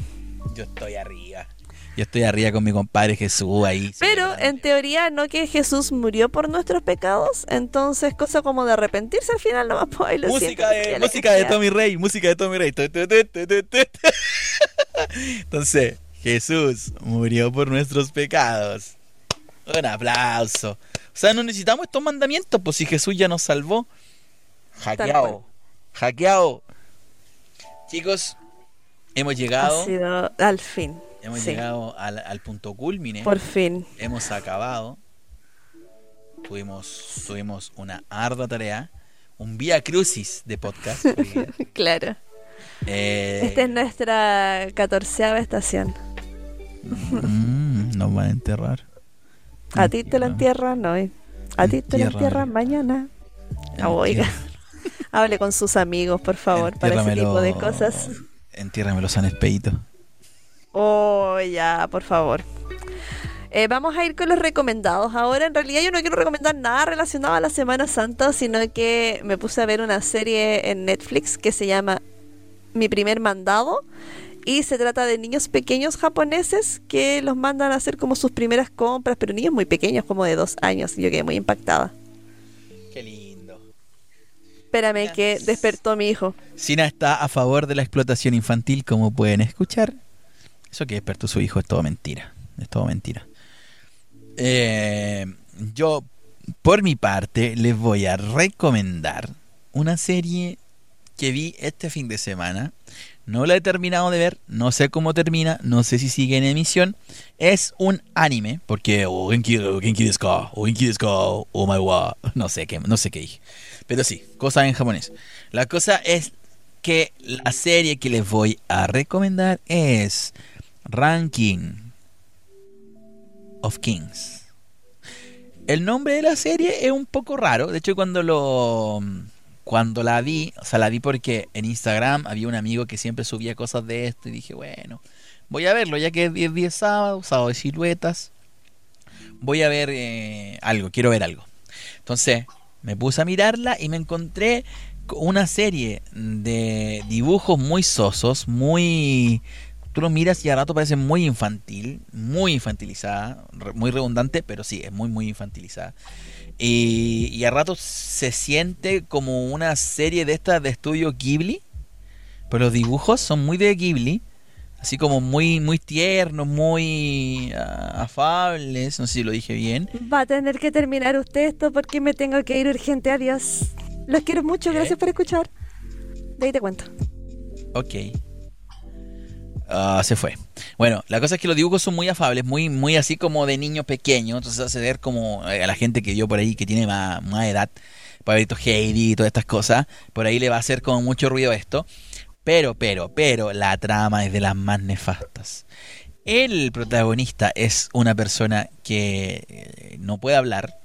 A: Yo estoy arriba. Yo estoy arriba con mi compadre Jesús ahí.
C: Pero en teoría no que Jesús murió por nuestros pecados, entonces cosa como de arrepentirse al final nomás pues, lo
A: música
C: siento,
A: de, música Tommy Rey, música de Tommy Rey. (laughs) Entonces, Jesús murió por nuestros pecados. Un aplauso. O sea, no necesitamos estos mandamientos, pues si Jesús ya nos salvó. Hackeado. Hackeado. Chicos, hemos llegado.
C: Ha sido al fin.
A: Hemos
C: sí,
A: llegado al, al punto culmine.
C: Por fin.
A: Hemos acabado. Tuvimos, tuvimos una ardua tarea. Un vía crucis de podcast. (laughs)
C: Claro.
A: Eh,
C: Esta es nuestra catorceava estación.
A: mm, nos van a enterrar.
C: A ti te lo
A: Entierran.
C: hoy. A ti te lo entierran mañana. Ah, Oiga. (laughs) Hable con sus amigos, por favor, para ese tipo de cosas.
A: Entiérramelo, San Espeito.
C: Oh, ya, por favor. Eh, vamos a ir con los recomendados. Ahora, en realidad, yo no quiero recomendar nada relacionado a la Semana Santa, sino que me puse a ver una serie en Netflix que se llama Mi primer mandado. Y se trata de niños pequeños japoneses que los mandan a hacer como sus primeras compras, pero niños muy pequeños, como de dos años. Y yo quedé muy impactada.
A: Qué lindo.
C: Espérame, que despertó mi hijo.
A: Sina está a favor de la explotación infantil, como pueden escuchar. Eso que despertó su hijo es todo mentira. Es todo mentira. Eh, yo, por mi parte, les voy a recomendar una serie que vi este fin de semana. No la he terminado de ver, no sé cómo termina, no sé si sigue en emisión. Es un anime, porque no sé qué, no sé qué dije. Pero sí, cosas en japonés. La cosa es que la serie que les voy a recomendar es Ranking of Kings. El nombre de la serie es un poco raro. De hecho, cuando lo cuando la vi, o sea, la vi porque en Instagram había un amigo que siempre subía cosas de esto y dije, bueno, voy a verlo, ya que es 10 días sábado, sábado de siluetas. Voy a ver eh, algo, quiero ver algo. Entonces, me puse a mirarla y me encontré con una serie de dibujos muy sosos, muy... Tú lo miras y a rato parece muy infantil, muy infantilizada, muy redundante, pero sí, es muy, muy infantilizada. Y, y a rato se siente como una serie de estas de estudio Ghibli, pero los dibujos son muy de Ghibli, así como muy, muy tiernos, muy ah, afables, no sé si lo dije bien.
B: Va a tener que terminar usted esto porque me tengo que ir urgente. Adiós. Los quiero mucho.
A: ¿Qué?
B: Gracias por escuchar. De ahí te cuento.
A: Ok. Ah, se fue. Bueno, la cosa es que los dibujos son muy afables, muy, muy así como de niño pequeño. Entonces hace ver como eh, a la gente que yo por ahí que tiene más, más edad, Pablito Heidi y todas estas cosas, por ahí le va a hacer como mucho ruido esto. Pero, pero, pero, la trama es de las más nefastas. El protagonista es una persona que eh, no puede hablar.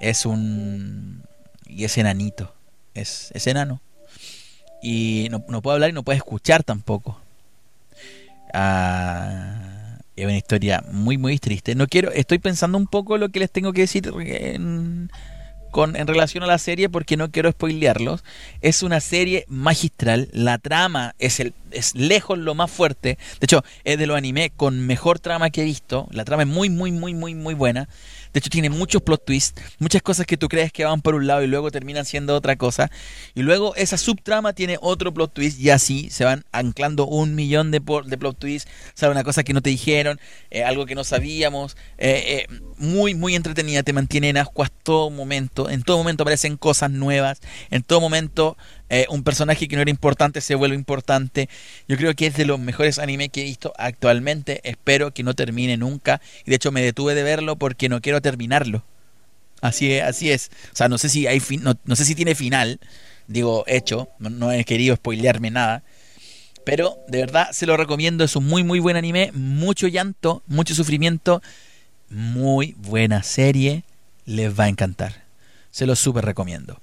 A: Es un... Y es enanito. Es, es enano. Y no, no puede hablar y no puede escuchar tampoco. Ah, es una historia muy, muy triste. No quiero, estoy pensando un poco lo que les tengo que decir en, con, en relación a la serie porque no quiero spoilearlos. Es una serie magistral. La trama es, el, es lejos lo más fuerte. De hecho, es de los anime con mejor trama que he visto. La trama es muy, muy, muy, muy, muy buena. De hecho, tiene muchos plot twists, muchas cosas que tú crees que van por un lado y luego terminan siendo otra cosa. Y luego esa subtrama tiene otro plot twist y así se van anclando un millón de, de plot twists. Sale una cosa que no te dijeron, eh, algo que no sabíamos. eh, eh, muy, muy entretenida, te mantiene en ascuas todo momento. En todo momento aparecen cosas nuevas. En todo momento eh, un personaje que no era importante se vuelve importante. Yo creo que es de los mejores animes que he visto actualmente. Espero que no termine nunca. Y de hecho me detuve de verlo porque no quiero terminarlo. Así es, así es. O sea, no sé si hay no sé si tiene final. Digo, hecho. No, no he querido spoilearme nada. Pero de verdad se lo recomiendo. Es un muy muy buen anime. Mucho llanto, mucho sufrimiento. Muy buena serie. Les va a encantar. Se lo súper recomiendo.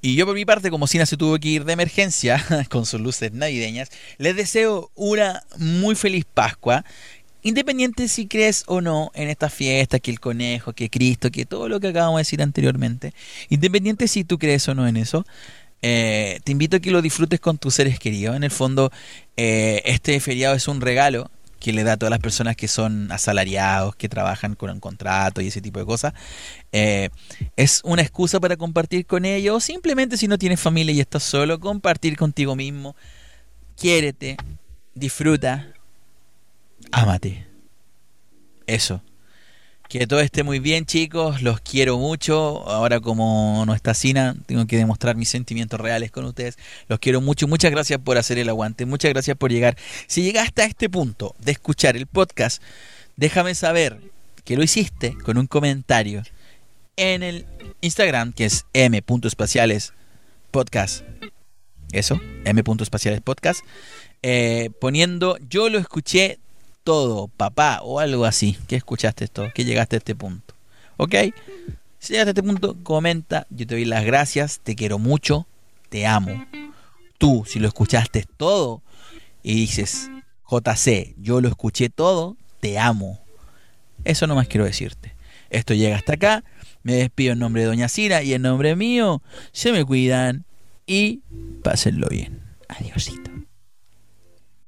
A: Y yo por mi parte, como Sina se tuvo que ir de emergencia (laughs) con sus luces navideñas, les deseo una muy feliz Pascua. Independiente si crees o no en esta fiesta, que el conejo, que Cristo, que todo lo que acabamos de decir anteriormente, independiente si tú crees o no en eso, eh, te invito a que lo disfrutes con tus seres queridos. En el fondo, eh, este feriado es un regalo que le da a todas las personas que son asalariados, que trabajan con un contrato y ese tipo de cosas. Eh, es una excusa para compartir con ellos, o simplemente si no tienes familia y estás solo, compartir contigo mismo. Quiérete, disfruta, ámate. Eso. Que todo esté muy bien, chicos. Los quiero mucho. Ahora, como no está Sina, tengo que demostrar mis sentimientos reales con ustedes. Los quiero mucho. Muchas gracias por hacer el aguante. Muchas gracias por llegar. Si llegaste a este punto de escuchar el podcast, déjame saber que lo hiciste con un comentario en el Instagram, que es m.espaciales podcast. Eso, m.espaciales podcast. Eh, poniendo yo lo escuché todo, papá, o algo así. que escuchaste esto? que llegaste a este punto? ¿Ok? Si llegaste a este punto, comenta. Yo te doy las gracias. Te quiero mucho. Te amo. Tú, si lo escuchaste todo y dices, JC, yo lo escuché todo, te amo. Eso nomás quiero decirte. Esto llega hasta acá. Me despido en nombre de Doña Cira y en nombre mío. Se me cuidan y pásenlo bien. Adiósito.